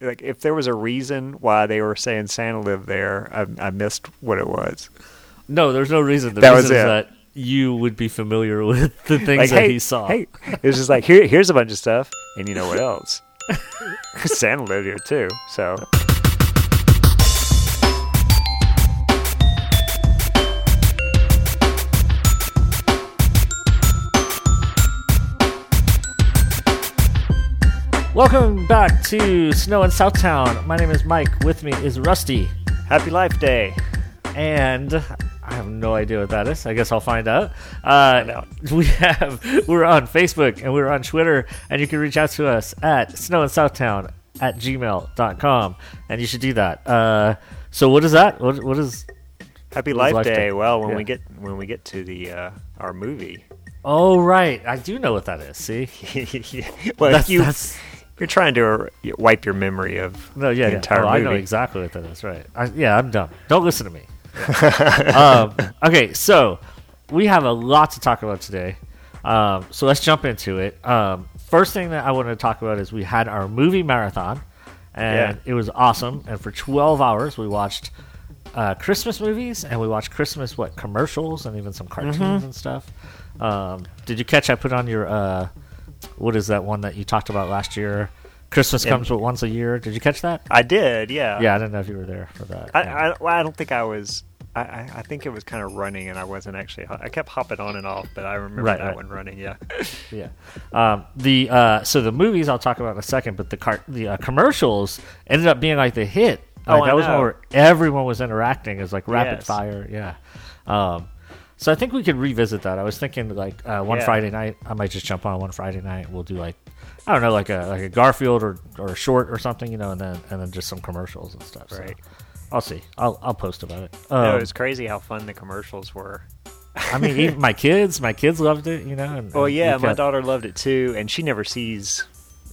like if there was a reason why they were saying Santa lived there, I, I missed what it was. No, there's no reason. The That reason was is it. that you would be familiar with the things Like that hey, he saw. hey, it was just like here, here's a bunch of stuff, and you know what else? Santa lived here too. So Welcome back to Snow in Southtown. My name is Mike. With me is Rusty, happy Life Day. and I have no idea what that is. I guess I'll find out. Uh, out. we have we're on Facebook and we're on Twitter, and you can reach out to us at Snow in Southtown at gmail.com, and you should do that. Uh, so what is that? What what is? Happy Life, Life Day. Day. Well, when Yeah. we get when we get to the uh, our movie, Oh right, I do know what that is. See, well, That's- you that's- you're trying to uh, wipe your memory of No, yeah, the yeah. entire Oh, I movie. know exactly what that is. Right. I, yeah, I'm dumb. Don't listen to me. um, okay, so we have a lot to talk about today. Um, so let's jump into it. Um, first thing that I want to talk about is we had our movie marathon, and Yeah. it was awesome. And for 12 hours, we watched uh, Christmas movies, and we watched Christmas what commercials, and even some cartoons Mm-hmm. and stuff. Um, did you catch? I put on your uh, what is that one that you talked about last year? Christmas Yeah. comes but once a year. Did you catch that? I did, yeah. Yeah, I didn't know if you were there for that. I, yeah. I, I don't think I was. I, I, think it was kind of running, and I wasn't actually. I kept hopping on and off, but I remember Right, that right. one running. Yeah. yeah. Um, the uh, so the movies I'll talk about in a second, but the car- the uh, commercials ended up being like the hit. Like, Oh, I that was one where everyone was interacting. It was like rapid Yes. fire. Yeah. Um, so I think we could revisit that. I was thinking like uh, one Yeah. Friday night. I might just jump on one Friday night. We'll do like I don't know, like a like a Garfield or, or a short or something, you know, and then and then just some commercials and stuff. So Right. I'll see. I'll I'll post about it. no, Um, it was crazy how fun the commercials were. I mean, even my kids, my kids loved it, you know. And, Well, yeah, my kept- daughter loved it too, and she never sees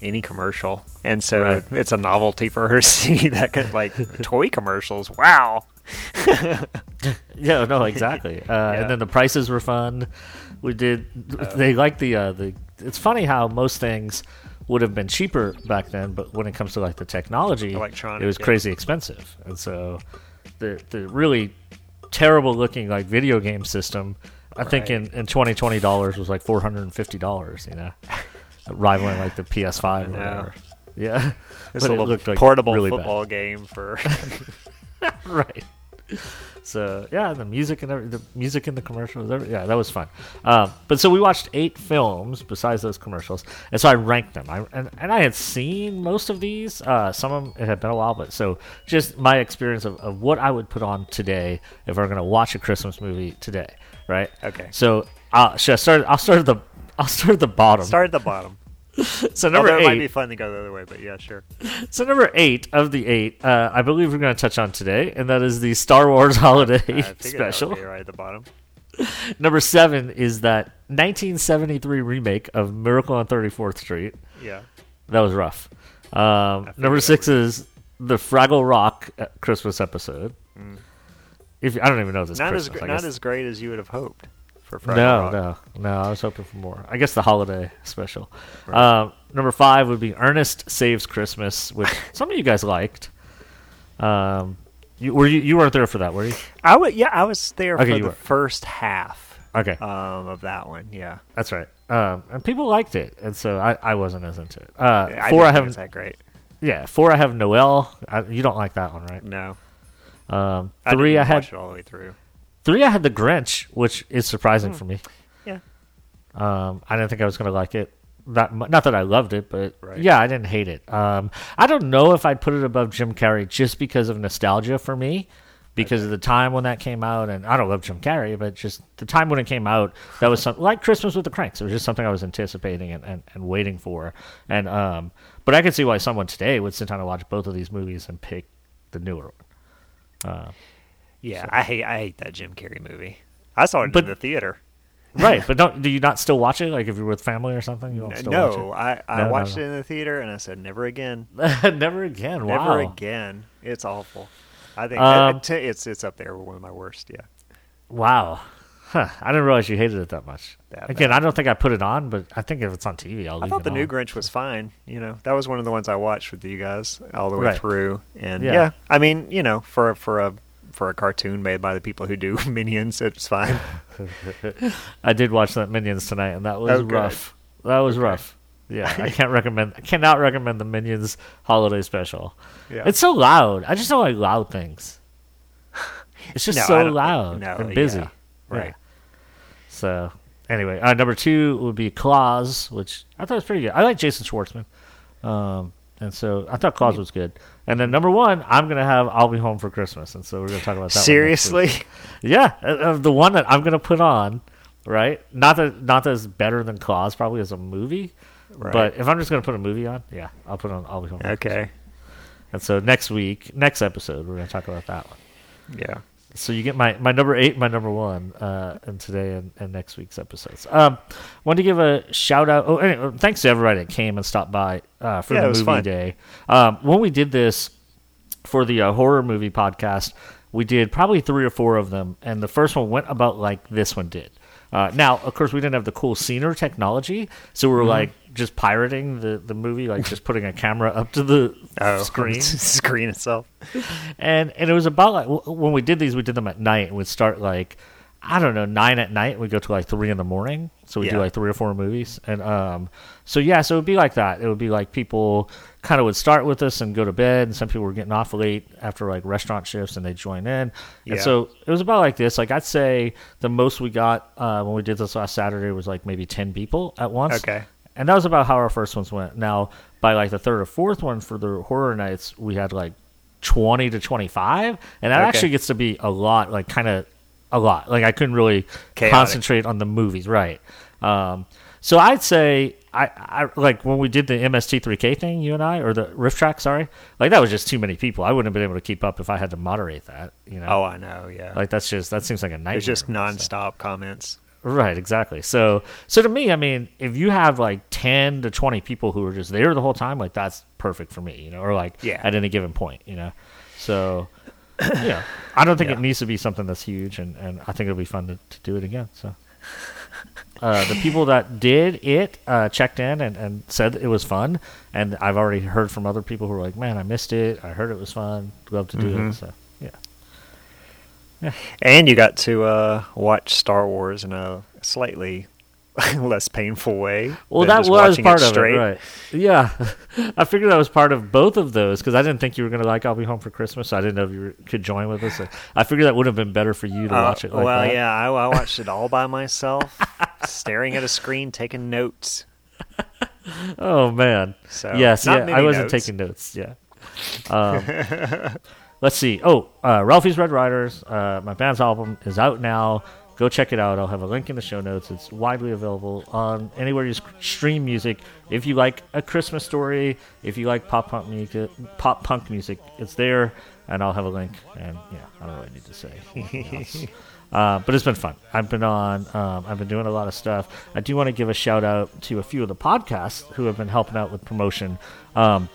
any commercial, and so Right. it's a novelty for her to see that kind of, like toy commercials. Wow. Yeah, no, exactly. Uh, Yeah. And then the prices were fun. We did. they like the uh, the. It's funny how most things would have been cheaper back then, but when it comes to like the technology, Electronic, it was yeah. crazy expensive. And so, the the really terrible looking like video game system, I think in in twenty twenty dollars was like four hundred and fifty dollars. You know, rivaling like the PS5 or whatever. Yeah, It's But a it little looked, like, portable really bad. football game for. right. So yeah, the music and every, the music in the commercials, every, yeah, that was fun. Um, but so we watched eight films besides those commercials, and so I ranked them. I, and, and I had seen most of these. Uh, some of them it had been a while, but so just my experience of, of what I would put on today if we're gonna watch a Christmas movie today, right? Okay. So uh, should I start? I'll start at the I'll start at the bottom. Start at the bottom. So number Although eight. it might be fun to go the other way, but yeah, sure. So number eight of the eight, uh, I believe we're going to touch on today, and that is the Star Wars Holiday I figured that would Special. right at the bottom. Number seven is that 1973 remake of Miracle on 34th Street. Yeah. That was rough. Um, number six is the Fraggle Rock uh, Christmas episode. If I don't even know if it's Mm. Not as Christmas. gr- I not as great as you would have hoped for Fraggle no, Rock. no, no. I was hoping for more. I guess the holiday special. Um, number five would be Ernest Saves Christmas, which some of you guys liked. Um, you were you, you weren't there for that, were you? I would. Yeah, I was there Okay, for the were. first half Okay, um, of that one. Yeah. that's right. Um, and people liked it, and so I, I wasn't as into it. Uh, I four, I have that great. yeah, four. I have Noel. I, you don't like that one, right? No. Um, I three, didn't I, had all the way through. Three. I had the Grinch, which is surprising Hmm. for me. Yeah. Um, I didn't think I was going to like it. That mu- not that I loved it, but Right. yeah, I didn't hate it. Um, I don't know if I'd put it above Jim Carrey just because of nostalgia for me, because of the time when that came out, and I don't love Jim Carrey, but just the time when it came out, that was something like Christmas with the Cranks. It was just something I was anticipating and, and, and waiting for, and um, but I could see why someone today would sit down and watch both of these movies and pick the newer one. Uh, Yeah, I hate I hate that Jim Carrey movie. I saw it But- in the theater. right, but don't do you not still watch it? Like if you're with family or something, you don't still no, watch I, I No, no, watched no. it in the theater and I said never again. Never again. never again. It's awful. I think Um, it- it- it's it's up there with one of my worst. Yeah, Wow. Huh, I didn't realize you hated it that much. That Again. I don't think I put it on, but I think if it's on TV, I'll I thought it the new. Grinch was fine. You know, that was one of the ones I watched with you guys all the way Right. through. And Yeah. yeah. I mean, you know, for a- for a for a cartoon made by the people who do Minions, it's fine. I did watch that Minions tonight, and that was Oh, good. rough. That was rough. Yeah, I can't recommend. I cannot recommend the Minions holiday special. Yeah. It's so loud. I just don't like loud things. It's just No, so loud no, and busy. yeah, right. Yeah. So anyway, uh, number two would be Klaus, which I thought was pretty good. I like Jason Schwartzman, um, and so I thought Klaus was good. And then number one, I'm gonna have I'll be home for Christmas, and so we're gonna talk about that. one. Seriously? Yeah, uh, uh, the one that I'm gonna put on, right? Not that not that it's better than Klaus, probably as a movie. Right. But if I'm just gonna put a movie on, yeah, I'll put on. I'll be home. for Christmas. Okay. And so next week, next episode, we're gonna talk about that one. Yeah. So you get my, my number eight, my number one, uh, in today and, and next week's episodes. Um, wanted to give a shout out. Oh, anyway, thanks to everybody that came and stopped by uh, for Yeah, the movie day. Um, when we did this for the uh, horror movie podcast, we did probably three or four of them, and the first one went about like this one did. Uh, now, of course, we didn't have the cool scener technology, so we were Mm-hmm. like just pirating the, the movie, like just putting a camera up to the Oh, screen screen itself. and and it was about like when we did these, we did them at night, we'd start like I don't know nine at night. We would go to like three in the morning, so we would do like three or four movies, and um, so yeah, so it would be like that. It would be like people kind of would start with us and go to bed, and some people were getting off late after like restaurant shifts, and they join in, and Yeah. so it was about like this. Like I'd say the most we got uh, when we did this last Saturday was like maybe ten people at once. Okay. And that was about how our first ones went. Now, by like the third or fourth one for the horror nights, we had like 20 to 25. And that Okay. actually gets to be a lot, like kind of a lot. Like I couldn't really Chaotic. concentrate on the movies, right? Um, so I'd say, I, I like when we did the MST3K thing, you and I, or the RiffTrax, sorry, like that was just too many people. I wouldn't have been able to keep up if I had to moderate that, you know? Oh, I know. Yeah. Like that's just, that seems like a nightmare. it's just So- nonstop comments. Right, exactly. So, so to me, I mean, if you have like ten to twenty people who are just there the whole time, like that's perfect for me, you know, or like Yeah. at any given point, you know. So, yeah, I don't think Yeah. it needs to be something that's huge, and, and I think it'll be fun to, to do it again. So, uh, the people that did it uh, checked in and, and said it was fun, and I've already heard from other people who were like, "Man, I missed it. I heard it was fun. Love to do Mhm. it." So, yeah. And you got to uh, watch Star Wars in a slightly less painful way. Well, that was part of straight. it, right? Yeah, I figured that was part of both of those because I didn't think you were going to like "I'll Be Home for Christmas." So I didn't know if you were, could join with us. I figured that would have been better for you to Uh, watch it. Like well, that. yeah, I, I watched it all by myself, staring at a screen, taking notes. Oh man. So yes, yeah. I wasn't notes. taking notes. Yeah. Um, let's see. Oh, uh, Ralphie's Red Riders. Uh, my band's album is out now. Go check it out. I'll have a link in the show notes. It's widely available on anywhere you stream music. If you like a Christmas story, if you like pop punk music, pop punk music, it's there, and I'll have a link. And yeah, I don't really need to say. Uh, but it's been fun. I've been on. Um, I've been doing a lot of stuff. I do want to give a shout out to a few of the podcasts who have been helping out with promotion. Um,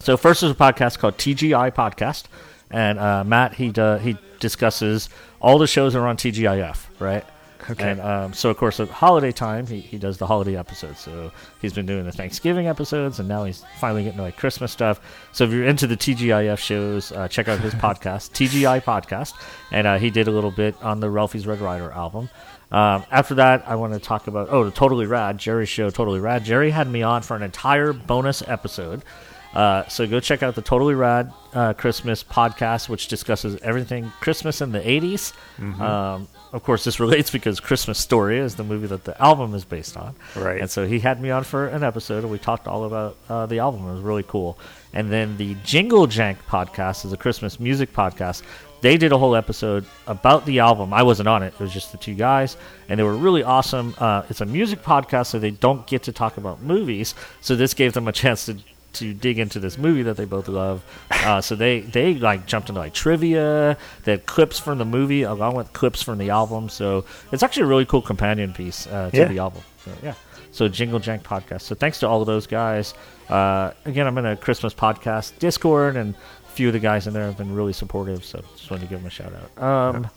so first is a podcast called TGI Podcast, and uh, Matt he do, he discusses all the shows that are on TGIF, right? Okay. And um, so of course at holiday time he, he does the holiday episodes. So he's been doing the Thanksgiving episodes, and now he's finally getting to like Christmas stuff. So if you're into the TGIF shows, uh, check out his podcast, TGI Podcast, and uh, he did a little bit on the Ralphie's Red Rider album. Um, after that, I want to talk about oh, the Totally Rad Jerry show, Totally Rad. Jerry had me on for an entire bonus episode. Uh, so go check out the Totally Rad uh, Christmas podcast, which discusses everything Christmas in the 80s. Um, of course, this relates because Christmas Story is the movie that the album is based on. Right. And so he had me on for an episode, and we talked all about uh, the album. It was really cool. And then the Jingle Jank podcast is a Christmas music podcast. They did a whole episode about the album. I wasn't on it. It was just the two guys, and they were really awesome. Uh, it's a music podcast, so they don't get to talk about movies. So this gave them a chance to to dig into this movie that they both love. Uh, so they they like jumped into like trivia. They had clips from the movie along with clips from the album. So it's actually a really cool companion piece uh, to Yeah. the album. So, yeah. So Jingle Jank podcast. So thanks to all of those guys. Uh, again, I'm in a Christmas podcast Discord, and a few of the guys in there have been really supportive. So just wanted to give them a shout out. Um,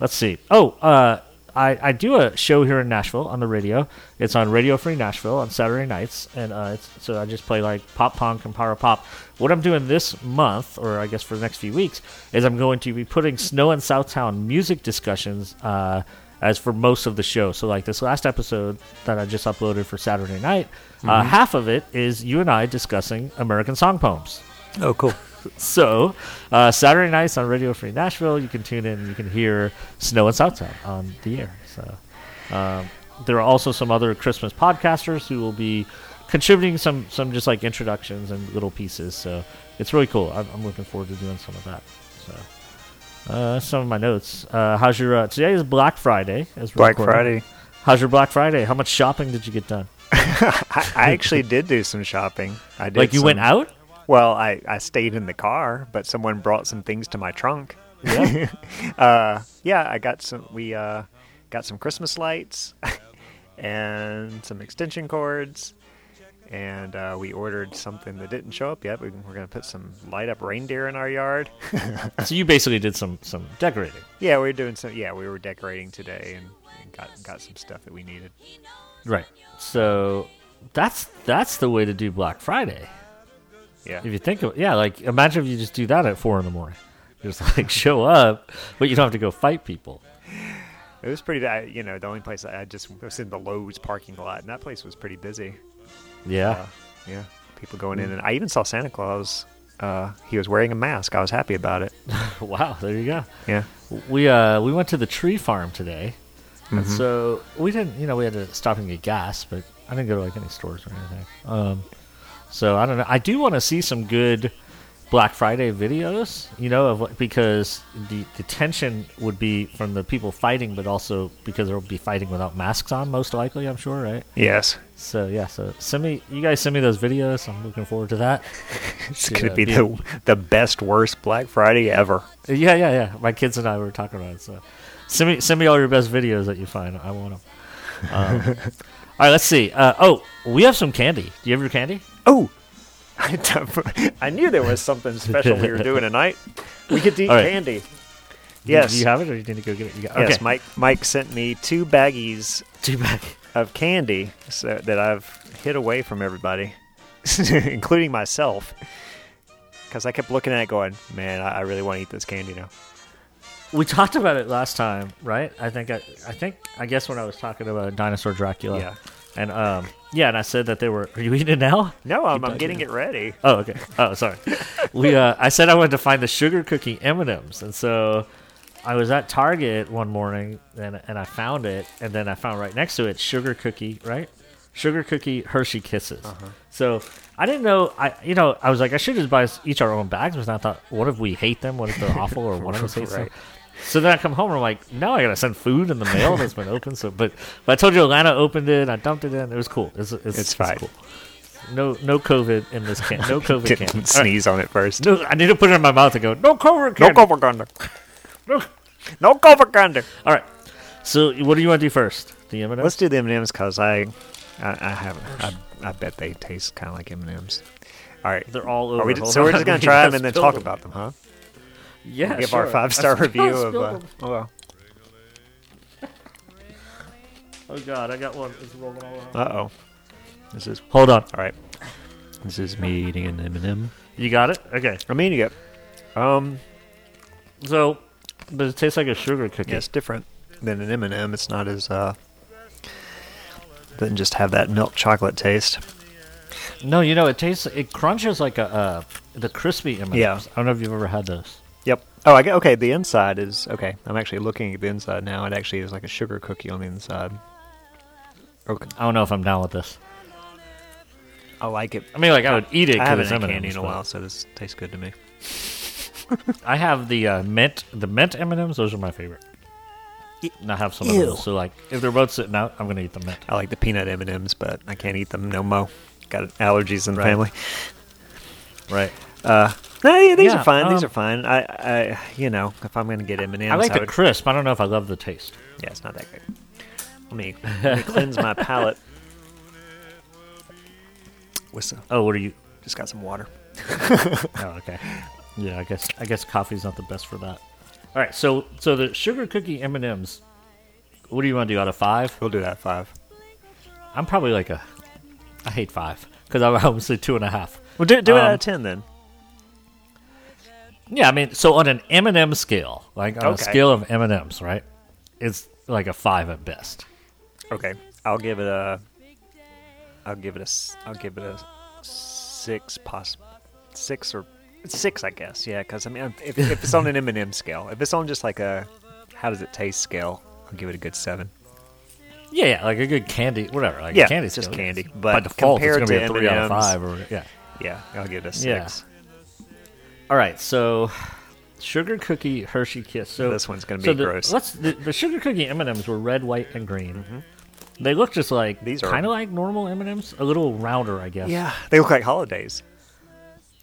Let's see. Oh, uh, I, I do a show here in Nashville on the radio. It's on Radio Free Nashville on Saturday nights, and uh, it's, so I just play like pop punk and power pop. What I'm doing this month, or I guess for the next few weeks, is I'm going to be putting Snow in Southtown music discussions uh, as for most of the show. So like this last episode that I just uploaded for Saturday night, uh, half of it is you and I discussing American song poems. Oh, cool. So, uh, Saturday nights on Radio Free Nashville, you can tune in. You can hear Snow in Southtown on the air. So, um, there are also some other Christmas podcasters who will be contributing some some just like introductions and little pieces. So it's really cool. I'm, I'm looking forward to doing some of that. So, uh, some of my notes. Uh, how's your uh, today is Black Friday? As Black recording. Friday. How's your Black Friday? How much shopping did you get done? I, I actually did do some shopping. I did. like you went out? Well, I, I stayed in the car, but someone brought some things to my trunk. Yeah. Uh, yeah, I got some. We uh, got some Christmas lights and some extension cords, and uh, we ordered something that didn't show up yet. We, we're gonna put some light up reindeer in our yard. so you basically did some some decorating. yeah, we were doing some. Yeah, we were decorating today and, and got got some stuff that we needed. Right. So that's that's the way to do Black Friday. Yeah, If you think of yeah, like imagine if you just do that at four in the morning. Just like show up, but you don't have to go fight people. it was pretty. You know, the only place I, I just was in the Lowe's parking lot, and that place was pretty busy. Yeah. Uh, yeah, people going in, and I even saw Santa Claus. Uh, he was wearing a mask. I was happy about it. wow, there you go. Yeah. We uh we went to the tree farm today. And so we didn't you know, we had to stop and get gas, but I didn't go to like any stores or anything. Um so I don't know. I do want to see some good Black Friday videos, you know, of what, because the, the tension would be from the people fighting, but also because they'll be fighting without masks on, most likely, I'm sure, right? Yes. So yeah, so send me, you guys send me those videos. I'm looking forward to that. It's Yeah, gonna be be- the the best worst Black Friday ever. Yeah, yeah, yeah. My kids and I were talking about it. So send me send me all your best videos that you find. I want them. Um, all right, let's see. Uh, oh, we have some candy. Do you have your candy? Oh, I knew there was something special we were doing tonight. We get to eat right. candy. Yes. Do you have it, or do you need to go get it? You got, Yes. Mike. Mike sent me two baggies Too bad. of candy so, that I've hid away from everybody, including myself, because I kept looking at it, going, "Man, I, I really want to eat this candy now." We talked about it last time, right? I think I, I think I guess when I was talking about Dinosaur Dracula. Yeah. And um, yeah, and I said that they were. Are you eating it now? No, I'm, I'm getting it. it ready. Oh, okay. Oh, sorry. we uh, I said I wanted to find the sugar cookie M and M's, and so I was at Target one morning and and I found it, and then I found right next to it sugar cookie, right? Sugar cookie Hershey Kisses. So I didn't know. I you know I was like I should just buy us each our own bags, but I thought, what if we hate them? What if they're awful, or one of us hates them? So then I come home and I'm like, now I gotta send food in the mail that's been open. So, but, but I told you Alana opened it. I dumped it in. It was cool. It's it's, It's fine. cool. No no COVID in this can. No COVID Didn't can. Sneeze on it first. No, I need to put it in my mouth and go, no COVID Can. No candy. propaganda. No. No propaganda. All right. So what do you want to do first? The M&Ms? Let's do the M&Ms because I, I, I haven't. I, I bet they taste kind of like M&Ms. All right. They're all over. We so we're just gonna try them and then spill talk about them, huh? Yeah, Give sure. our five star review of. Uh, oh, well. Oh god, I got one. It's rolling all around. Uh oh. This is Hold on. all right. This is me eating an M&M. You got it? Okay. I mean, you get. Um, So, but it tastes like a sugar cookie. yeah, it's different than an M&M. It's not as uh. Doesn't just have that milk chocolate taste. No, you know, it tastes. It crunches like a uh, the crispy M&Ms. Yeah. I don't know if you've ever had those. Yep. Oh, I get, okay. The inside is okay. I'm actually looking at the inside now. It actually is like a sugar cookie on the inside. Okay. I don't know if I'm down with this. I like it. I mean, like I would eat it. I 'cause haven't it's had candy in a while, so this tastes good to me. I have the uh, mint, the mint M and M's. Those are my favorite. And I have some Ew. of those. So like, if they're both sitting out, I'm gonna eat the mint. I like the peanut M and M's, but I can't eat them no mo. Got allergies in the Right. family. Right. Uh, no, yeah, these Yeah, are fine. these um, are fine. I, I, you know, if I'm gonna get M and M's, I like the would, crisp. I don't know if I love the taste. yeah, it's not that good. Let me, let me cleanse my palate with some. Oh, what are you? Just got some water. Oh, okay. Yeah, I guess I guess coffee's not the best for that. All right, so so the sugar cookie M and M's. What do you want to do out of five? We'll do that five. I'm probably like a. I hate five because I'm obviously two and a half. Well, do, do it out Um, of ten then. Yeah, I mean, so on an M&M scale, like on a scale of M&Ms, right? It's like a five at best. Okay, I'll give it a. I'll give it a. I'll give it a six, poss, six or six, I guess. Yeah, because I mean, if, if it's on an M&M scale, if it's on just like a, how does it taste scale, I'll give it a good seven. Yeah, yeah, like a good candy, whatever. Like Yeah, a candy it's just candy, By but default, it's compared going to be a three out of M&Ms five. Or yeah. Yeah, I'll give it a Yeah. six. All right, so sugar cookie Hershey Kiss. So This one's gonna so be the, gross. Let's the, the sugar cookie M and M's were red, white, and green. They look just like Mm-hmm. These are- kind of like normal M and M's, a little rounder, I guess. Yeah, they look like holidays.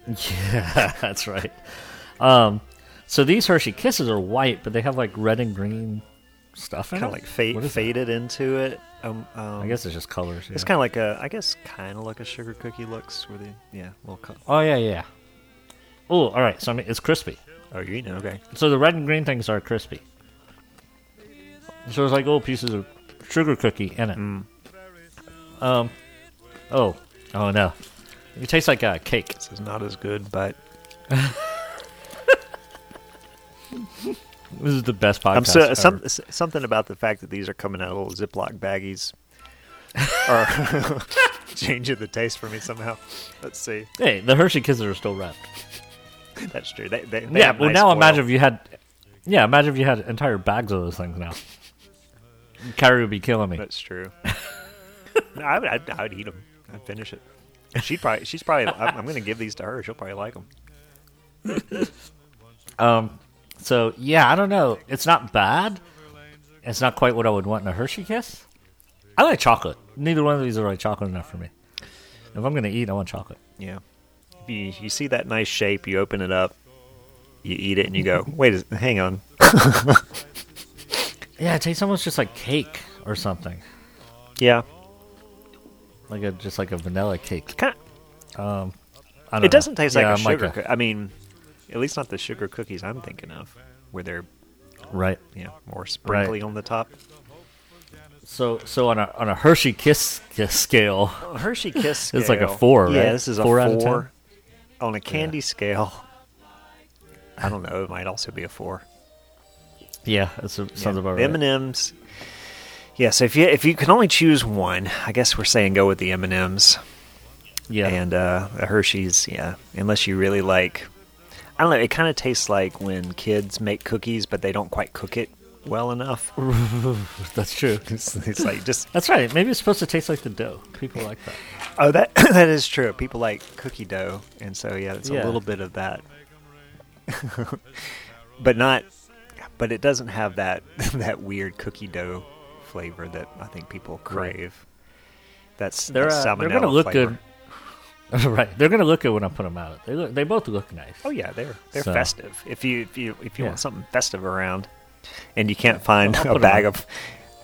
Yeah, that's right. Um, so these Hershey Kisses are white, but they have like red and green stuff in Kind of it. like fade, What is that? faded into it. Um, um, I guess it's just colors. it's kind of like a. I guess kind of like a sugar cookie looks. Where the yeah, little. Co- Oh yeah, yeah. Oh, all right. So I mean, it's crispy. oh, you're eating it, okay. So the red and green things are crispy. So it's like little pieces of sugar cookie in it. Mm. Um. Oh. Oh no. It tastes like a cake. This is not as good, but This is the best podcast. I'm so, ever. some, s- something about the fact that these are coming out of little Ziploc baggies are changing the taste for me somehow. Let's see. Hey, the Hershey Kisses are still wrapped. That's true. They, they, they yeah. Well, nice now foil. imagine if you had. Yeah, imagine if you had entire bags of those things now. Carrie would be killing me. That's true. No, I would, I'd, I'd eat them. I'd finish it. She'd probably. She's probably. I'm, I'm going to give these to her. She'll probably like them. Um. So yeah, I don't know. It's not bad. It's not quite what I would want in a Hershey Kiss. I like chocolate. Neither one of these are like chocolate enough for me. If I'm gonna eat, I want chocolate. Yeah. You, you see that nice shape, you open it up, you eat it, and you go, "Wait, is- hang on." Yeah, it tastes almost just like cake or something, Yeah. like a just like a vanilla cake. Kind Um, I don't it know. doesn't taste Yeah, like a sugar. a- coo- I mean, at least not the sugar cookies I'm thinking of, where they're right. you know more sprinkly on the top. So so on a on a Hershey Kiss, kiss scale, Hershey Kiss It's like a scale- four, Yeah, this is a Four On a candy scale, I don't know. It might also be a four. yeah, that sounds Yeah. about right. M and M's. Yeah, so if you if you can only choose one, I guess we're saying go with the M and M's yeah, and uh, the Hershey's. Yeah, unless you really like. I don't know. It kind of tastes like when kids make cookies, but they don't quite cook it well enough. that's true. It's, it's like just That's right. Maybe it's supposed to taste like the dough. People like that. oh that that is true. People like cookie dough, and so yeah, it's Yeah. a little bit of that, but not. But it doesn't have that that weird cookie dough flavor that I think people crave. That's They're that uh, they're gonna look flavor. good. right, they're gonna look good when I put them out. They look, they both look nice. Oh yeah, they're they're So- festive. If you if you if you Yeah. want something festive around, and you can't find a bag of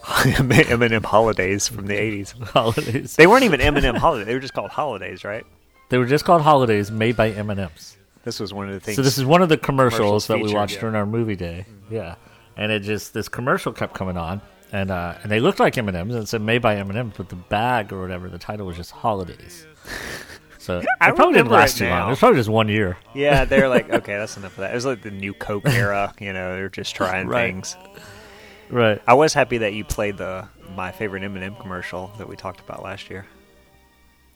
M&M holidays from the '80s, holidays. they weren't even M&M holidays. They were just called holidays, right? They were just called holidays, made by M and M's. This was one of the things. So this is one of the commercials, commercials that we watched yeah. during our movie day. Yeah, and it just this commercial kept coming on, and uh, and they looked like M and M's, and it said made by M and M's, but the bag or whatever, the title was just holidays. So it I probably didn't last too long. It was probably just one year. yeah, they're like, okay, that's enough of that. It was like the new Coke era. You know, they're just trying Right. things. Right. I was happy that you played the my favorite M&M commercial that we talked about last year.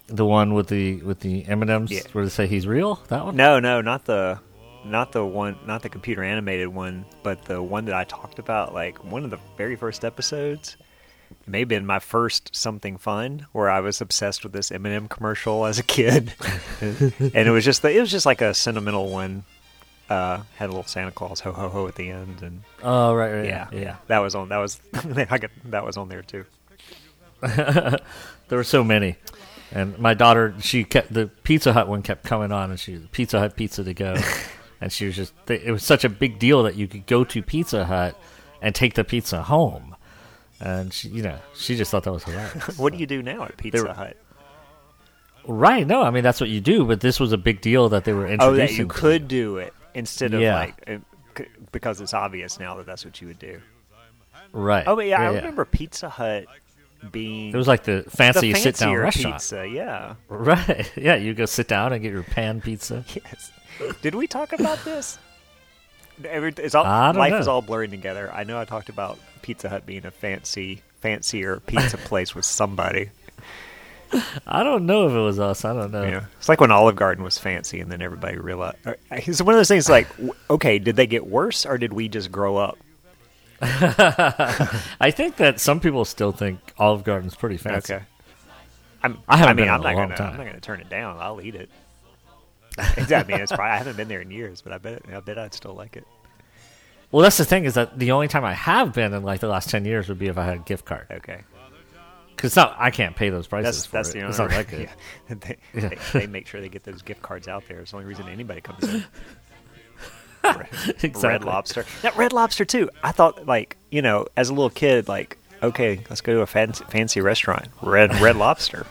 The one with the with the M and M's Yeah. where they say he's real. That one. No, no, not the not the one not the computer animated one, but the one that I talked about like one of the very first episodes. It may have been my first something fun where I was obsessed with this M&M commercial as a kid. and it was just the, it was just like a sentimental one. Uh, had a little Santa Claus ho ho ho at the end and Oh right, right. yeah, Yeah, yeah. That was on that was I got that was on there too. There were so many. And my daughter, she kept the Pizza Hut one kept coming on, and she Pizza Hut pizza to go, and she was just it was such a big deal that you could go to Pizza Hut and take the pizza home, and she, you know she just thought that was hilarious. What do you do now at Pizza were- Hut? right? No, I mean that's what you do, but this was a big deal that they were interested. Oh, that you could do it instead of Yeah. like uh, because it's obvious now that that's what you would do. Right. Oh, but yeah, I remember Pizza Hut being It was like the fancy sit down restaurant. pizza. Yeah. Right. Yeah, you go sit down and get your pan pizza. Yes. Did we talk about this? Every, it's all, I life know. is all blurring together. I know I talked about Pizza Hut being a fancy, fancier pizza place with somebody. I don't know if it was us. I don't know. Yeah, it's like when Olive Garden was fancy, and then everybody realized. uh, It's one of those things. Like, okay, did they get worse, or did we just grow up? I think that some people still think Olive Garden's pretty fancy. Okay. I'm, I haven't mean, I'm not long gonna. time. I'm not gonna turn it down. I'll eat it. I mean, it's probably, I haven't been there in years, but I bet I bet I'd still like it. Well, that's the thing is that the only time I have been in like the last ten years would be if I had a gift card. Okay, Because not I can't pay those prices that's for that's it. the only. it's not that good. yeah. they, Yeah. They, they make sure they get those gift cards out there. It's the only reason anybody comes in. Red, Exactly. Red Lobster. That Red Lobster too. I thought like you know as a little kid like okay let's go to a fancy, fancy restaurant. Red Red Lobster.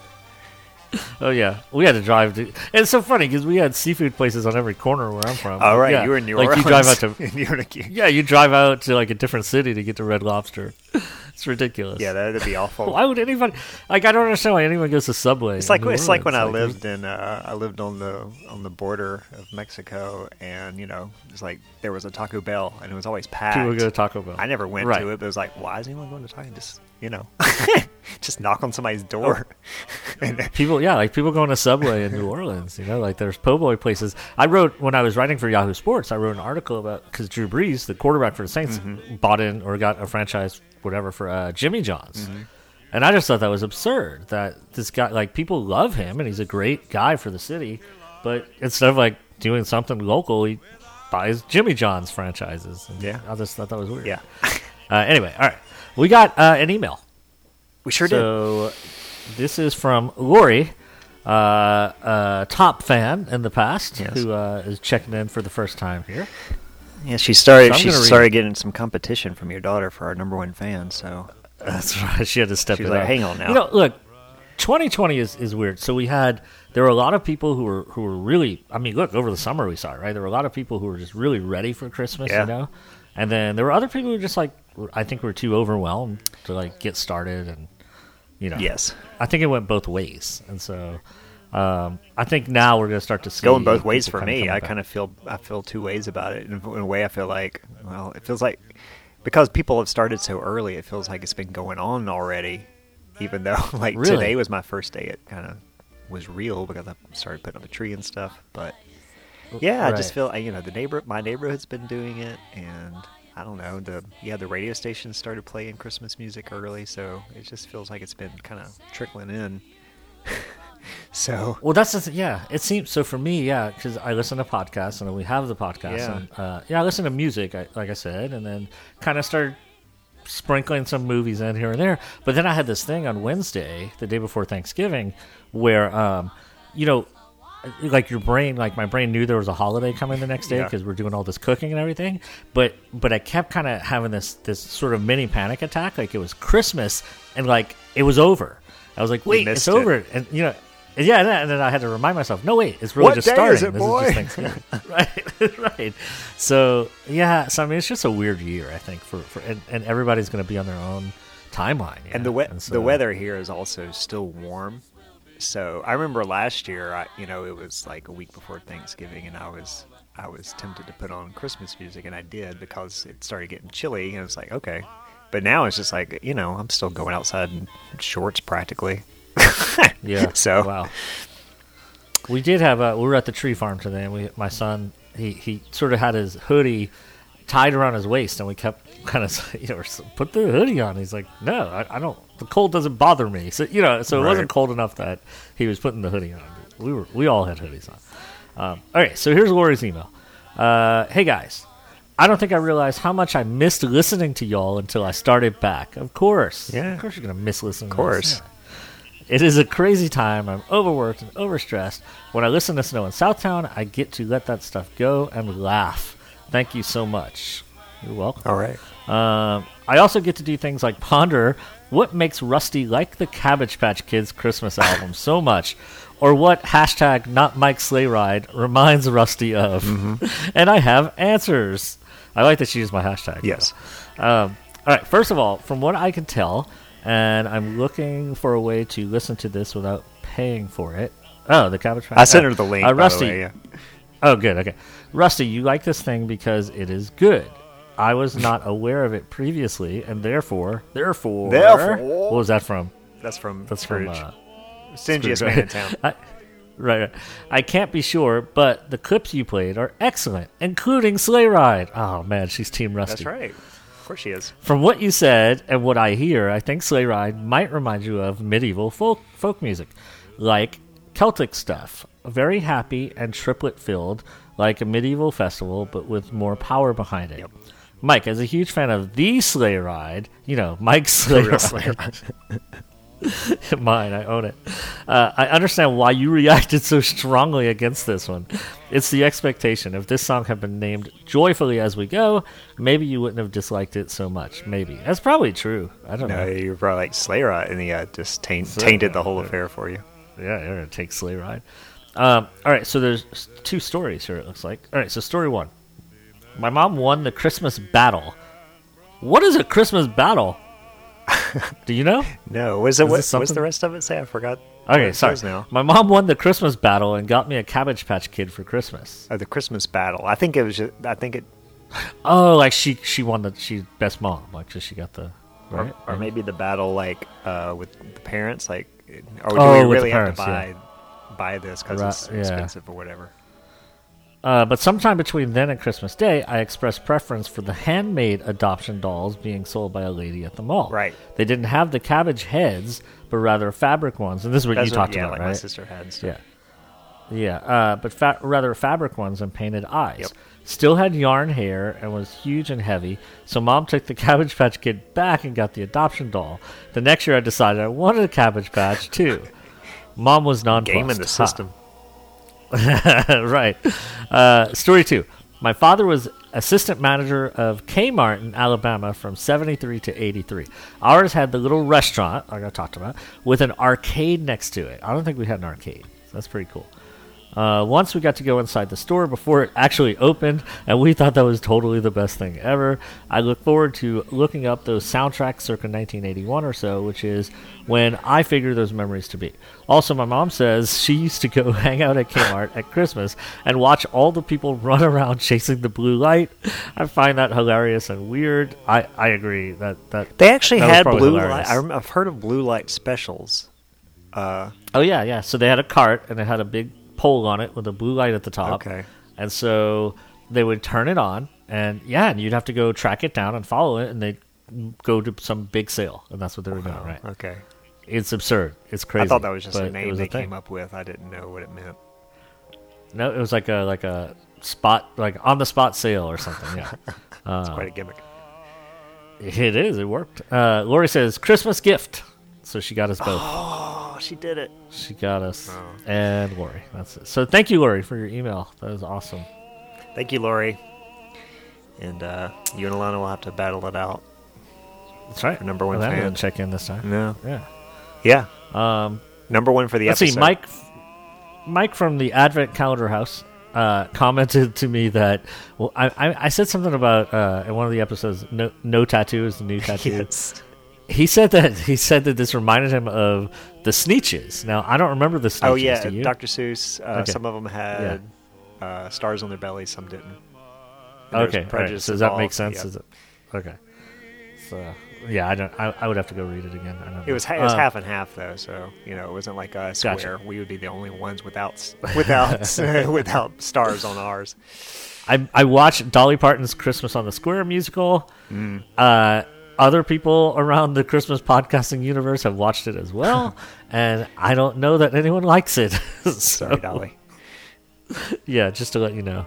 Oh yeah, we had to drive. To, it's so funny because we had seafood places on every corner where I'm from. All right, Yeah, you were in New York. like Orleans. you drive out to yeah, you drive out to like a different city to get to Red Lobster. It's ridiculous. yeah, that'd be awful. Why would anybody? Like, I don't understand why anyone goes to Subway. It's like it's like when I Orleans. lived in uh, I lived on the on the border of Mexico, and you know it's like there was a Taco Bell, and it was always packed. people go to Taco Bell. I never went Right. to it, but it was like, why is anyone going to Taco? Just you know, just knock on somebody's door. and, People, yeah, like people going to Subway in New Orleans. You know, like there's po' boy places. I wrote when I was writing for Yahoo Sports. I wrote an article about because Drew Brees, the quarterback for the Saints, Mm-hmm. bought in or got a franchise, whatever, for uh, Jimmy John's. Mm-hmm. And I just thought that was absurd. That this guy, like, people love him, and he's a great guy for the city. But instead of like doing something local, he buys Jimmy John's franchises. And Yeah. I just thought that was weird. yeah, Uh, anyway, all right, we got uh, an email. we sure did. So this is from Lori, uh, uh, top fan in the past, Yes. who uh, is checking in for the first time here. Yeah, she started. So she started getting some competition from your daughter for our number one fan. So That's right. She had to step She it like, up. "Hang on now." You know, look, 2020 is, is weird. So we had there were a lot of people who were who were really. I mean, look over the summer we saw it, right. There were a lot of people who were just really ready for Christmas. Yeah. You know, and then there were other people who were just like I think were too overwhelmed to like get started and you know. yes, I think it went both ways, and so um, I think now we're going to start to see going both ways for me. I kind of feel I feel two ways about it. In, in a way, I feel like well, it feels like because people have started so early, it feels like it's been going on already. Even though like Really? today was my first day, it kind of was real because I started putting up a tree and stuff. But yeah, I just feel you know the neighbor my neighborhood's been doing it, and I don't know the yeah the radio stations started playing Christmas music early, so it just feels like it's been kind of trickling in. so Well, that's the th- yeah. It seems so for me, yeah, because I listen to podcasts and we have the podcast. Yeah. And, uh, yeah, I listen to music, I, like I said, and then kind of start sprinkling some movies in here and there. But then I had this thing on Wednesday, the day before Thanksgiving, where um, you know, like your brain, like my brain knew there was a holiday coming the next day Yeah. because we're doing all this cooking and everything. But but I kept kind of having this this sort of mini panic attack, like it was Christmas and like it was over. I was like, wait, it's it. over, and you know. Yeah, and then- and then I had to remind myself, no, wait, it's really What just day starting. is it, this boy? is just Thanksgiving. right, right. So yeah, so I mean, it's just a weird year, I think, for, for and, and everybody's going to be on their own timeline. you and the we- so- the weather here is also still warm. So I remember last year, I, you know, it was like a week before Thanksgiving, and I was I was tempted to put on Christmas music, and I did because it started getting chilly, and it was like okay. But now it's just like you know, I'm still going outside in shorts practically. Yeah. So wow. We did have a. We were at the tree farm today, and we my son he he sort of had his hoodie tied around his waist, and we kept kind of you know put the hoodie on. He's like, no, I, I don't. The cold doesn't bother me. So you know, so it Right. wasn't cold enough that he was putting the hoodie on. We were we all had hoodies on. Um, all right, so here's Lori's email. Uh, hey guys, I don't think I realized how much I missed listening to y'all until I started back. Of course, Yeah. of course you're gonna miss listening. of to us. course. Yeah. It is a crazy time. I'm overworked and overstressed. When I listen to Snow in Southtown, I get to let that stuff go and laugh. Thank you so much. You're welcome. All right. Um, I also get to do things like ponder what makes Rusty like the Cabbage Patch Kids Christmas album so much, or what hashtag not Mike Sleigh Ride reminds Rusty of. Mm-hmm. and I have answers. I like that she used my hashtag. Yes. Um, All right. First of all, from what I can tell, and I'm looking for a way to listen to this without paying for it. Oh, the Cabbage. I sent uh, her the link. Uh, Rusty. way, yeah. Oh, good. Okay. Rusty, you like this thing because it is good. I was not aware of it previously, and therefore, therefore, Therefore- what was that from? That's from That's Scrooge. from uh, Stingiest Scrooge, man in town. I, right, right. I can't be sure, but the clips you played are excellent, including Sleigh Ride. Oh man, she's Team Rusty. That's right. Of course she is. From what you said and what I hear, I think Sleigh Ride might remind you of medieval folk folk music, like Celtic stuff. Very happy and triplet filled, like a medieval festival, but with more power behind it. Mike, as a huge fan of the Sleigh Ride, you know Mike's Sleigh Ride. Sleigh Mine, I own it. Uh, I understand why you reacted so strongly against this one. It's the expectation. If this song had been named Joyfully As We Go, maybe you wouldn't have disliked it so much. Maybe. That's probably true. I don't No, know. you were probably like Slayer, and he uh, just taint, tainted the whole affair for you. Yeah, you're going to take Sleigh Ride. Um, all right, so there's two stories here, it looks like. All right, so story one. My mom won the Christmas battle. What is a Christmas battle? Do you know? No, was it what, what's the rest of it say? I forgot. Okay, sorry. now. My mom won the Christmas battle and got me a Cabbage Patch Kid for Christmas. Oh, the Christmas battle. I think it was. Just, I think it, Oh, like she she won the she best mom, like she got the right. or maybe the battle like uh, with the parents, like, or do Oh, we really have to parents, buy buy this because Right, it's yeah. expensive or whatever? Uh, but sometime between then and Christmas Day, I expressed preference for the handmade adoption dolls being sold by a lady at the mall. Right. They didn't have the cabbage heads, but rather fabric ones, and this is what That's you what- talked yeah, about, like right? my sister had and stuff. Yeah. Yeah, uh, but fa- rather fabric ones and painted eyes. Yep. Still had yarn hair and was huge and heavy, so mom took the Cabbage Patch Kid back and got the adoption doll. The next year I decided I wanted a Cabbage Patch too. Mom was nonplussed. Game in the Ha. system. right. Uh, story two. My father was assistant manager of Kmart in Alabama from 73 to 83. Ours had the little restaurant, I talked about, with an arcade next to it. I don't think we had an arcade. So that's pretty cool. Uh, once we got to go inside the store before it actually opened, and we thought that was totally the best thing ever. I look forward to looking up those soundtracks circa 1981 or so, which is when I figure those memories to be. Also, my mom says she used to go hang out at Kmart at Christmas and watch all the people run around chasing the blue light. I find that hilarious and weird. I, I agree that that They actually That had blue hilarious. light. I've heard of blue light specials. Uh, Oh yeah, yeah. So they had a cart and it had a big pole on it with a blue light at the top. Okay. And so they would turn it on, and yeah, and you'd have to go track it down and follow it, and they'd go to some big sale, and that's what they were doing. Right? okay. It's absurd. It's crazy. I thought that was just a name they thing. came up with. I didn't know what it meant. No, it was like a like a spot, like on the spot sale or something. Yeah. It's quite a gimmick. It is. It worked. Uh, Lori says Christmas gift. So she got us both. Oh, she did it. She got us Oh. and Lori. That's it. So thank you, Lori, for your email. That was awesome. Thank you, Lori. And uh, you and Alana will have to battle it out. That's right. number one Well, fan. check in this time. No. Yeah. Yeah. Um, Number one for the let's episode. see, Mike. Mike from the Advent Calendar House uh, commented to me that well, I, I, I said something about uh, in one of the episodes. No, no tattoo is the new tattoo. Yes. He said that he said that this reminded him of the Sneetches. Now I don't remember the Sneetches. Oh yeah, do you? Dr. Seuss. Uh, Okay. Some of them had uh, stars on their bellies. Some didn't. And Okay, right. So does that make sense? yeah. Is it okay? So yeah, I don't. I, I would have to go read it again. I don't It was it was Uh, half and half though, so you know it wasn't like a square. Gotcha. We would be the only ones without without without stars on ours. I I watched Dolly Parton's Christmas on the Square musical. Mm. Uh, other people around the Christmas podcasting universe have watched it as well, and I don't know that anyone likes it. so, Sorry, Dolly. Yeah, just to let you know,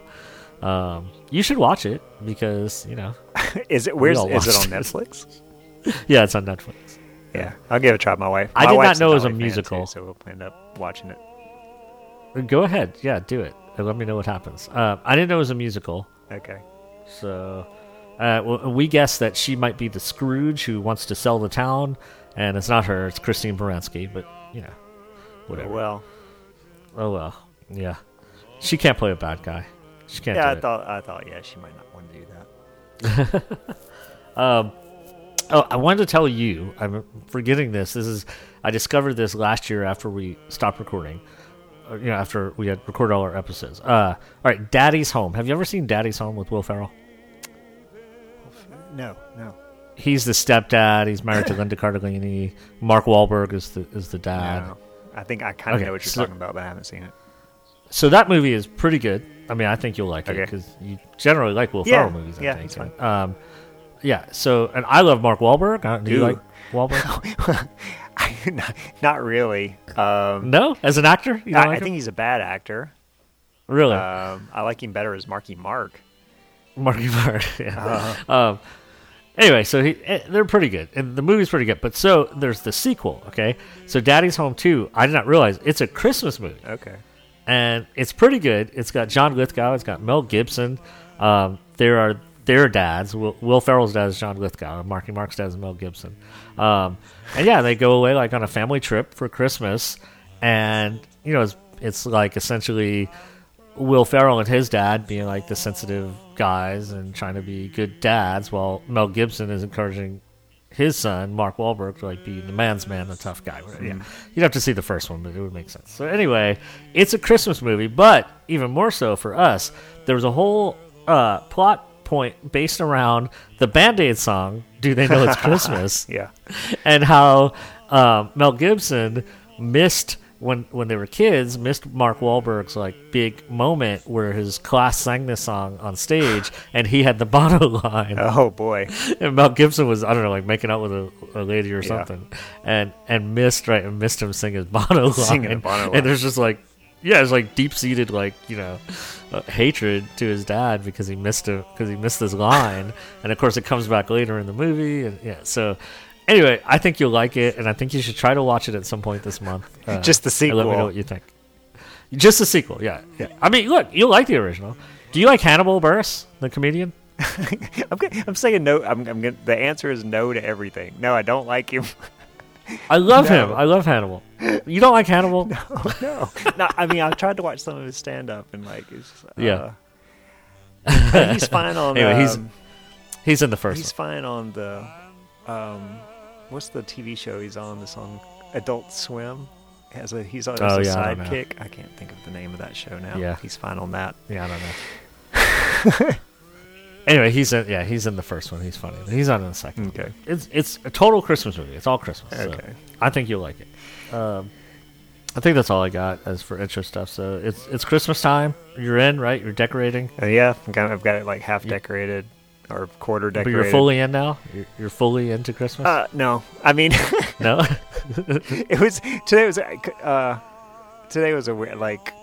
um, you should watch it because you know, Is it where's is it on. Netflix? yeah, it's on Netflix. Yeah, I'll give it a try. My wife. I did not know it was a musical. too, so we'll end up watching it. Go ahead, yeah, do it. And let me know what happens. Uh, I didn't know it was a musical. Okay. So, uh, well, we guess that she might be the Scrooge who wants to sell the town, and it's not her. It's Christine Baranski. But you know, whatever. Oh Well, Oh well, yeah. She can't play a bad guy. She can't. yeah, I it. thought I thought yeah, she might not want to do that. Oh, I wanted to tell you. I'm forgetting this. This is I discovered this last year after we stopped recording. Uh, You know, after we had recorded all our episodes. Uh, all right, Daddy's Home. Have you ever seen Daddy's Home with Will Ferrell? No, no. He's the stepdad. He's married to Linda Cardellini. Mark Wahlberg is the is the dad. no. I think I kind of Okay, know what you're so- talking about, but I haven't seen it. So that movie is pretty good. I mean, I think you'll like it because you generally like Will Yeah, Ferrell movies. I yeah, think. fine. Um, yeah. So, and I love Mark Wahlberg. Uh, Do you like Wahlberg? not, not really. Um, no, as an actor, I, like I think he's a bad actor. really. Um, I like him better as Marky Mark. Marky Mark. Yeah. Uh-huh. Um, anyway, so he, eh, they're pretty good, and the movie's pretty good. But so there's the sequel. Okay, so Daddy's Home Two. I did not realize it's a Christmas movie, Okay. and it's pretty good. It's got John Lithgow. It's got Mel Gibson. Um, there are their dads. Will, Will Ferrell's dad is John Lithgow, and Marky Mark's dad is Mel Gibson. Um, and yeah, they go away like on a family trip for Christmas, and you know it's, it's like essentially Will Ferrell and his dad being like the sensitive guys and trying to be good dads, while Mel Gibson is encouraging his son Mark Wahlberg to like be the man's man, the tough guy. Yeah, you'd have to see the first one, but it would make sense. So anyway, it's a Christmas movie, but even more so for us, there was a whole uh, plot point based around the Band Aid song. Do they know it's Christmas? Yeah. and how um, Mel Gibson missed when when they were kids missed Mark Wahlberg's like big moment where his class sang this song on stage and he had the Bono line Oh boy. and Mel Gibson was I don't know like making out with a, a lady or Yeah. something and and missed right and missed him sing his Bono line Singing Bono line. and there's just like yeah it's like deep seated like you know uh, hatred to his dad because he missed it because he missed this line and of course it comes back later in the movie and yeah so anyway I think you'll like it and I think you should try to watch it at some point this month uh, Just the and let me know what you think just the sequel yeah yeah I mean look you'll like the original do you like Hannibal Buress the comedian I'm, I'm saying no. I'm, I'm gonna, the answer is no to everything. No, I don't like him. I love him I love Hannibal you don't like Hannibal oh no. no. I mean, I've tried to watch some of his stand up and like, it's, uh, Yeah. he's fine on. Anyway, he's- um, He's in the first he's fine on the. Um, what's the TV show he's on? This on Adult Swim. Has a he's on as Oh, a yeah, I sidekick. I, can't think of the name of that show now. Yeah. he's fine on that. Yeah, I don't know. anyway, he's in. Yeah, he's in the first one. He's funny. But he's not in the second. Okay. It's it's a total Christmas movie. It's all Christmas. so Okay. I think you'll like it. Um, I think that's all I got as for intro stuff. So it's it's Christmas time. You're in, right? You're decorating, Uh, yeah, I've got, I've got it like half decorated or quarter but you're fully in now. You're, you're fully into Christmas. Uh, no, I mean, no. it was today was uh, today was a weird like.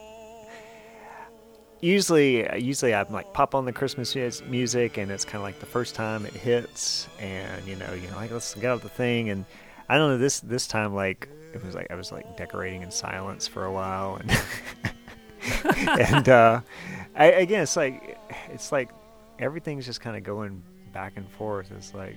Usually, usually I'm like pop on the Christmas music, and it's kind of like the first time it hits, and you know, you know, like let's get out the thing, and I don't know this this time like it was like I was like decorating in silence for a while, and and uh, I, again, it's like it's like everything's just kind of going back and forth. It's like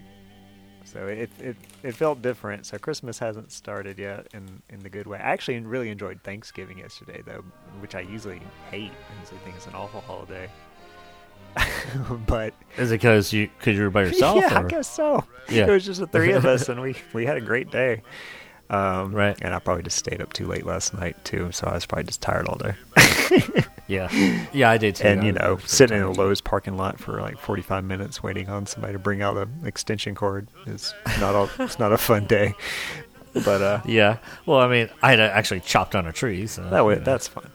so it, it it felt different. So Christmas hasn't started yet in in the good way. I actually really enjoyed Thanksgiving yesterday though, which I usually hate. I usually think it's an awful holiday. but Is it because you because you were by yourself? yeah, I guess so. Yeah. It was just the three of us, and we we had a great day. Um, Right. And I probably just stayed up too late last night too, so I was probably just tired all day. Yeah, yeah, I did too. and you know, sitting in a. Lowe's parking lot for like 45 minutes waiting on somebody to bring out an extension cord is not all. it's not a fun day. But uh, Yeah. Well, I mean, I had actually chopped down a tree, so that way, you know. that's fun.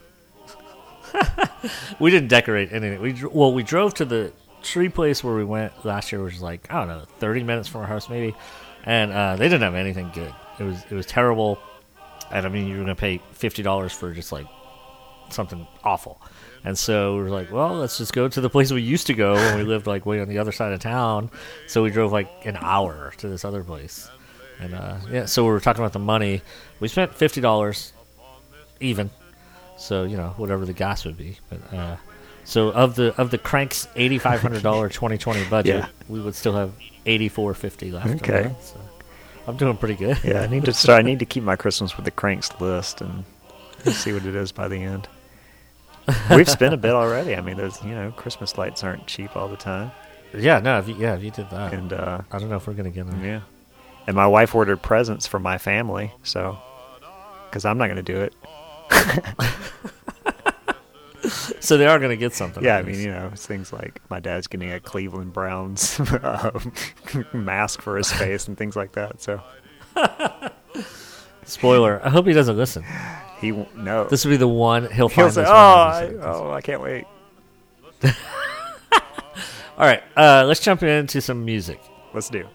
we didn't decorate anything. We well, we drove to the tree place where we went last year, which was like I don't know, thirty minutes from our house maybe, and uh, they didn't have anything good. It was it was terrible, and I mean you were gonna pay fifty dollars for just like something awful. And so we were like, well, let's just go to the place we used to go when we lived like way on the other side of town. So we drove like an hour to this other place. And uh, yeah, so we were talking about the money. We spent fifty dollars even. So you know whatever the gas would be. But uh, so of the of the cranks eighty five hundred dollar twenty twenty budget, Yeah. we would still have eighty four fifty left. Okay. that, so I'm doing pretty good. Yeah, I need to start. I need to keep my Christmas with the cranks list and see what it is by the end. We've spent a bit already. I mean, those you know Christmas lights aren't cheap all the time. Yeah, no, if you, yeah, if you did that, and uh, I don't know if we're gonna get them. yeah, and my wife ordered presents for my family, so because I'm not gonna do it. So they are gonna get something. Yeah, I mean, you know, it's things like my dad's getting a Cleveland Browns um, mask for his face and things like that. So Spoiler. I hope he doesn't listen. He won't know. This will be the one he'll He'll find. say, this "Oh, one I, and he'll say, oh, I can't wait." All right, uh, let's jump into some music. Let's do.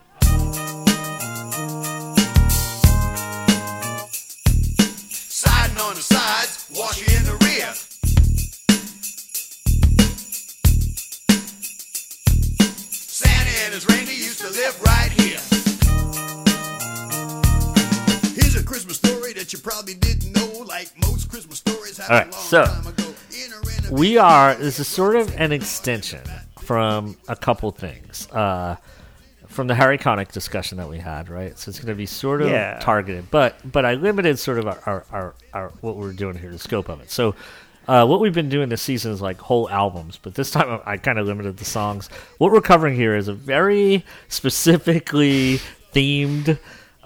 Siding on the sides, washing in the rear. Santa and his reindeer used to live right here. Christmas story that you probably didn't know, like most Christmas stories happened All right, a long so, time ago. In a We are. This is sort of an extension from a couple things. Uh, from the Harry Connick discussion that we had, right? So it's going to be sort of Yeah. targeted, but but I limited sort of our, our, our, our what we're doing here, the scope of it. So uh, what we've been doing this season is like whole albums, but this time I kind of limited the songs. What we're covering here is a very specifically themed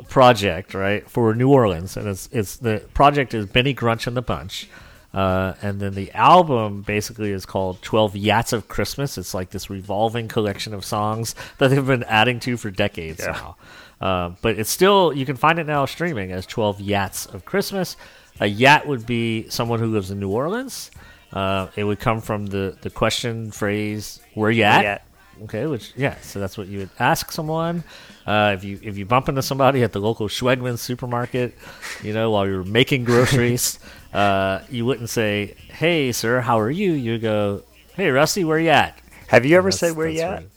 project, right, for New Orleans, and it's it's the project is Benny Grunch and the Bunch. Uh, and then the album basically is called 12 Yats of Christmas. It's like this revolving collection of songs that they've been adding to for decades Yeah. now. Uh, but it's still, you can find it now streaming as 12 Yats of Christmas. A Yat would be someone who lives in New Orleans. Uh, it would come from the, the question phrase, where you at? you at? Okay, which yeah, so that's what you would ask someone. Uh, if you if you bump into somebody at the local Schwegmann supermarket, you know, while you're making groceries, uh, you wouldn't say, "Hey, sir, how are you?" You go, "Hey, Rusty, where you at?" Have you ever said where that's you at? right.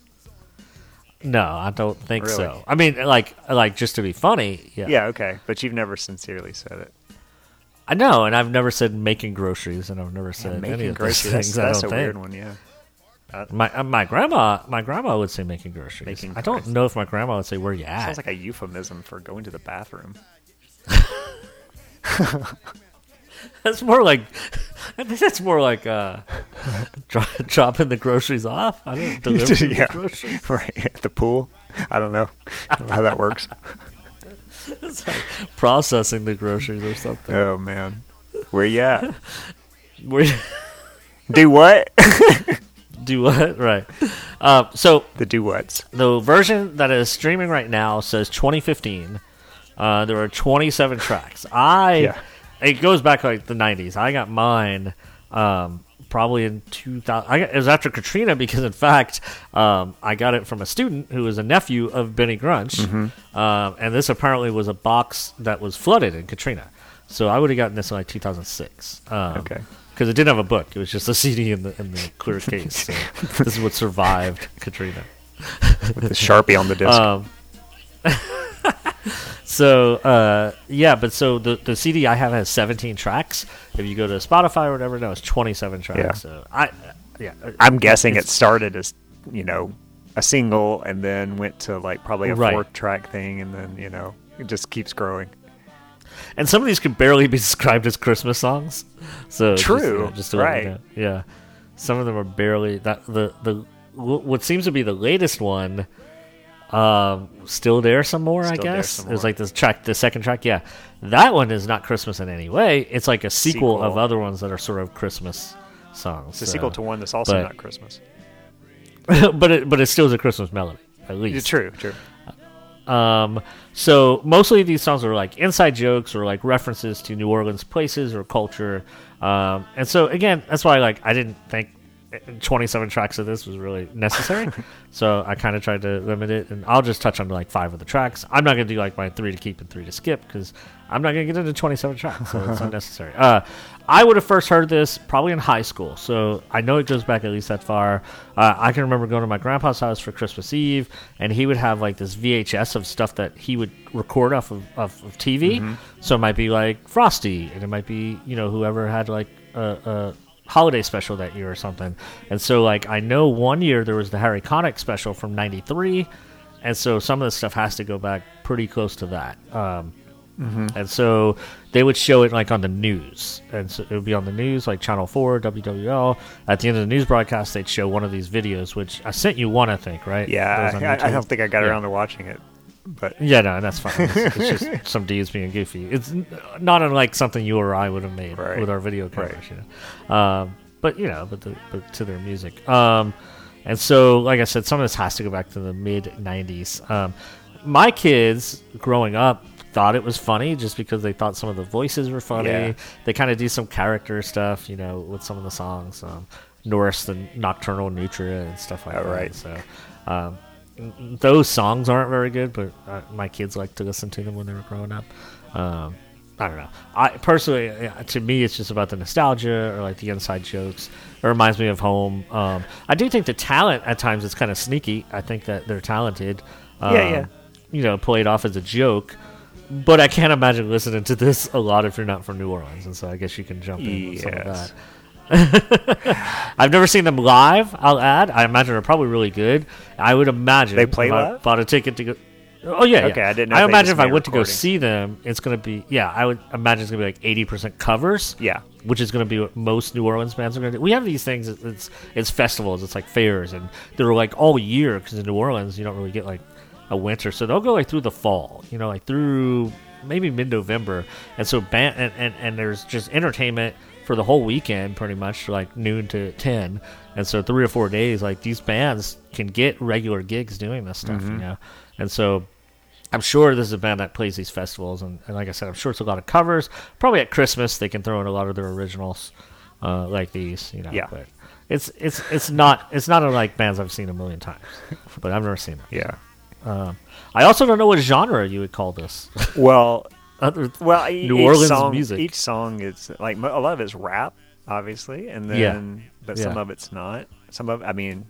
No, I don't think Really? so. I mean, like like just to be funny, yeah. Yeah, okay, but you've never sincerely said it. I know, and I've never said making groceries, and I've never said any Making of those groceries, things. I that's a think. weird one. Yeah. My uh, my grandma my grandma would say making groceries. Making I don't groceries. know if my grandma would say where you at. Sounds like a euphemism for going to the bathroom. That's more like I think that's more like uh, dro- dropping the groceries off. I don't deliver yeah, the groceries. right at the pool. I don't know how that works. It's like processing the groceries or something. Oh man, where you at? Where Do what? Do what? Right. Uh, so the do whats. the version that is streaming right now says 2015. Uh, there are 27 tracks. I Yeah. it goes back like the 90s. I got mine um, probably in 2000. I got, it was after Katrina because in fact um, I got it from a student who was a nephew of Benny Grunch, Mm-hmm. um, and this apparently was a box that was flooded in Katrina. So I would have gotten this in like 2006. Um, Okay. Because it didn't have a book; it was just a CD in the in the clear case. So this is what survived Katrina. With the sharpie on the disc. Um, so uh, yeah, but so the the CD I have has 17 tracks. If you go to Spotify or whatever, no, it's 27 tracks. Yeah. So I, yeah, I'm guessing it started as you know a single and then went to like probably a Right. four track thing and then you know it just keeps growing. And some of these could barely be described as Christmas songs. So True, yeah, just right. know. yeah, some of them are barely that the the what seems to be the latest one. Um, still there some more, I Still There guess. Some It was like this track, the second track. Yeah, that one is not Christmas in any way. It's like a sequel, of other ones that are sort of Christmas songs. It's a sequel to one that's also but- not Christmas. but it but it still is a Christmas melody at least. true, true. Um, so mostly these songs are like inside jokes or like references to New Orleans places or culture. Um, and so again, that's why like I didn't think 27 tracks of this was really necessary. so I kind of tried to limit it, and I'll just touch on like five of the tracks. I'm not gonna do like my three to keep and three to skip because I'm not gonna get into 27 tracks, so it's unnecessary. Uh, I would have first heard this probably in high school, so I know it goes back at least that far. Uh, I can remember going to my grandpa's house for Christmas Eve, and he would have like this VHS of stuff that he would record off of, of, of TV. So it might be like Frosty, and it might be you know whoever had like a, a holiday special that year or something. And so like I know one year there was the Harry Connick special from '93, and so some of the stuff has to go back pretty close to that. Um, and so they would show it like on the news, and so it would be on the news, like Channel Four, WWL. At the end of the news broadcast, they'd show one of these videos, which I sent you one, I think, right? Yeah, on I, I don't think I got Yeah. around to watching it, but Yeah, no, that's fine. It's, it's just some dudes being goofy. It's not unlike something you or I would have made Right. with our video Right. cameras, you know. Um, but you know, but, the, but to their music. Um, and so, like I said, some of this has to go back to the mid '90s. Um, my kids growing up thought it was funny just because they thought some of the voices were funny. Yeah. They kind of do some character stuff, you know, with some of the songs. Um, Norris the Nocturnal Nutria and stuff like Oh, that. right. So. Um, those songs aren't very good, but uh, my kids like to listen to them when they were growing up. Um, I don't know. I personally, uh, to me, it's just about the nostalgia or like the inside jokes. It reminds me of home. Um, I do think the talent at times is kind of sneaky. I think that they're talented. Um, Yeah, yeah. You know, played off as a joke. But I can't imagine listening to this a lot if you're not from New Orleans, and so I guess you can jump in with some of Yes. that. I've never seen them live. I'll add. I imagine they're probably really good. I would imagine They play if I live? bought a ticket to go. Oh yeah, Okay, yeah. I didn't know I imagine if I went to go see them, it's gonna be yeah. I would imagine it's gonna be like eighty percent covers. Yeah. which is gonna be what most New Orleans bands are gonna do. We have these things. It's it's, it's festivals. It's like fairs, and they're like all year because in New Orleans you don't really get like a winter, so they'll go like through the fall. You know, like through maybe mid November, and so band and, and and there's just entertainment for the whole weekend, pretty much like noon to ten, and so three or four days, like these bands can get regular gigs doing this stuff, you know, and so. I'm sure this is a band that plays these festivals, and, and like I said, I'm sure it's a lot of covers. Probably at Christmas they can throw in a lot of their originals, uh, like these, you know. Yeah. But it's it's it's not it's not unlike bands I've seen a million times, but I've never seen them. yeah. Um, I also don't know what genre you would call this. Well, Other well, New Orleans song, music. Each song is like a lot of it's rap, obviously, and then Yeah. but some Yeah. of it's not. Some of, I mean,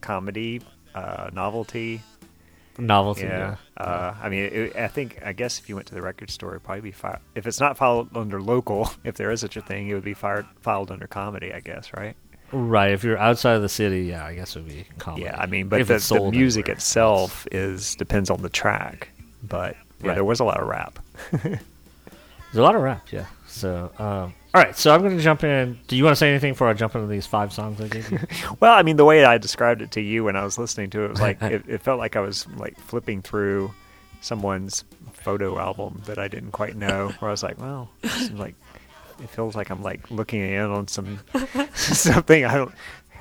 comedy, uh, novelty. novelty. Yeah. Yeah. Uh, I mean, it, I think I guess if you went to the record store, it'd probably be fi- if it's not filed under local, if there is such a thing, it would be fired, filed under comedy, I guess, right? Right. If you're outside of the city, yeah, I guess it would be comedy. Yeah, I mean, but If the, it's the music anywhere. itself is depends on the track. But yeah, Right. there was a lot of rap. There's a lot of rap. Yeah. So, um, all right. So I'm going to jump in. Do you want to say anything before I jump into these five songs I gave you? Well, I mean, the way I described it to you when I was listening to it was like it, it felt like I was like flipping through someone's photo album that I didn't quite know. Where I was like, well, like it feels like I'm like looking in on some something I don't.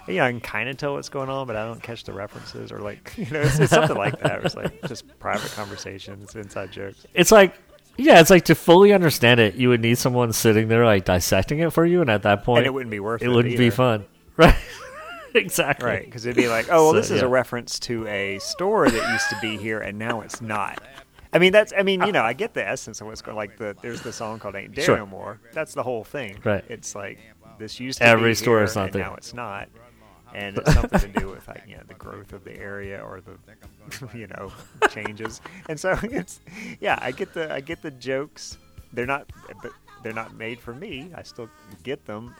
Yeah, I can kind of tell what's going on, but I don't catch the references or like you know, it's, it's something like that. It's like just private conversations, inside jokes. it's like yeah it's like to fully understand it you would need someone sitting there like dissecting it for you and at that point And it wouldn't be worth it it wouldn't be fun right exactly Right, because it'd be like, oh, well, So, this is yeah. a reference to a store that used to be here, and now it's not. I mean, that's. I mean, you uh, know, I get the essence of what's going. Like the there's the song called "Ain't There Sure. No More." That's the whole thing. Right. It's like this used to Every store is something. and now it's not, and it's something to do with like you know the growth of the area or the you know changes. And so it's yeah, I get the I get the jokes. They're not, but they're not made for me. I still get them,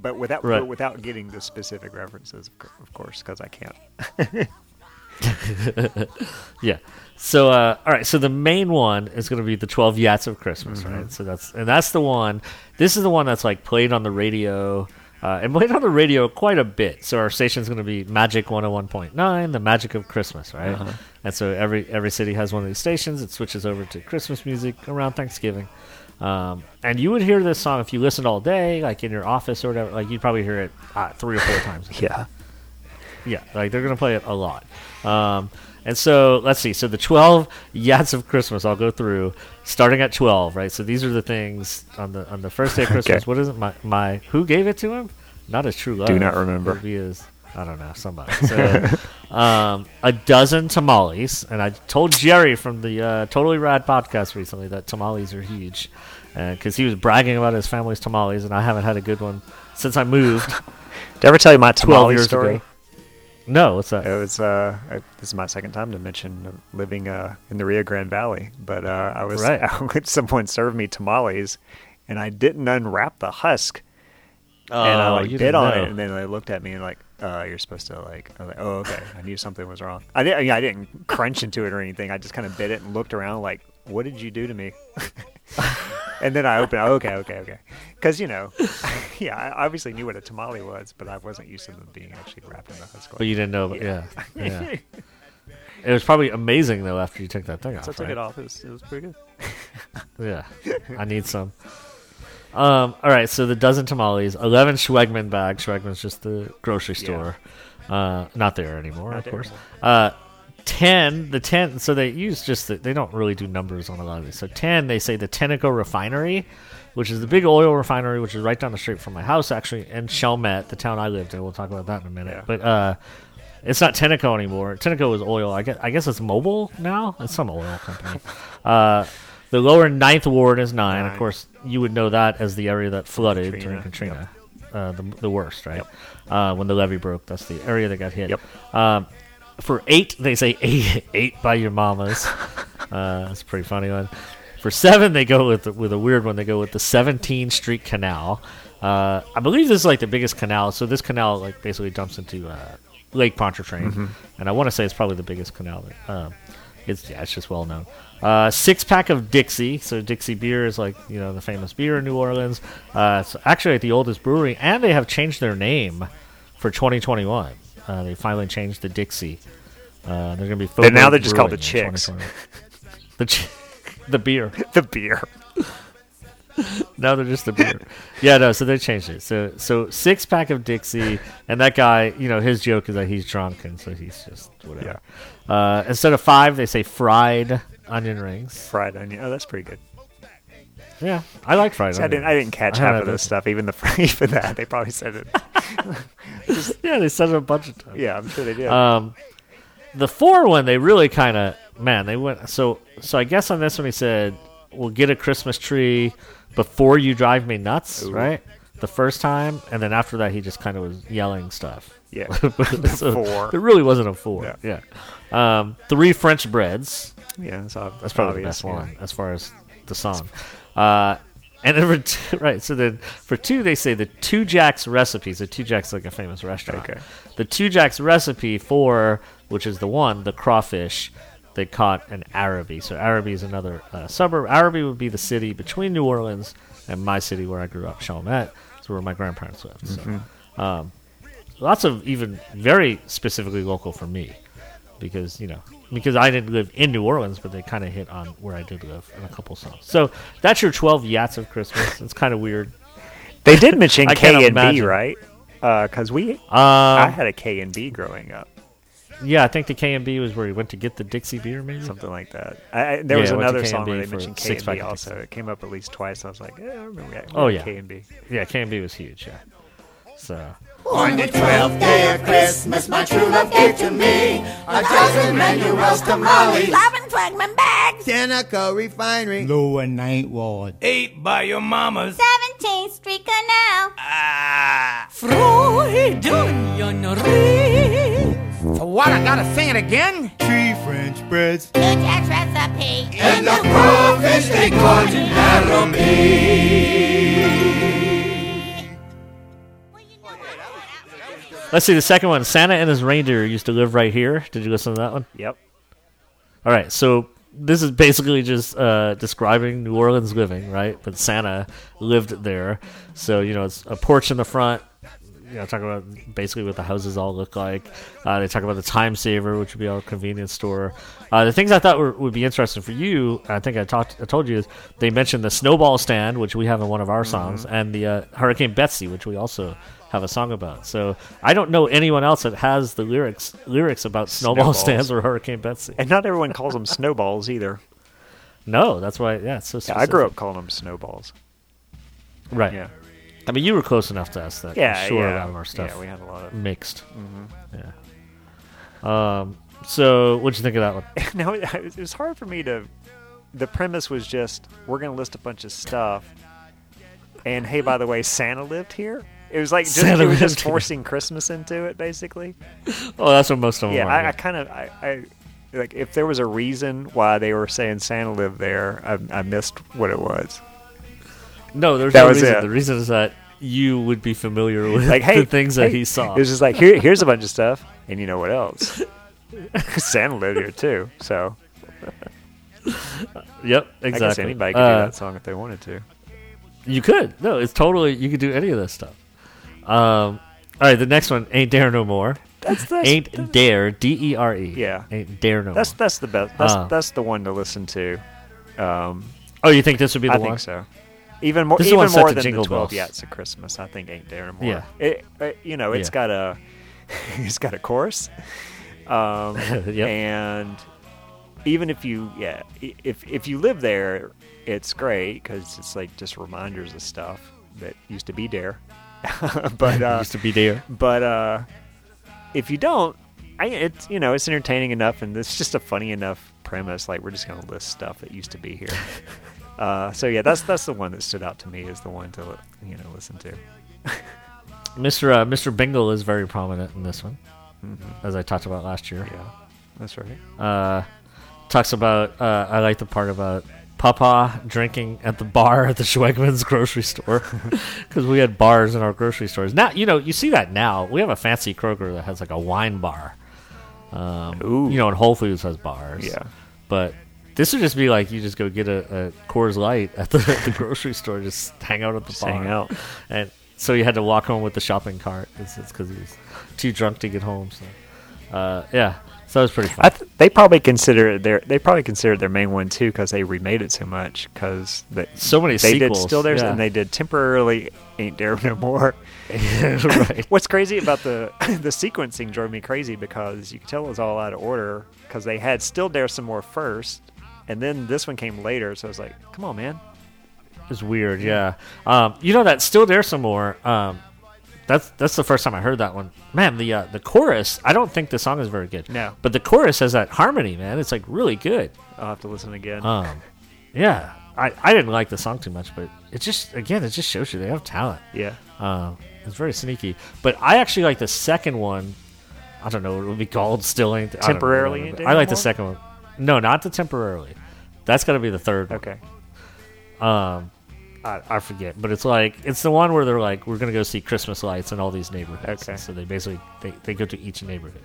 but without Right. but without getting the specific references, of course, because I can't. yeah so uh all right so the main one is going to be the 12 Yats of christmas Mm-hmm. right so that's and that's the one this is the one that's like played on the radio uh, and played on the radio quite a bit. So our station's going to be Magic 101.9, the magic of Christmas, right? Uh-huh. And so every every city has one of these stations. It switches over to Christmas music around Thanksgiving. Um, and you would hear this song if you listened all day, like in your office or whatever. Like you'd probably hear it uh, three or four times. Yeah. Yeah, like they're gonna play it a lot. Um, and so let's see. So the twelve yats of Christmas, I'll go through, starting at twelve. Right. So these are the things on the on the first day of Christmas. Okay. What is it? My my who gave it to him? Not his true love. Do not remember. Be his. I don't know somebody. So, um, a dozen tamales, and I told Jerry from the uh, Totally Rad podcast recently that tamales are huge, because he was bragging about his family's tamales, and I haven't had a good one since I moved Did I ever tell you my twelve tamale years story? ago. No, what's that? It was uh, uh, this is my second time to mention living uh, in the Rio Grande Valley, but uh, I was Right. someone served me tamales, and I didn't unwrap the husk, Oh, and I like you bit on know. it, and then they looked at me and like, uh, "You're supposed to like." I was like, "Oh, okay." I knew something was wrong. I didn't. I, mean, I didn't crunch into it or anything. I just kind of bit it and looked around like, what did you do to me? and then I opened. Okay, okay, okay. Because you know, yeah, I obviously knew what a tamale was, but I wasn't used to them being actually wrapped in the husk. But you didn't know. But yeah. Yeah. It was probably amazing though after you took that thing off. so I took right? it off. It was, it was pretty good. Yeah, I need some. Um, all right, so the dozen tamales, eleven Schwegmann bags. Schwegmann's just the grocery store, uh, not there anymore, Not of there course. anymore. Uh, ten, the ten. So they use just the, they don't really do numbers on a lot of these. So ten, they say the Tenneco Refinery, which is the big oil refinery, which is right down the street from my house, actually, in Chalmette, the town I lived in. We'll talk about that in a minute. Yeah. But uh, it's not Tenneco anymore. Tenneco is oil. I guess I guess it's Mobil now. It's some oil company. uh, the lower ninth ward is nine. Of course, you would know that as the area that flooded Katrina, during Katrina, uh, the the worst, right? Uh, when the levee broke, that's the area that got hit. Yep. Um, for eight, they say eight, eight by your mamas. uh, that's a pretty funny one. For seven, they go with with a weird one. They go with the 17th Street Canal. Uh, I believe this is like the biggest canal. So this canal like basically dumps into uh, Lake Pontchartrain, Mm-hmm. and I want to say it's probably the biggest canal. That, um, it's yeah, it's just well known. Uh, six pack of Dixie. So Dixie beer is like you know the famous beer in New Orleans. Uh, it's actually the oldest brewery, and they have changed their name for 2021. Uh, they finally changed the Dixie. Uh, they're going to be. And now they're just called the Chicks. the ch- the beer. the beer. Now they're just the beer. yeah, no. So they changed it. So so six pack of Dixie, and that guy, you know, his joke is that he's drunk, and so he's just whatever. Uh, instead of five, they say fried onion rings. Fried onion. Oh, that's pretty good. Yeah, I like fried See, I didn't. I didn't catch I half of this stuff. Even the even that they probably said it. Yeah, they said it a bunch of times. Yeah, I'm sure they did. Um, the four one, they really kind of man, they went so so. I guess on this one, he said, "We'll get a Christmas tree before you drive me nuts." Right, the first time, and then after that, he just kind of was yelling stuff. yeah. So Four. It really wasn't a four. Yeah. Um, three French breads. Yeah, that's, That's probably the best yeah. one as far as the song. Uh, and then for two, right, so then for two, they say the Tujague's recipes. The Tujague's like a famous restaurant. Okay. The Tujague's recipe for which is the one the crawfish they caught in Arabi. So Arabi is another uh, suburb. Arabi would be the city between New Orleans and my city where I grew up, Chalmette. It's where my grandparents lived. So, um, lots of even very specifically local for me because you know because I didn't live in New Orleans, but they kind of hit on where I did live in a couple songs. So that's your twelve yats of Christmas. It's kind of weird. They did mention K and B, right? Because we, I Um, had a K and B growing up, yeah, I think the K and B was where he went to get the Dixie beer, maybe. something like that. I, I, there Yeah, was I another song where they mentioned K and B also. Dixie. It came up at least twice. I was like, yeah, I remember that. Oh, yeah. K and B. Yeah, K and B was huge. Yeah. So On the twelfth day of Christmas, my true love gave to me a dozen Manuel's tamales, Eleven Schwegmann bags. Tenneco Refinery, Lower Ninth Ward. Eight by your mamas. 17th Street Canal. Ah. For what? I gotta say it again? Three French breads. Tujague's recipe. and the crawfish they caught in let's see the second one. Santa and his reindeer used to live right here. Did you listen to that one? Yep. All right, so this is basically just uh, describing New Orleans living, right? But Santa lived there, so you know it's a porch in the front. You know, talk about basically what the houses all look like. Uh, they talk about the time saver, which would be our convenience store. Uh, the things I thought were, would be interesting for you, I think I talked, I told you, is they mentioned the snowball stand, which we have in one of our songs, and the uh, Hurricane Betsy, which we also have a song about. So I don't know anyone else that has the lyrics lyrics about snowball Snowballs. stands or Hurricane Betsy. And not everyone calls them snowballs either. No, that's why. Yeah, it's so. Yeah, I grew up calling them snowballs. Right. Yeah. I mean, you were close enough to us that Yeah, I'm sure yeah. a lot of our stuff Yeah, we had a lot of. mixed. Yeah. Um. So, what'd you think of that one? no, it it was hard for me to. The premise was just we're going to list a bunch of stuff, and hey, by the way, Santa lived here. It was like just, Santa it was just forcing Christmas into it, basically. Oh, that's what most of them Yeah, are. I, I kind of I, I like if there was a reason why they were saying Santa lived there, I, I missed what it was. no, there's that no was reason. it. The reason is that you would be familiar with Like, hey, the things that he saw. It was just like here, here's a bunch of stuff, and you know what else? Santa lived here too, so Yep, I guess exactly. anybody could Uh, do that song if they wanted to. You could. No, it's totally. You could do any of this stuff. Um. All right, the next one ain't dare no more. That's that's ain't dare D E R E. Yeah. Ain't dare no that's more. that's the best. That's Uh. that's the one to listen to. Um, Oh, you think this would be the I one? think so. Even more, This is even more than the Twelve. Yats of Christmas. I think ain't dare no more. Yeah. It, it- you know, it's Yeah. got a, it's got a chorus, um, Yep. and even if you, yeah, if if you live there, it's great because it's like just reminders of stuff that used to be there. but uh, Used to be there. but uh, if you don't, I, it's you know it's entertaining enough, and it's just a funny enough premise. Like we're just gonna list stuff that used to be here. uh, so yeah, that's that's the one that stood out to me is the one to you know listen to. Mr. Uh, Mr. Bingle is very prominent in this one, as I talked about last year. Yeah, that's right. Uh, talks about. Uh, I like the part about Papa drinking at the bar at the Schwegmann's grocery store because we had bars in our grocery stores. Now you know you see that now. We have a fancy Kroger that has like a wine bar. Um, Ooh. You know, and Whole Foods has bars. Yeah. but. This would just be like you just go get a, a Coors Light at the, at the grocery store, just hang out at the Just bar, hang out. and so you had to walk home with the shopping cart. It's because he was too drunk to get home. So, uh, yeah, so it was pretty fun. I th- they probably consider it their they probably consider it their main one too because they remade it so much because So many they did sequels, still theirs yeah. and they did temporarily ain't there no more. right. What's crazy about the the sequencing drove me crazy because you could tell it was all out of order because they had still dare some more first, and then this one came later. So I was like, come on, man. It's weird, yeah. Um, you know that still there some more. Um, that's that's the first time I heard that one. Man, the uh, the chorus. I don't think the song is very good. No. but the chorus has that harmony, man. It's like really good. I'll have to listen again. Um, yeah, I I didn't like the song too much, but it just again it just shows you they have talent. yeah, Uh, it's very sneaky. But I actually like the second one. I don't know what it would be called. Still ain't I know, Temporarily whatever. I like the second one. No, not the temporarily. That's got to be the third. one. okay. Um, I, I forget, but it's like it's the one where they're like, we're gonna go see Christmas lights in all these neighborhoods. Okay. And so they basically they, they go to each neighborhood.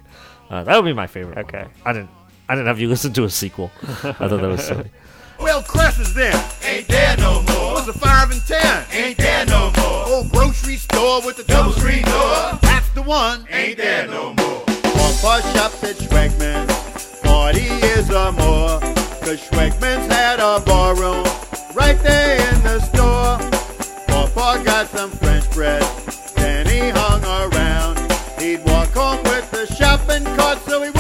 Uh, that would be my favorite. one. Okay. I didn't I didn't have you listen to a sequel. I thought that was silly. Well, Kress's then ain't there no more. Was a five and ten ain't there no more. Old grocery store with the double screen door. That's the one ain't there no more. Papa shopped at Schwegmanns 40 years or more. Cause Schwegmanns had a barroom right there in the store. Papa got some French bread, then he hung around. He'd walk home with the shopping cart so he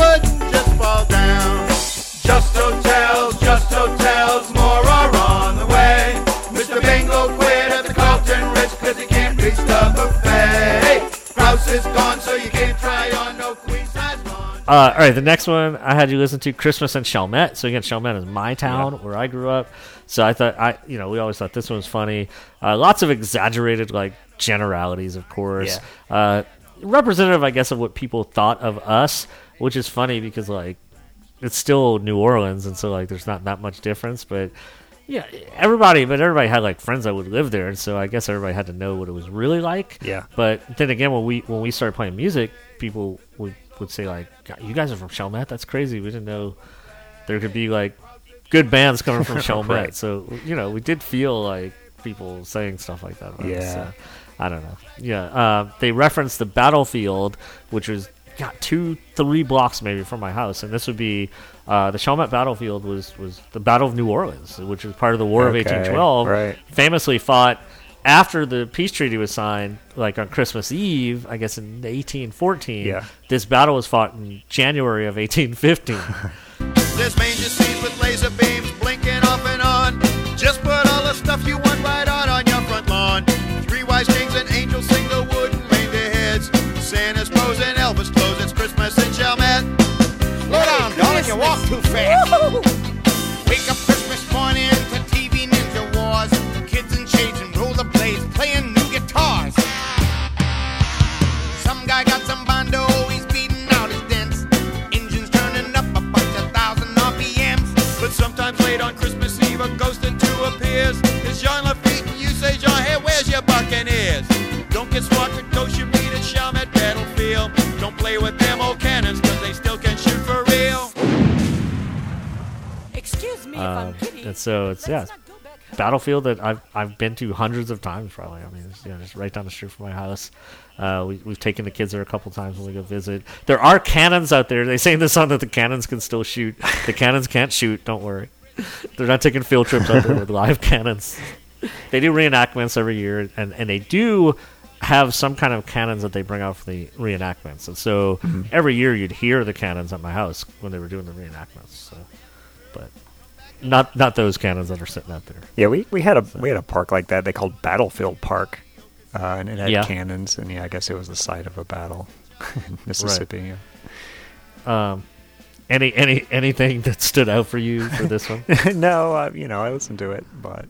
Uh, all right, the next one I had you listen to Christmas in Chalmette. So again, Chalmette is my town where I grew up. So I thought I, you know, we always thought this one was funny. Uh, lots of exaggerated like generalities, of course. Uh, representative, I guess, of what people thought of us, which is funny because like it's still New Orleans, and so like there's not that much difference, but. Yeah, everybody, but everybody had like friends that would live there, and so I guess everybody had to know what it was really like. Yeah. But then again, when we when we started playing music, people would say like, "You guys are from Chalmette? That's crazy. We didn't know there could be like good bands coming from Chalmette." Right. So you know, we did feel like people saying stuff like that. About us, Yeah. so, I don't know. Yeah. Uh, they referenced the battlefield, which was got two, three blocks maybe from my house, and this would be uh, the Chalmette battlefield was was the Battle of New Orleans, which was part of the War of 1812. right. Famously fought after the peace treaty was signed, like on Christmas Eve, I guess in 1814. Yeah. This battle was fought in January of 1815. There's manger scenes with laser beams blinking off and on. Just put all the stuff you want right out on your front lawn. Three wise kings and angels sing the wooden reindeer heads. Santa's posing Elvis clothes. It's Christmas in Chalmette. Slow down, darling, you walk too fast. Wake up Christmas Eve, a appears. It's Jean Lafitte, and you say, John, hey, where's your Buccaneers? Don't get smart with ghosts you meet at Chalmette Battlefield. Don't play with them old cannons, cause they still can shoot for real. Excuse me Um, and so it's yeah, battlefield that I've I've been to hundreds of times probably. I mean, it's, you know, just right down the street from my house. Uh, we, we've taken the kids there a couple times when we go visit. There are cannons out there. They say in the song that the cannons can still shoot. The cannons can't shoot. Don't worry. They're not taking field trips out there with live cannons. They do reenactments every year, and, and they do have some kind of cannons that they bring out for the reenactments. And so every year you'd hear the cannons at my house when they were doing the reenactments. So, but not not those cannons that are sitting out there. Yeah, we, we had a we had a park like that. They called Battlefield Park, uh, and it had Yeah. cannons. And yeah, I guess it was the site of a battle in Mississippi. Um, any any anything that stood out for you for this one? no, uh, you know, I listened to it, but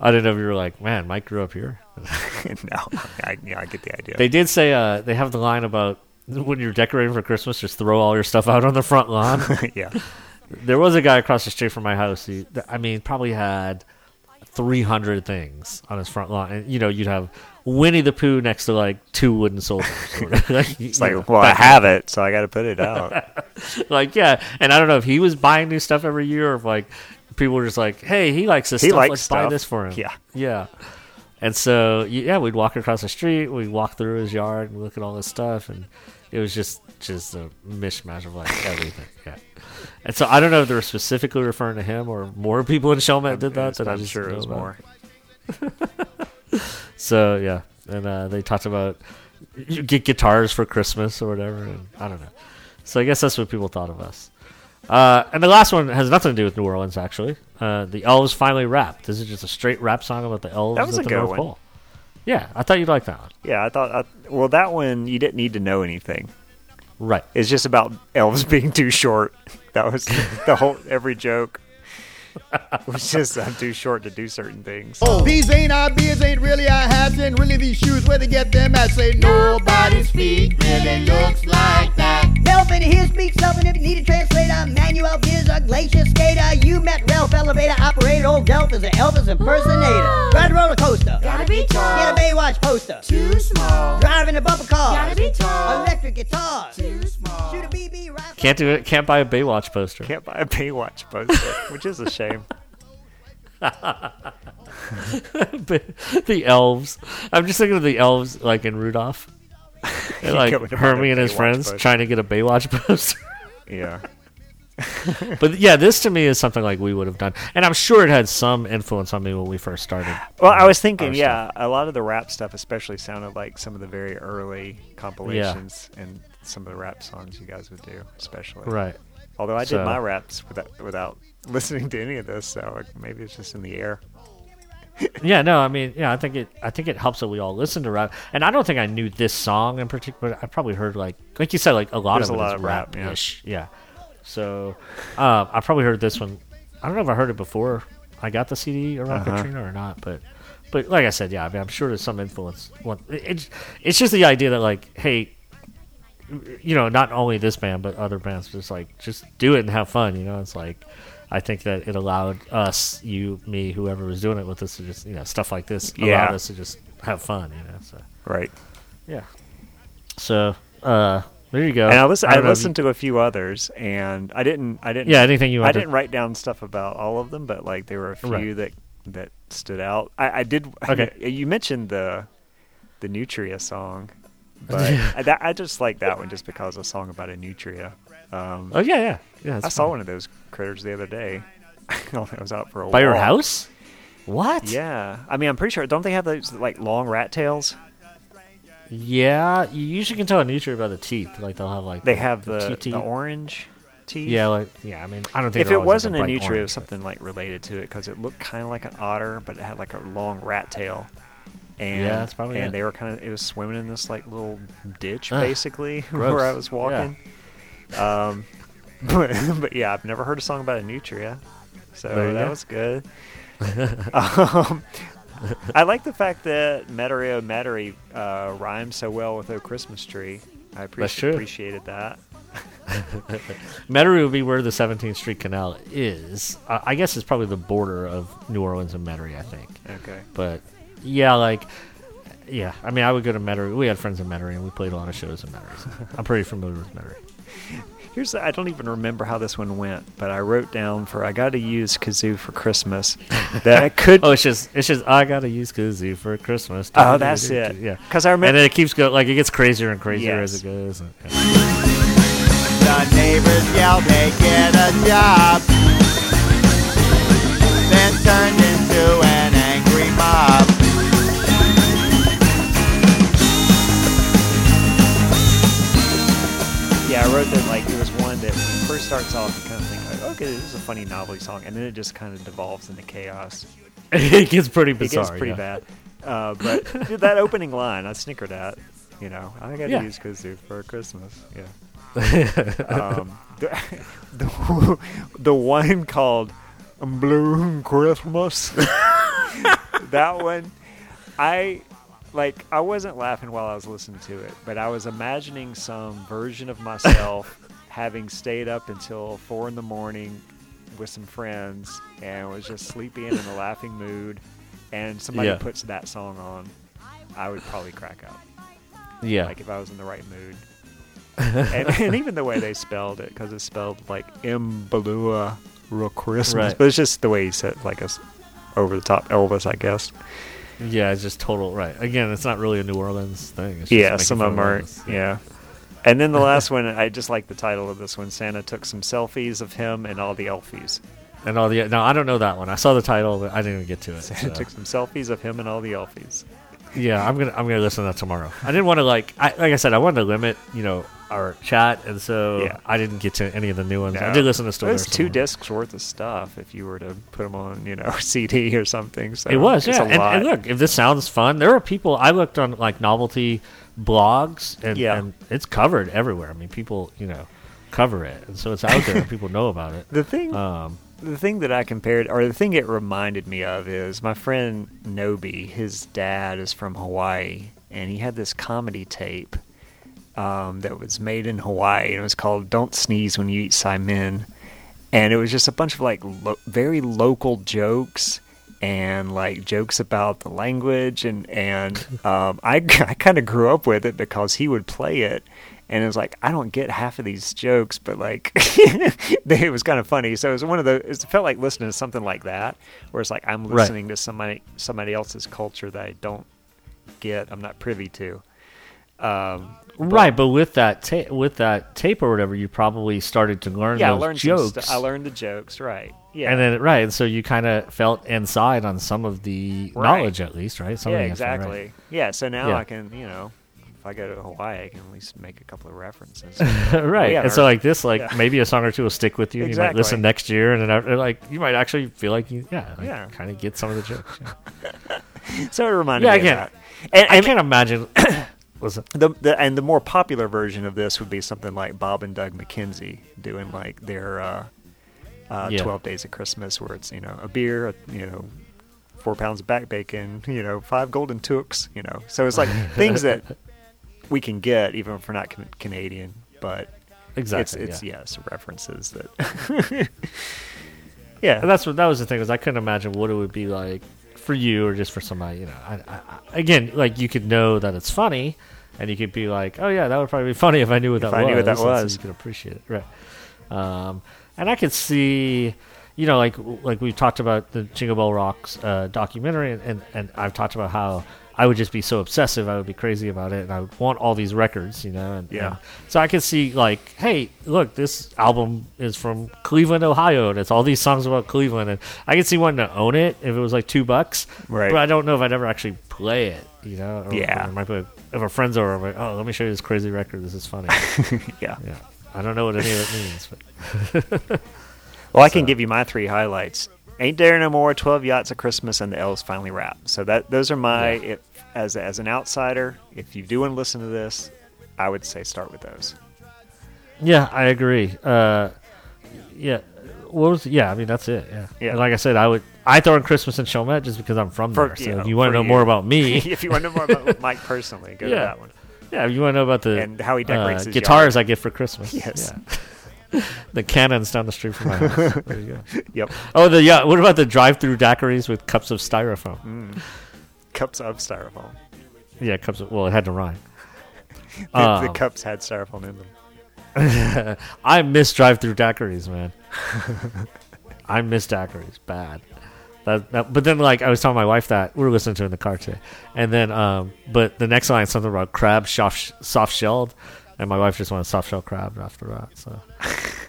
I didn't know if you were like, man, Mike grew up here. no, I, yeah, I get the idea. They did say uh, they have the line about when you're decorating for Christmas, just throw all your stuff out on the front lawn. yeah, there was a guy across the street from my house. He, I mean, probably had 300 things on his front lawn. And, you know, you'd have Winnie the Pooh next to like two wooden soldiers. like, it's like, well, I have it, so I got to put it out. like, yeah. And I don't know if he was buying new stuff every year or if like people were just like, hey, he likes this He stuff. likes Let's buy this for him. Yeah. Yeah. And so, yeah, we'd walk across the street, we'd walk through his yard and look at all this stuff. And it was just, just a mishmash of like everything. Yeah. And so I don't know if they were specifically referring to him or more people in Chalmette did that. that I I'm just sure it was know more. So yeah, and uh, they talked about you get guitars for Christmas or whatever. And I don't know. So I guess that's what people thought of us. Uh, and the last one has nothing to do with New Orleans, actually. Uh, the elves finally rapped. This is just a straight rap song about the elves That was at a the good North one. Pole. Yeah, I thought you'd like that one. Yeah, I thought. I, well, that one you didn't need to know anything. Right. It's just about elves being too short. That was the whole every joke. was just I'm too short to do certain things. Oh, these ain't our beers, ain't really our hats, and really these shoes where they get them at. Say nobody's feet really looks like that. Ralph and his speaks up, and if you need a translator, Manuel is a glacier skater. You met Ralph, elevator operator. Old Delph is an Elvis impersonator. Ride a roller coaster. Gotta be tall. Get a Baywatch poster. Too small. Driving a bumper car. Gotta be tall. Electric guitar. Too small. Shoot a BB rifle. Can't do it. Can't buy a Baywatch poster. Can't buy a Baywatch poster, which is a shame. the elves. I'm just thinking of the elves like in Rudolph. And, like Hermie and his Baywatch friends poster. trying to get a Baywatch poster. Yeah. but yeah, this to me is something like we would have done, and I'm sure it had some influence on me when we first started. Well, I was thinking, yeah, a lot of the rap stuff, especially, sounded like some of the very early compilations and some of the rap songs you guys would do, especially. Right. Although I did So- my raps without without listening to any of this, so maybe it's just in the air. Yeah, no, I mean, yeah, I think it. I think it helps that we all listen to rap, and I don't think I knew this song in particular. I probably heard like, like you said, like a lot There's of a it lot of rap, yeah. rap-ish. Yeah. So, um, I probably heard this one. I don't know if I heard it before I got the CD around Uh-huh. Katrina or not, but, but like I said, yeah, I mean, I'm sure there's some influence. One, it- it's it's just the idea that like, hey, you know, not only this band but other bands just like just do it and have fun. You know, it's like I think that it allowed us, you, me, whoever was doing it with us to just you know stuff like this Yeah. allowed us to just have fun. You know, so Right. yeah. So uh, there you go. And I, listen, I, know listened to a few others, and I didn't. I didn't. Yeah, anything you I didn't write down stuff about all of them, but like there were a few Right. that that stood out. I, I did. Okay. You mentioned the the Nutria song, but I, that, I just like that one just because it's a song about a nutria. Um, Oh yeah, yeah, yeah. I that's saw one of those critters the other day. I was out for a by your walk. house. What? Yeah, I mean, I'm pretty sure. Don't they have those like long rat tails? Yeah, you usually can tell a nutria by the teeth. Like they'll have like They have the, teeth the orange teeth. Yeah, like yeah. I mean, I don't think If it wasn't like, a nutria, it was something like related to it because it looked kind of like an otter, but it had like a long rat tail. And, Yeah, that's probably and it. they were kind of it was swimming in this like little ditch Ugh, basically gross. where I was walking. Um, but, but yeah, I've never heard a song about a nutria, so that go. was good. um, I like the fact that Metairie Metairie uh, rhymes so well with "O Christmas Tree." I appreci- appreciated that. Metairie would be where the 17th Street Canal is. Uh, I guess it's probably the border of New Orleans and Metairie. I think. Okay. But yeah, like yeah. I mean, I would go to Metairie. We had friends in Metairie, and we played a lot of shows in Metairie. So I'm pretty familiar with Metairie. Here's I don't even remember how this one went, but I wrote down for I got to use kazoo for Christmas that I could. Oh, it's just it's just I gotta use kazoo for Christmas. Oh, that's it. Yeah, because I remember. and then it keeps going like it gets crazier and crazier as it goes. and- yeah. The neighbors yelled they get a job. Then turned into an angry mob. Yeah, I wrote that like it was one that when it first starts off, you kind of think like, okay, this is a funny novelty song, and then it just kind of devolves into chaos. it gets pretty It gets pretty yeah. bad. Uh, but dude, that opening line, I snickered at. You know, I got to Yeah. use kazoo for Christmas. Yeah. um, the, the, the one called Bloom Christmas. that one, I like. I wasn't laughing while I was listening to it, but I was imagining some version of myself having stayed up until four in the morning with some friends and was just sleepy and in a laughing mood, and somebody Yeah. puts that song on, I would probably crack up. Yeah, Like if I was in the right mood. and, and even the way they spelled it, because it's spelled like Imbalua Real Christmas. Right. But it's just the way he said, like us over the top Elvis, I guess. Yeah, it's just total right. Again, it's not really a New Orleans thing. It's just Yeah, some of them are. Elvis. Yeah. And then the last one, I just like the title of this one. Santa took some selfies of him and all the Elfies. and all the no, I don't know that one. I saw the title, but I didn't even get to it. Santa so. took some selfies of him and all the Elfies. Yeah, I'm gonna I'm gonna listen to that tomorrow. I didn't want to like I, like I said I wanted to limit you know our chat, and so Yeah. I didn't get to any of the new ones. I No. did listen to It was two discs worth of stuff if you were to put them on, you know, CD or something. So It was, it's yeah. a And, lot. and look, if this sounds fun, there are people. I looked on like novelty blogs, and, Yeah. and it's covered everywhere. I mean, people, you know, cover it, and so it's out there, and people know about it. the thing Um, the thing that I compared, or the thing it reminded me of, is my friend Nobi. His dad is from Hawaii, and he had this comedy tape um, that was made in Hawaii, and it was called "Don't Sneeze When You Eat Saimin," and it was just a bunch of like lo- very local jokes and like jokes about the language, and and um, I I kind of grew up with it because he would play it. And it was like I don't get half of these jokes, but like it was kind of funny. So it was one of the. It felt like listening to something like that, where it's like I'm Right. listening to somebody somebody else's culture that I don't get. I'm not privy to. Um, right, but with that ta- with that tape or whatever, you probably started to learn yeah, I learned jokes. stu- I learned the jokes, right? Yeah, And then right, and so you kind of felt inside on some of the Right. knowledge, at least, right? Some yeah, info, right. exactly. Yeah, so now Yeah. I can, you know, if I go to Hawaii, I can at least make a couple of references. right. Yeah, and so like this, like yeah. maybe a song or two will stick with you. and You might listen next year, and then like you might actually feel like you, yeah, like, Yeah. kind of get some of the jokes. Yeah. so it reminded Yeah, me of that. And, I can't imagine. was it? the, the and the more popular version of this would be something like Bob and Doug McKenzie doing like their uh, uh, Yeah. Twelve Days of Christmas, where it's you know a beer, a, you know, four pounds of back bacon, you know, five golden toques, you know. So it's like things that we can get even if we're not can- Canadian, but Exactly. it's it's yeah. yes references that. yeah, And that's what that was the thing was I couldn't imagine what it would be like for you or just for somebody. You know, I, I, again, like you could know that it's funny, and you could be like, oh yeah, that would probably be funny if I knew what If that I was. knew what that and so was. you could appreciate it, right? Um, and I could see, you know, like like we've talked about the Jingle Bell Rocks uh, documentary, and, and and I've talked about how. I would just be so obsessive. I would be crazy about it, and I would want all these records, you know. And, Yeah. and so I could see, like, hey, look, this album is from Cleveland, Ohio, and it's all these songs about Cleveland, and I could see wanting to own it if it was like two bucks. Right. But I don't know if I'd ever actually play it, you know. Or, Yeah. Or might if a friend's over, I'm like, oh, let me show you this crazy record. This is funny. yeah. yeah. I don't know what any of it means, but Well, I can give you my three highlights. Ain't There No More, 12 Yachts of Christmas, and The Elves Finally Rap. So that those are my, if, as, as an outsider, if you do want to listen to this, I would say start with those. yeah, I agree. Uh, yeah. What was? Yeah, I mean that's it. Yeah. Yeah. And like I said, I would. I throw in Christmas and Chalmette just because I'm from For- there. So yeah, if you want to know you. more about me, if you want to know more about Mike personally, go to that one. yeah, if you want to know about the And how he decorates uh, his guitars yard. I get for Christmas. Yes. Yeah. the cannons down the street from my house. There you go. Yep. Oh, the yeah. What about the drive-through daiquiris with cups of styrofoam? Mm. Cups of styrofoam. Yeah, cups. Of, well, it had to rhyme. The, the Um, cups had styrofoam in them. I miss drive-through daiquiris, man. I miss daiquiris bad. That, that, but then, like, I was telling my wife that we were listening to it in the car today, and then, um, but the next line something about crab soft soft shelled, and my wife just wanted soft shell crab after that. So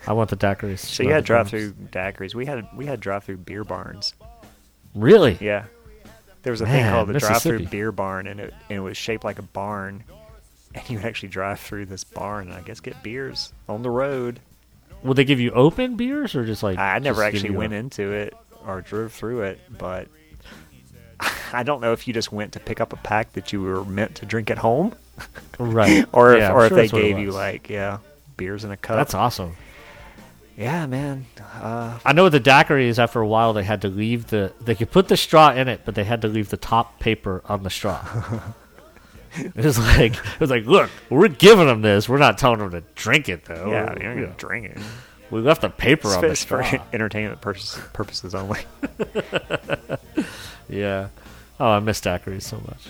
I want the daiquiris. So you had drive-through daiquiris. We had we had drive-through beer barns. Really? Yeah. There was a thing called the drive-through beer barn, and it and it was shaped like a barn, and you would actually drive through this barn and I guess get beers on the road. Will they give you open beers or just like? I never actually you a- went into it or drove through it, but I don't know if you just went to pick up a pack that you were meant to drink at home, right? or if, Yeah, or if they that's what it gave you like yeah beers in a cup. That's awesome. Yeah, man. Uh, I know the daiquiris, after a while, they had to leave the. They could put the straw in it, but they had to leave the top paper on the straw. it was like it was like, look, we're giving them this. We're not telling them to drink it though. yeah, you're Yeah. gonna drink it. we left the paper It's on the it's for straw. entertainment purposes, purposes only. yeah. Oh, I miss daiquiris so much.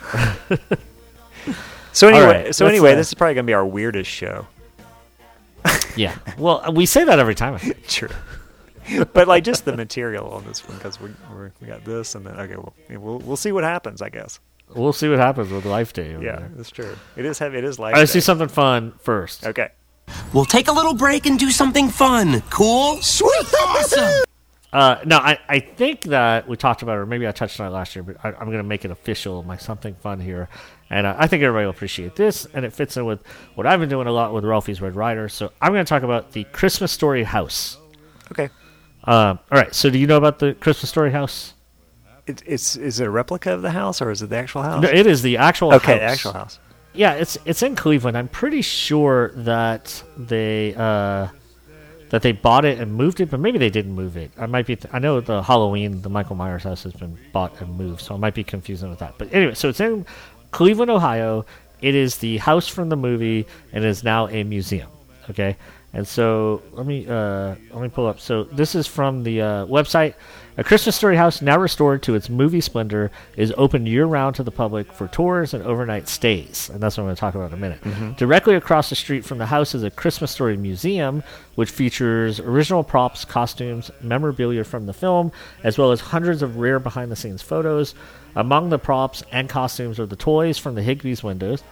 So anyway, right, so anyway, uh, this is probably gonna be our weirdest show. yeah. Well, we say that every time. I think. True. but like just the material on this one because we we're, we got this and then okay, well we'll we'll see what happens. I guess. We'll see what happens with Life Day. Yeah, there. that's true. It is heavy. It is Life. I let's do something fun first. Okay. We'll take a little break and do something fun. Cool? Sweet! Awesome! Uh, no, I, I think that we talked about it, or maybe I touched on it last year, but I, I'm going to make it official, my something fun here. And uh, I think everybody will appreciate this, and it fits in with what I've been doing a lot with Ralphie's Red Rider. So I'm going to talk about the Christmas Story House. Okay. Um, all right, so do you know about the Christmas Story House? It, it's is it a replica of the house or is it the actual house? No, it is the actual okay, house. the actual house. Yeah, it's it's in Cleveland. I'm pretty sure that they uh, that they bought it and moved it, but maybe they didn't move it. I might be. I know the Halloween, the Michael Myers house has been bought and moved, so I might be confusing with that. But anyway, so it's in Cleveland, Ohio. It is the house from the movie, and is now a museum. Okay, and so let me uh, let me pull up. So this is from the uh, website. A Christmas Story house, now restored to its movie splendor, is open year round to the public for tours and overnight stays. And that's what I'm going to talk about in a minute. Directly across the street from the house is a Christmas Story museum, which features original props, costumes, memorabilia from the film, as well as hundreds of rare behind the scenes photos. Among the props and costumes are the toys from the Higbee's windows,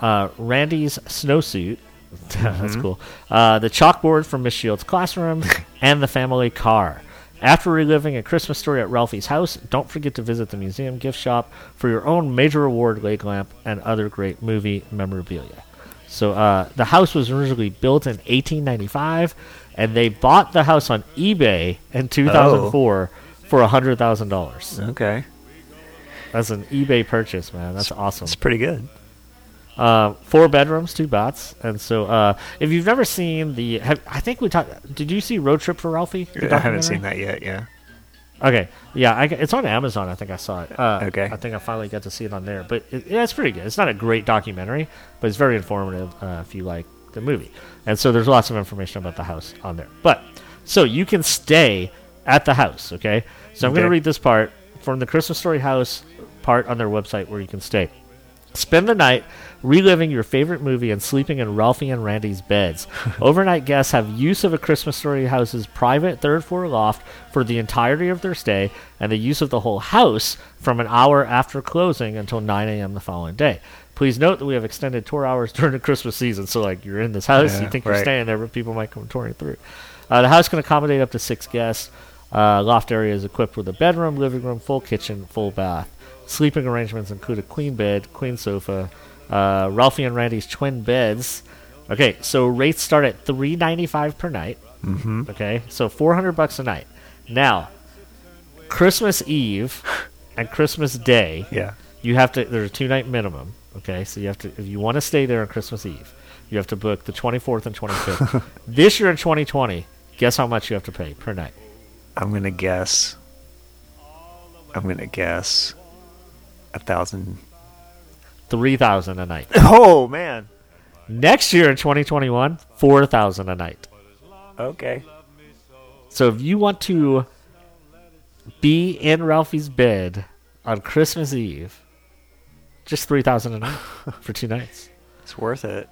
uh, Randy's snowsuit. That's cool. Uh, the chalkboard from Miss Shields' classroom, and the family car. After reliving a Christmas story at Ralphie's house, don't forget to visit the museum gift shop for your own major award leg lamp and other great movie memorabilia. So uh, the house was originally built in 1895, and they bought the house on eBay in 2004 for hundred thousand dollars. Okay, That's an eBay purchase, man. That's awesome. it's pretty good. Uh, four bedrooms, two baths, and so uh, if you've never seen the, have, I think we talked. Did you see Road Trip for Ralphie? I haven't seen that yet. Yeah. Okay, yeah, I, it's on Amazon. I think I saw it. Uh, Okay. I think I finally got to see it on there, but it, yeah, it's pretty good. It's not a great documentary, but it's very informative uh, if you like the movie. And so there's lots of information about the house on there. But so you can stay at the house. Okay, so I'm going to read this part from the Christmas Story House part on their website where you can stay. Spend the night reliving your favorite movie and sleeping in Ralphie and Randy's beds. Overnight guests have use of a Christmas Story house's private third floor loft for the entirety of their stay, and the use of the whole house from an hour after closing until 9 a.m. the following day. Please note that we have extended tour hours during the Christmas season, so like you're in this house, you Yeah, think you're staying there, but people might come touring through. Uh, the house can accommodate up to six guests. Uh, loft area is equipped with a bedroom, living room, full kitchen, full bath. Sleeping arrangements include a queen bed, queen sofa, uh, Ralphie and Randy's twin beds. Okay, so rates start at three ninety five per night. Mm-hmm. Okay, so four hundred bucks a night. Now, Christmas Eve and Christmas Day, Yeah. you have to. There's a two night minimum. Okay, so you have to if you want to stay there on Christmas Eve, you have to book the 24th and 25th. this year in 2020, guess how much you have to pay per night? I'm gonna guess. I'm gonna guess. A thousand. Three thousand a night. Oh man. Next year in 2021, four thousand a night. Okay. So if you want to be in Ralphie's bed on Christmas Eve, just three thousand a night for two nights. It's worth it.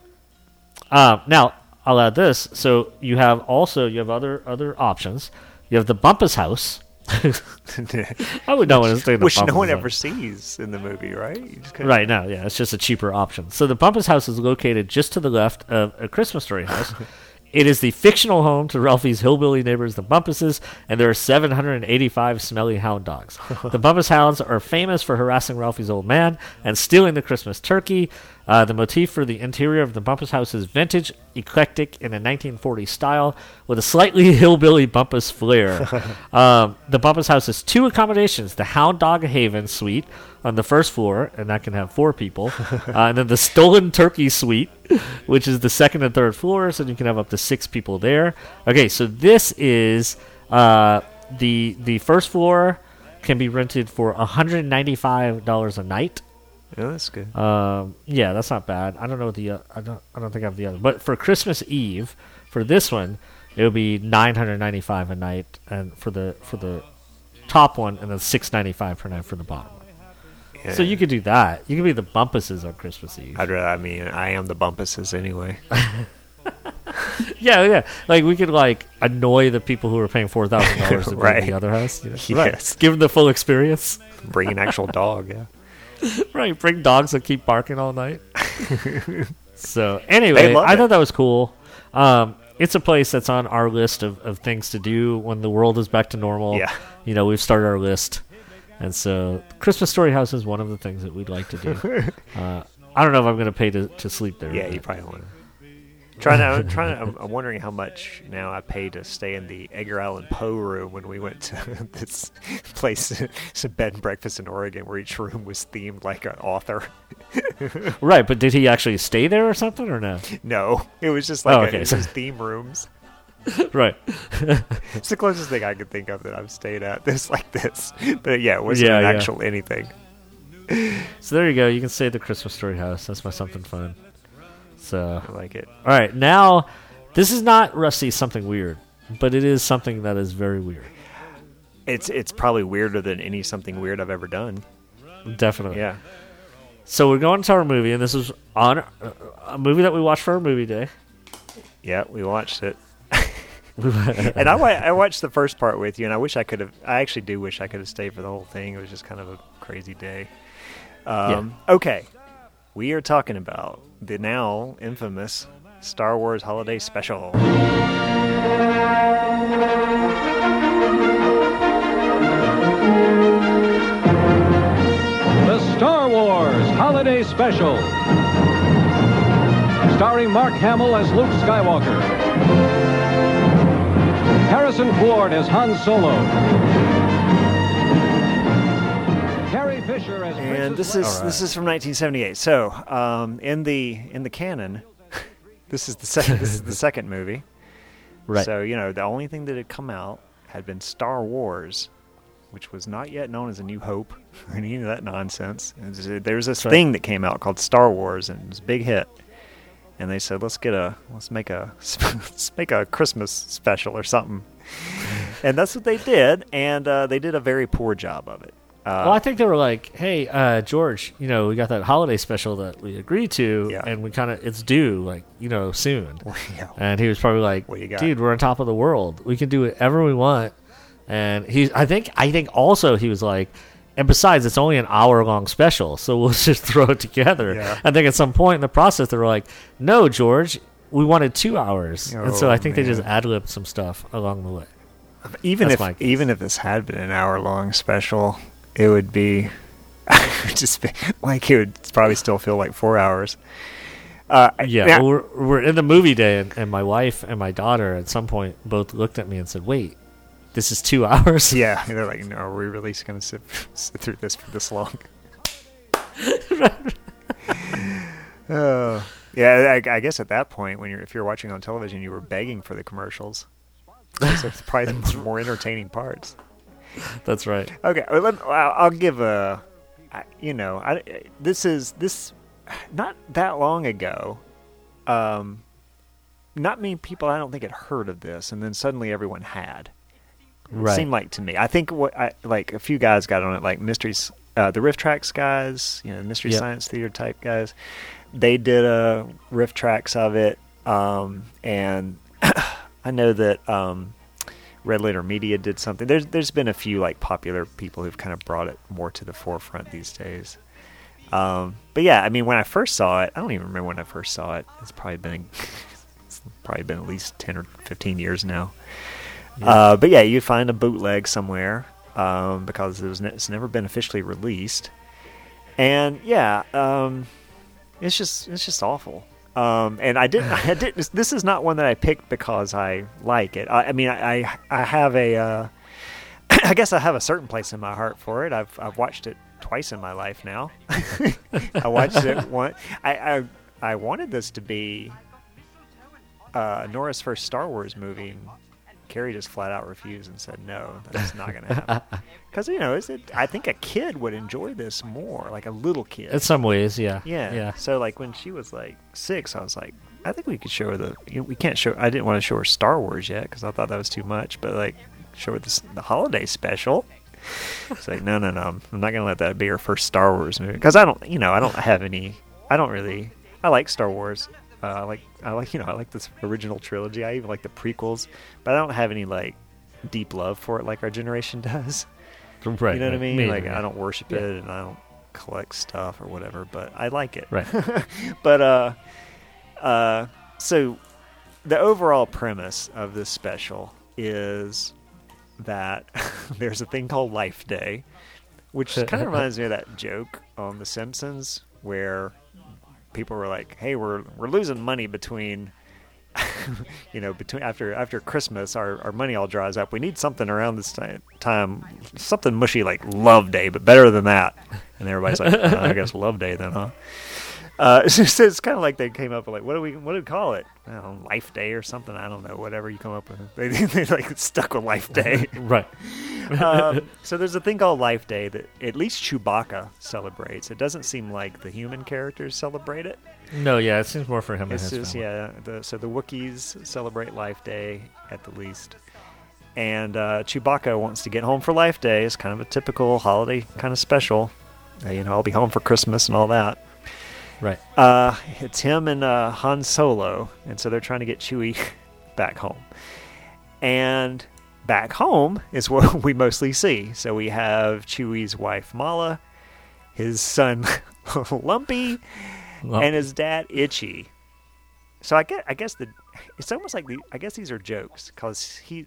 Um, now, I'll add this. So you have also you have other other options. You have the Bumpus House. I would not want to stay in the Which no one House. ever sees in the movie, right? You just kinda- Right now, yeah, it's just a cheaper option. So the Bumpus House is located just to the left of a Christmas Story house. it is the fictional home to Ralphie's hillbilly neighbors, the Bumpuses, and there are 785 smelly hound dogs. the Bumpus hounds are famous for harassing Ralphie's old man and stealing the Christmas turkey. Uh, the motif for the interior of the Bumpus house is vintage, eclectic, in a 1940s style, with a slightly hillbilly Bumpus flair. um, the Bumpus house has two accommodations: the Hound Dog Haven Suite on the first floor, and that can have four people, uh, and then the Stolen Turkey Suite, which is the second and third floors, and you can have up to six people there. Okay, so this is uh, the the first floor can be rented for $195 a night. Yeah, that's good. Um, yeah, that's not bad. I don't know the uh, I don't I don't think I have the other. But for Christmas Eve, for this one, it would be nine hundred ninety five a night, and for the for the top one, and then six ninety five per night for the bottom one. So you could do that. You could be the Bumpuses on Christmas Eve. I'd rather, I mean, I am the Bumpuses anyway. yeah, yeah. Like we could like annoy the people who are paying four thousand dollars to Right. the other house. You know? Yes. Right. Give them the full experience. Bring an actual dog, yeah. right. Bring dogs that keep barking all night. so anyway, I it. thought that was cool. Um, it's a place that's on our list of, of things to do when the world is back to normal. Yeah. You know, we've started our list. And so Christmas Story House is one of the things that we'd like to do. uh, I don't know if I'm going to pay to, to sleep there. Yeah, you probably want to. Trying to, I'm trying to, I'm, I'm wondering how much now I pay to stay in the Edgar Allan Poe room when we went to this place, it's a bed and breakfast in Oregon, where each room was themed like an author. Right, but did he actually stay there or something or no? No, it was just like Oh, a, okay. it was theme rooms. right. It's the closest thing I could think of that I've stayed at. This like this, but yeah, it wasn't Yeah, an yeah. actual anything. So there you go. You can stay at the Christmas Story House. That's my something fun. So I like it. All right, now this is not Rusty something weird, but it is something that is very weird. It's it's probably weirder than any something weird I've ever done. Definitely. Yeah. So we're going to our movie, and this is on uh, a movie that we watched for our movie day. Yeah, we watched it. and I, wa- I watched the first part with you, and I wish I could have. I actually do wish I could have stayed for the whole thing. It was just kind of a crazy day. Um, Okay, we are talking about the now infamous Star Wars Holiday Special. The Star Wars Holiday Special. Starring Mark Hamill as Luke Skywalker. Harrison Ford as Han Solo. Fisher as and this is Leia. this is from 1978. So um, in the in the canon, this is the second this is the second movie. Right. So you know the only thing that had come out had been Star Wars, which was not yet known as A New Hope or any of that nonsense. Was- There was this right. thing that came out called Star Wars, and it was a big hit. And they said, let's get a let's make a let's make a Christmas special or something. and that's what they did, and uh, they did a very poor job of it. Uh, well, I think they were like, "Hey, uh, George, you know, we got that holiday special that we agreed to, Yeah. and we kind of it's due, like, you know, soon." yeah. And he was probably like, What you got? "Dude, we're on top of the world. We can do whatever we want." And he, I think, I think also he was like, and besides, it's only an hour long special, so we'll just throw it together. Yeah. I think at some point in the process, they were like, "No, George, we wanted two hours," and so Oh, I think they just ad libbed some stuff along the way. even That's if even if this had been an hour long special, it would be just like it would probably still feel like four hours. Uh, Yeah, now- well, we're, we're in the movie day, and, and my wife and my daughter at some point both looked at me and said, "Wait, this is two hours." yeah. They're like, no, are we really going to sit sit through this for this long? Oh, yeah. I, I guess at that point, when you're if you're watching on television, you were begging for the commercials. Those are probably the more entertaining parts. That's right. Okay, well, let, I'll I'll give a. you know, I, this is this, not that long ago, um, not many people I don't think had heard of this, and then suddenly everyone had. It Right. seemed like to me. I think what I like a few guys got on it, like mysteries, uh, the RiffTrax guys, you know, Mystery Yep. Science Theater type guys. They did a RiffTrax of it. um, and I know that um, Red Letter Media did something. There's there's been a few like popular people who've kind of brought it more to the forefront these days. Um, but yeah, I mean, when I first saw it, I don't even remember when I first saw it. It's probably been it's probably been at least ten or fifteen years now. Uh, but yeah, you find a bootleg somewhere um, because it was ne- it's never been officially released, and yeah, um, it's just it's just awful. Um, and I didn't I didn't. This is not one that I picked because I like it. I, I mean, I I, I have a uh, I guess I have a certain place in my heart for it. I've I've watched it twice in my life now. I watched it one. I, I I wanted this to be uh, Nora's first Star Wars movie. Carrie just flat out refused and said no, that's not going to happen. Because you know, is it? I think a kid would enjoy this more, like a little kid. In some ways, yeah. Yeah. Yeah. So like when she was like six, I was like, I think we could show her the. You know, we can't show. I didn't want to show her Star Wars yet because I thought that was too much. But like, show her this, the holiday special. It's like no, no, no. I'm not gonna let that be her first Star Wars movie because I don't. You know, I don't have any. I don't really. I like Star Wars. Uh, I like. I like. You know, I like this original trilogy. I even like the prequels, but I don't have any like deep love for it like our generation does. Right. you know what I mean? Me like. I don't worship Yeah. it and I don't collect stuff or whatever, but I like it. Right. but uh uh so the overall premise of this special is that there's a thing called Life Day, which kind of reminds me of that joke on The Simpsons where people were like, "Hey, we're we're losing money between you know, between after after Christmas, our, our money all dries up. We need something around this time, time, something mushy like Love Day, but better than that." And everybody's like, "Uh, "I guess Love Day then, huh?" Uh, it's just, it's kind of like they came up with like, what do we what do we call it? Know, Life Day or something. I don't know. Whatever you come up with, they they like stuck with Life Day. Right. um, so there's a thing called Life Day that at least Chewbacca celebrates. It doesn't seem like the human characters celebrate it. No, yeah, it seems more for him and It's his just, yeah. The, so the Wookiees celebrate Life Day at the least, and uh, Chewbacca wants to get home for Life Day. It's kind of a typical holiday kind of special. Uh, you know, I'll be home for Christmas and all that. Right. Uh, it's him and uh, Han Solo, and so they're trying to get Chewie back home. And back home is what we mostly see. So we have Chewie's wife Malla, his son Lumpy, and his dad Itchy. So I guess I guess the it's almost like the I guess these are jokes because he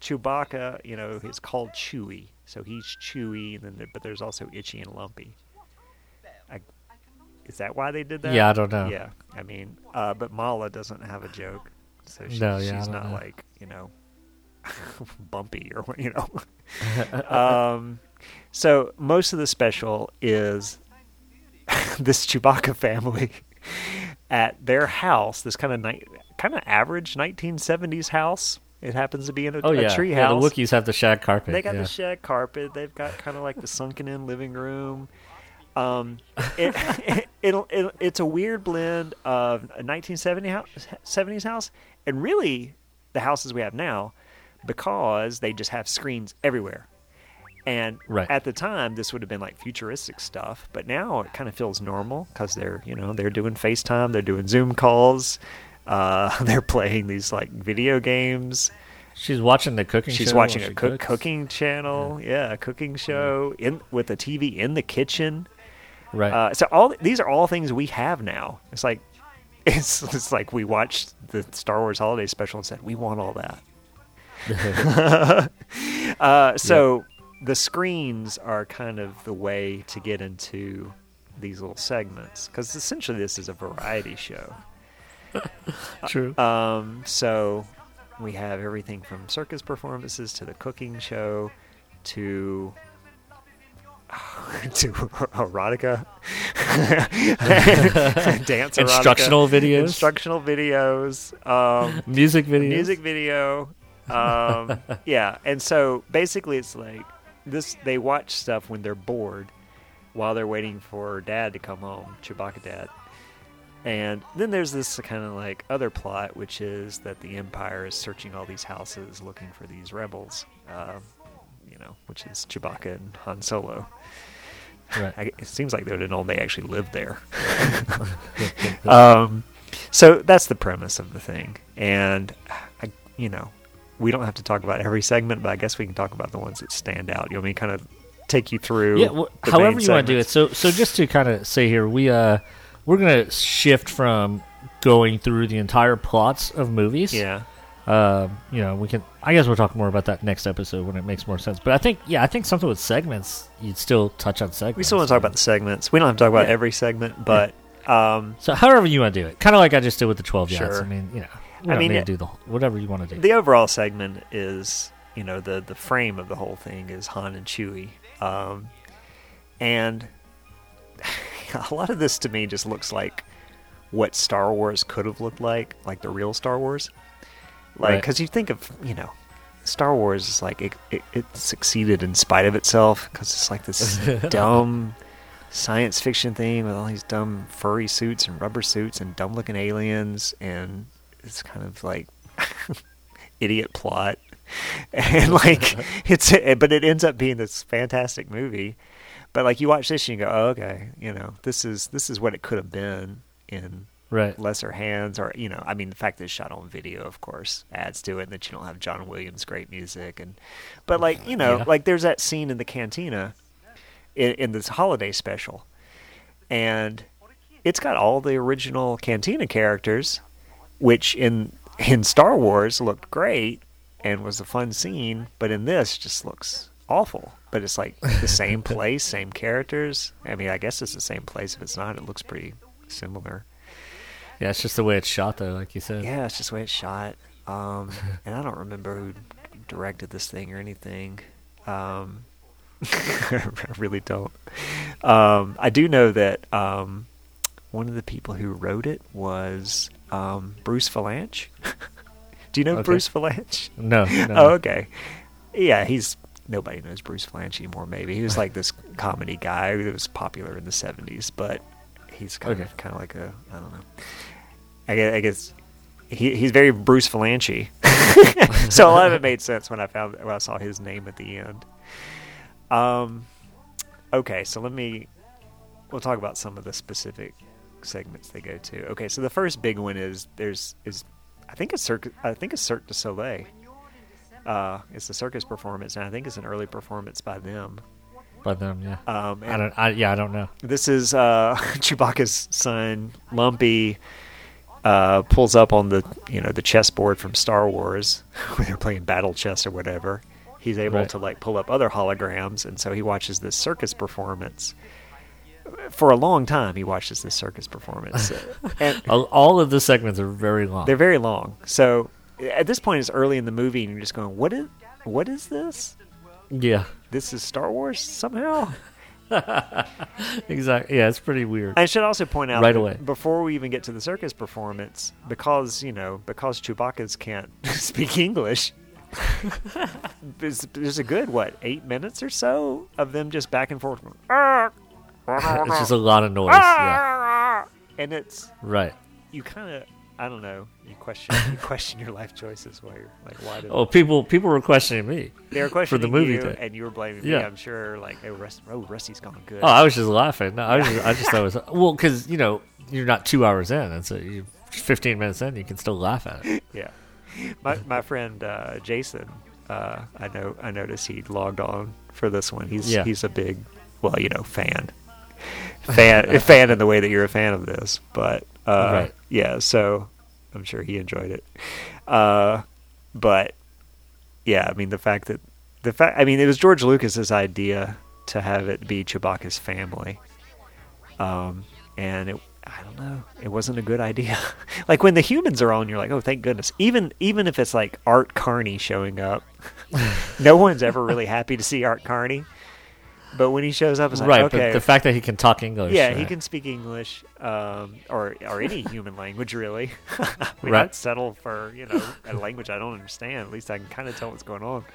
Chewbacca, you know, is called Chewie, so he's Chewie, and then there, but there's also Itchy and Lumpy. Is that why they did that? Yeah, I don't know. Yeah, I mean, uh, but Malla doesn't have a joke, so she, No, yeah, she's don't know. like you know bumpy or what you know. um, so most of the special is this Chewbacca family at their house, this kind of ni- kind of average 1970s house. It happens to be in a, oh a yeah, tree yeah. house. The Wookiees have the shag carpet. They got yeah. the shag carpet. They've got kind of like the sunken in living room. Um, it, it, it, it it's a weird blend of a 1970 house, 70s house and really the houses we have now because they just have screens everywhere. And Right. at the time, this would have been like futuristic stuff, but now it kind of feels normal because they're you know they're doing FaceTime, they're doing Zoom calls, uh, they're playing these like video games. She's watching the cooking. She's watching a cook cooking channel, yeah. a cooking show in with a TV in the kitchen. Right. Uh, so all these are all things we have now. It's like it's it's like we watched the Star Wars Holiday Special and said we want all that. uh, so the screens are kind of the way to get into these little segments because essentially this is a variety show. True. Um, so we have everything from circus performances to the cooking show to to erotica, dance erotica, Instructional videos? instructional videos, um, music videos. music video. Um, yeah, and so basically, it's like this: they watch stuff when they're bored, while they're waiting for Dad to come home, Chewbacca Dad. And then there's this kind of like other plot, which is that the Empire is searching all these houses looking for these rebels, um, you know, which is Chewbacca and Han Solo. Right. I, it seems like they would have known they actually lived there. um, so that's the premise of the thing, and I, you know, we don't have to talk about every segment, but I guess we can talk about the ones that stand out. You want me to kind of take you through? Yeah, the however you want to do it. So, so just to kind of say here, we uh, we're gonna shift from going through the entire plots of movies. Yeah. Um, you know, we can. I guess we'll talk more about that next episode when it makes more sense. But I think, yeah, I think something with segments, you'd still touch on segments. We still want to talk about the segments. We don't have to talk about Yeah. every segment, but um, So, however you want to do it, kind of like I just did with the twelve. Sure. I mean, you know, we I mean, yeah. to do the whatever you want to do. the overall segment is, you know, the the frame of the whole thing is Han and Chewie, um, and a lot of this to me just looks like what Star Wars could have looked like, like the real Star Wars. Like, Right. because you think of, you know, Star Wars is like it, it, it succeeded in spite of itself because it's like this dumb science fiction thing with all these dumb furry suits and rubber suits and dumb looking aliens and it's kind of like idiot plot and like it's eh, but it ends up being this fantastic movie but like you watch this and you go oh, okay you know this is this is what it could have been in Right. lesser hands or you know i mean the fact that it's shot on video of course adds to it and that you don't have john williams great music and but like you know Yeah. like there's that scene in the cantina in, in this holiday special and it's got all the original cantina characters which in in star wars looked great and was a fun scene but in this just looks awful but it's like the same place same characters i mean i guess it's the same place if it's not it looks pretty similar Yeah, it's just the way it's shot, though, like you said. yeah, it's just the way it's shot. Um, and I don't remember who directed this thing or anything. Um, I really don't. Um, I do know that um, one of the people who wrote it was um, Bruce Vilanch. do you know Okay. Bruce Vilanch? No. no. Oh, okay. Yeah, he's nobody knows Bruce Vilanch anymore. Maybe he was like this comedy guy that was popular in the '70s, but he's kind Okay. of kind of like a I don't know. I guess, I guess he he's very Bruce Vilanch. so a lot of it made sense when I found when I saw his name at the end. Um, okay, so let me we'll talk about some of the specific segments they go to. Okay, so the first big one is there's is I think it's Cirque I think it's Cirque du Soleil. Uh, it's a circus performance, and I think it's an early performance by them. By them, yeah. Um, I don't. I, yeah, I don't know. this is uh, Chewbacca's son, Lumpy, uh, pulls up on the you know the chessboard from Star Wars when they're playing battle chess or whatever. He's able Right. to like pull up other holograms, and so he watches this circus performance. For a long time, he watches this circus performance, and All, all of the segments are very long. they're very long. So at this point, it's early in the movie, and you're just going, "What is what is this? yeah, This is Star Wars somehow." exactly. Yeah, it's pretty weird. I should also point out Right away. before we even get to the circus performance, because you know, because Chewbacca's can't speak English, there's, there's a good what eight minutes or so of them just back and forth, it's just a lot of noise. Yeah, and it's right. you kind of I don't know you question you question your life choices while you're like why did Oh, people people were questioning me. they were questioning for the movie you thing. and you were blaming me Yeah. I'm sure like oh, Rust, oh Rusty's gone good Oh, I was just laughing. No, I was just, I just thought it was well because you know you're not two hours in, and so you 15 minutes in, you can still laugh at it. Yeah, my my friend uh, Jason, uh, I know I noticed he logged on for this one. He's Yeah. he's a big, well, you know, fan, fan, fan in the way that you're a fan of this. But uh, Right. yeah, so I'm sure he enjoyed it. Uh, but yeah, I mean the fact that the fact, I mean, it was George Lucas's idea to have it be Chewbacca's family, um, and it. I don't know. It wasn't a good idea. like when the humans are on, you're like, oh, thank goodness. Even even if it's like Art Carney showing up, no one's ever really happy to see Art Carney. But when he shows up, it's like, right, okay, but the fact that he can talk English. yeah, he can speak English, um, or or any human language really. we Right. not settle for you know a language I don't understand. At least I can kind of tell what's going on.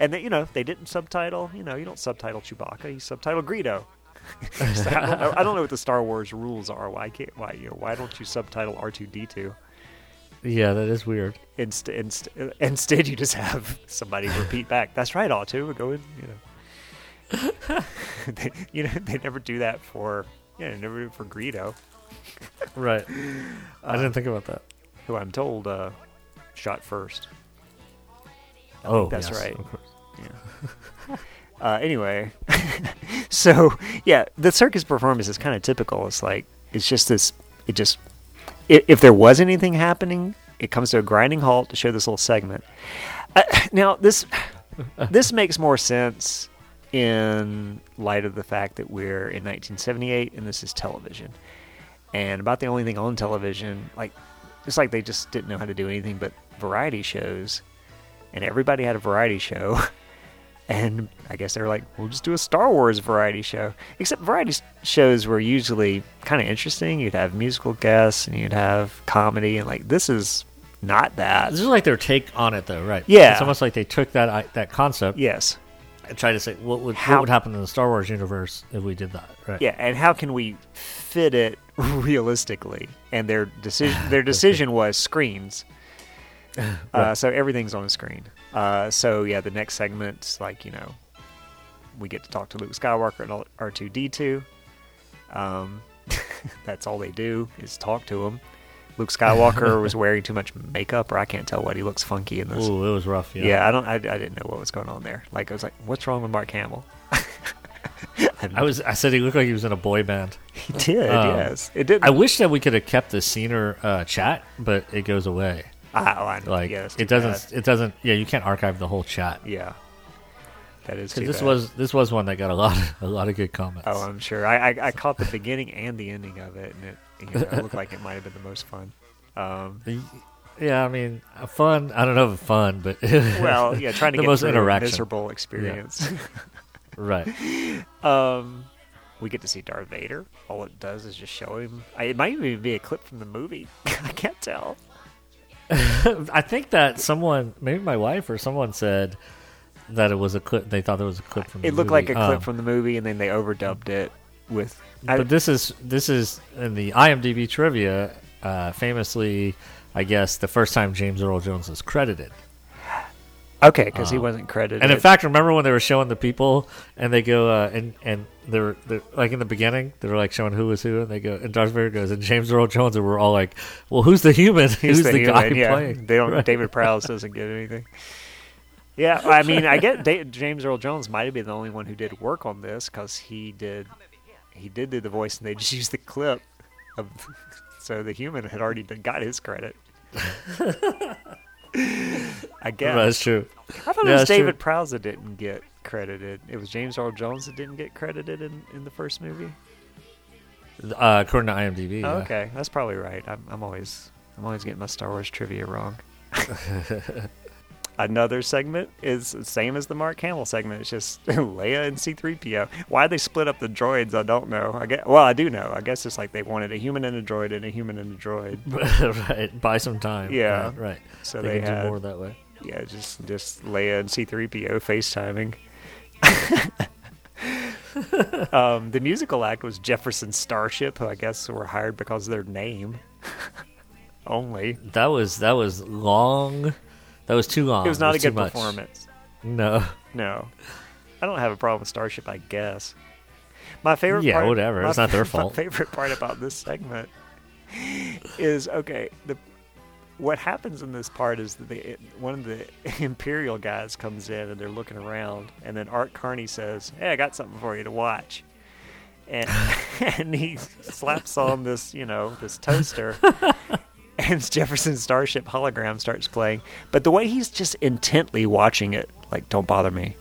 And they, you know they didn't subtitle. You know you don't subtitle Chewbacca. You subtitle Greedo. So I, don't know, I don't know what the Star Wars rules are. Why can't why you know why don't you subtitle R two D two? Yeah, that is weird. Inst- inst- instead, you just have somebody repeat back. That's right, R2. Go in, you know. they, you know, they never do that for, yeah, they never do it for Greedo. Right. I didn't think about that. who I'm told uh, shot first. Oh, that's yes, right. of course. Uh, anyway, so yeah, the circus performance is kind of typical. It's like it's just this. It just if, if there was anything happening, it comes to a grinding halt to show this little segment. Uh, now this this makes more sense in light of the fact that we're in 1978 and this is television, and about the only thing on television, like it's like they just didn't know how to do anything but variety shows, and everybody had a variety show. And I guess they were like, we'll just do a Star Wars variety show. Except variety shows were usually kind of interesting. You'd have musical guests and you'd have comedy, and like this is not that. This is like their take on it, though, right? Yeah. It's almost like they took that i- that concept Yes. Tried to say what would How- what would happen in the Star Wars universe if we did that, right? Yeah, and how can we fit it realistically? And their decision their decision was screens. Uh, so everything's on a screen. Uh, so yeah, the next segment's like you know, we get to talk to Luke Skywalker and R two D two. Um, that's all they do is talk to him. Luke Skywalker was wearing too much makeup, or I can't tell what. He looks funky in this. Ooh, it was rough. Yeah. yeah. I don't. I, I didn't know what was going on there. Like I was like, what's wrong with Mark Hamill? I was. I said he looked like he was in a boy band. He did. Um, yes, it did. I wish that we could have kept the scener uh, chat, but it goes away. Ah, oh, I know. Like yeah, it doesn't. bad. It doesn't. Yeah, you can't archive the whole chat. Yeah, that is. Because this bad. was this was one that got a lot of, a lot of good comments. Oh, I'm sure. I, I I caught the beginning and the ending of it, and it you know, it looked like it might have been the most fun. Um, yeah, I mean, fun. I don't know if fun, but well, yeah, trying to the get most interaction. miserable experience. right. um, we get to see Darth Vader. All it does is just show him. I, it might even be a clip from the movie. I can't tell. I think that someone, maybe my wife or someone said that it was a clip. They thought it was a clip from. It the looked like a movie. clip Um, from the movie, and then they overdubbed it with. I, but this is this is in the IMDb trivia. Uh, famously, I guess the first time James Earl Jones was credited. okay, because he wasn't credited. uh, And in fact, remember when they were showing the people, and they go, uh, and and they're, they're like in the beginning, they were like showing who was who, and they go, and Darth Vader goes, and James Earl Jones, and we're all like, well, who's the human? He's who's the, guy human, yeah. playing? They don't. Right. David Prowse doesn't get anything. Yeah, I mean, I get Da- James Earl Jones might have been the only one who did work on this because he did, he did do the voice, and they just used the clip of, so the human had already been, got his credit. I guess That's true. I thought Yeah, it was that's true. David Prowse that didn't get credited. It was James Earl Jones that didn't get credited in, in the first movie. Uh, according to IMDb. Oh, yeah. okay, that's probably right. I'm, I'm always I'm always getting my Star Wars trivia wrong. Another segment is the same as the Mark Hamill segment. It's just Leia and C-3PO. Why they split up the droids, I don't know. I guess, well, I do know. I guess it's like they wanted a human and a droid and a human and a droid. right. Buy some time. Yeah. Right. right. So they, they, had do more that way. yeah, just just Leia and C-3PO FaceTiming. um, the musical act was Jefferson Starship, who I guess were hired because of their name only. That was that was long. That was too long. It was not a good much. performance. No. No, I don't have a problem with Starship. I guess my favorite. Yeah, part, whatever. It's not their My fault. favorite part about this segment is okay. The what happens in this part is that the, one of the Imperial guys comes in and they're looking around, and then Art Carney says, "Hey, I got something for you to watch." And, and he slaps on this, you know, this toaster, and Jefferson Starship hologram starts playing. But the way he's just intently watching it, like, don't bother me.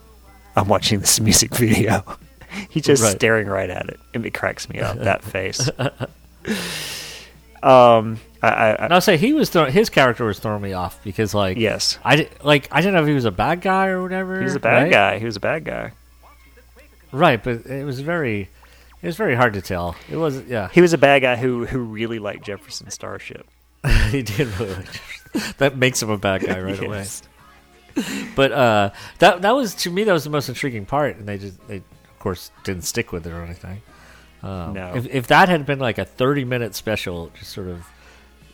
I'm watching this music video. He's just Right. staring right at it, and it cracks me up. That face. um, I, I, I And I'll say he was throw- his character was throwing me off because like yes, I like I didn't know if he was a bad guy or whatever. he was a bad right? guy. He was a bad guy. Right, but it was very it was very hard to tell. It was yeah. He was a bad guy who who really liked Jefferson Starship. he did really like that makes him a bad guy right away. But uh that that was to me that was the most intriguing part and they just they of course didn't stick with it or anything. Um, No. If if that had been like a 30 minute special just sort of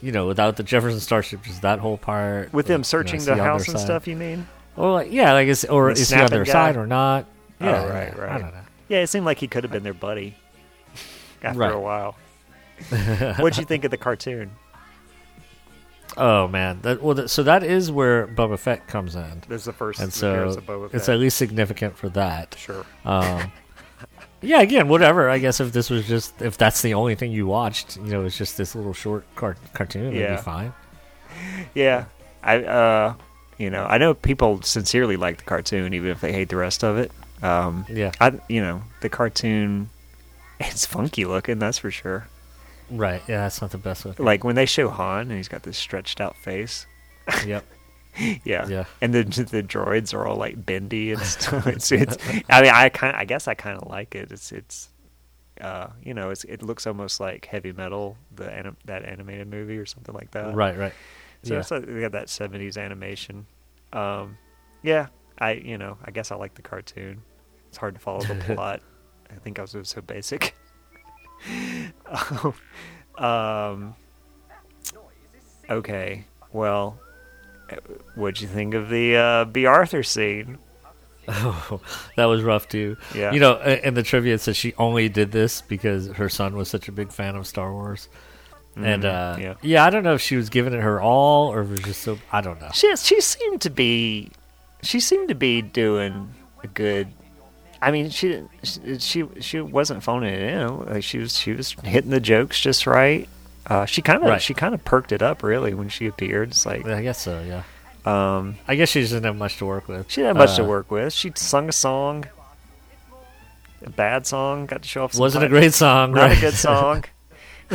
you know, without the Jefferson Starship, just that whole part With you them know, searching is the he on their house and side? stuff, you mean? Or like, yeah, like is or The is he on their guy? side or not? Oh, Yeah, right, right. I don't know. Yeah, it seemed like he could have been their buddy after Right. a while. What'd you think of the cartoon? Oh man, that well, so that is where Boba Fett comes in, There's the first and so it's at least significant for that. sure. Um, yeah, again, whatever. I guess if this was just if that's the only thing you watched, you know, it's just this little short car- cartoon, it'd Yeah. be fine. Yeah, I uh, you know, I know people sincerely like the cartoon, even if they hate the rest of it. Um, Yeah. I you know the cartoon, it's funky looking, that's for sure. Right. Yeah, that's not the best look. Like when they show Han and he's got this stretched out face. yep. Yeah, Yeah. and the the droids are all like bendy and stuff. It's, it's I mean, I kind, I guess I kind of like it. It's, it's, uh, you know, it's, it looks almost like Heavy Metal, the anim- that animated movie or something like that. Right. Right. So yeah. it's like, we got that '70s animation. Um, yeah, I, you know, I guess I like the cartoon. It's hard to follow the plot. I think I was so basic. um, okay, well, what'd you think of the uh, Bea Arthur scene? Oh, that was rough too. Yeah. You know, and the trivia says she only did this because her son was such a big fan of Star Wars. And uh, yeah. yeah. I don't know if she was giving it her all or if it was just so. I don't know. She she seemed to be she seemed to be doing a good. I mean, she didn't- she she, wasn't phoning it in. Like she was she was hitting the jokes just right. Uh, she kind of Right. she kind of perked it up really when she appeared. It's like I guess so. Yeah. um, I guess she just didn't have much to work with. she didn't have much to Uh, work with. She sung a song, a bad song. Got to show off. Wasn't a great song. Not right? a good song.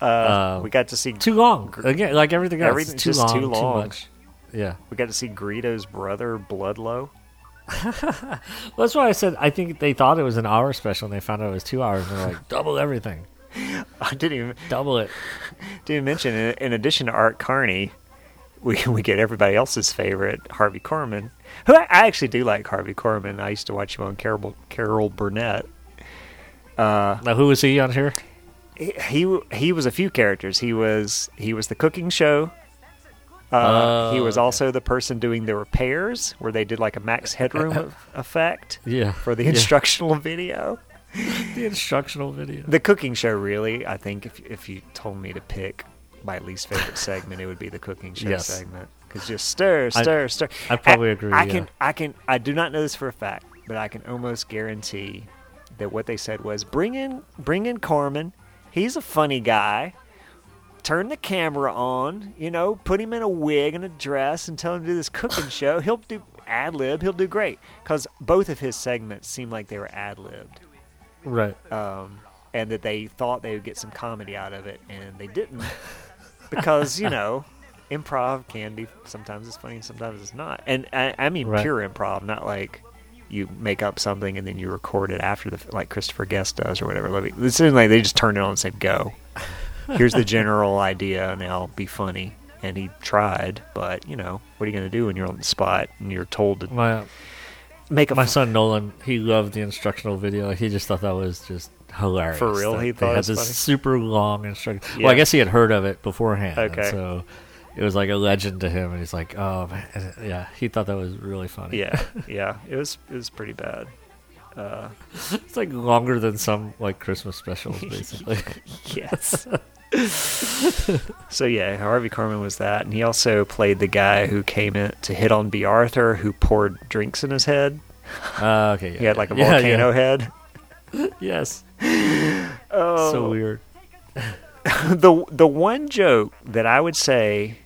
uh, Um, we got to see too long. Again, like everything else. Everything's too just long, too long. much. Yeah. we got to see Greedo's brother Bloodlow. Well, that's why I said I think they thought it was an hour special and they found out it was two hours and they're like, double everything. I didn't even Double it. Didn't mention, in, in addition to Art Carney, we we get everybody else's favorite, Harvey Korman. Who I, I actually do like Harvey Korman. I used to watch him on Carol Carol Burnett. Uh, now, who was he on here? He, he he was a few characters. He was he was the cooking show. Uh, he was also the person doing the repairs, where they did like a Max Headroom effect Yeah. for the instructional video. The instructional video. The cooking show, really. I think if if you told me to pick my least favorite segment, it would be the cooking show Yes. segment. Because just stir, I- stir, stir. I'd probably I- agree, I yeah. can, I can, I do not know this for a fact, but I can almost guarantee that what they said was bring in, bring in Korman. He's a funny guy. Turn the camera on, you know, put him in a wig and a dress, and tell him to do this cooking show. He'll do ad lib. He'll do great because both of his segments seemed like they were ad libbed Right. um, and that they thought they would get some comedy out of it, and they didn't, because you know, improv can be sometimes it's funny, sometimes it's not, and I, I mean Right. pure improv, not like you make up something and then you record it after the like Christopher Guest does or whatever. It seems like they just turn it on and say go. Here's the general idea, now be funny. And he tried, but you know, what are you going to do when you're on the spot and you're told to My make a my f- son Nolan, he loved the instructional video. He just thought that was just hilarious. For real? He thought it had was this funny? super long instruction. Yeah. Well, I guess he had heard of it beforehand. Okay. So it was like a legend to him, and he's like, "Oh man, uh, yeah." He thought that was really funny. Yeah, yeah, it was it was pretty bad. Uh, it's like longer than some like Christmas specials, basically. Yes. so yeah, Harvey Korman was that, and he also played the guy who came in to hit on Bea Arthur, who poured drinks in his head. uh, okay. Yeah, He had like a yeah, volcano yeah. head. Yes. Oh, So weird. the the one joke that I would say,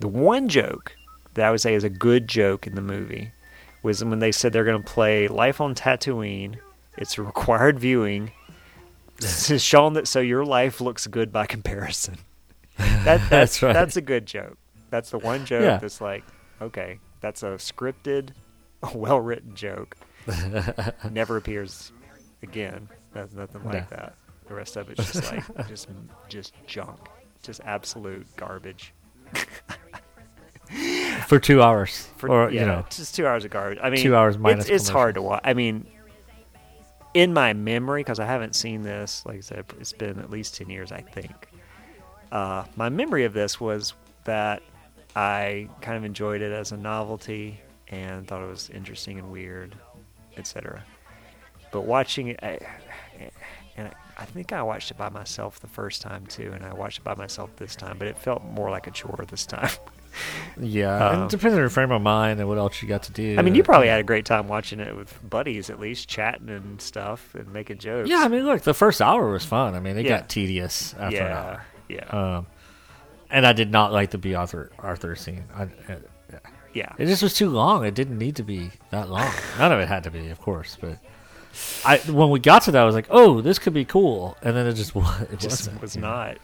the one joke that I would say is a good joke in the movie, was when they said they're going to play Life on Tatooine. It's a required viewing. It's shown that so your life looks good by comparison. That, that's That's right. That's a good joke. That's the one joke Yeah. that's like, okay, that's a scripted, well written joke. Never appears again. That's nothing like No. that. The rest of it's just like just just junk, just absolute garbage. For two hours, For, or yeah, you know, just two hours of garbage. I mean, two hours it's- minus It's, hard to watch. I mean, in my memory, because I haven't seen this. Like I said, it's been at least ten years, I think. Uh, my memory of this was that I kind of enjoyed it as a novelty and thought it was interesting and weird, etc. but watching it, I, and I think I watched it by myself the first time too, and I watched it by myself this time, but it felt more like a chore this time. Yeah, Um, and depends on your frame of mind and what else you got to do. I mean, you probably had a great time watching it with buddies, at least chatting and stuff and making jokes. Yeah, I mean, look, the first hour was fun. I mean, it Yeah. got tedious after an hour. yeah, yeah, Um, and I did not like the Bea Arthur Arthur scene. I, it, yeah. it just was too long. It didn't need to be that long. None of it had to be, of course. But I, when we got to that, I was like, "Oh, this could be cool," and then it just was. It just was not.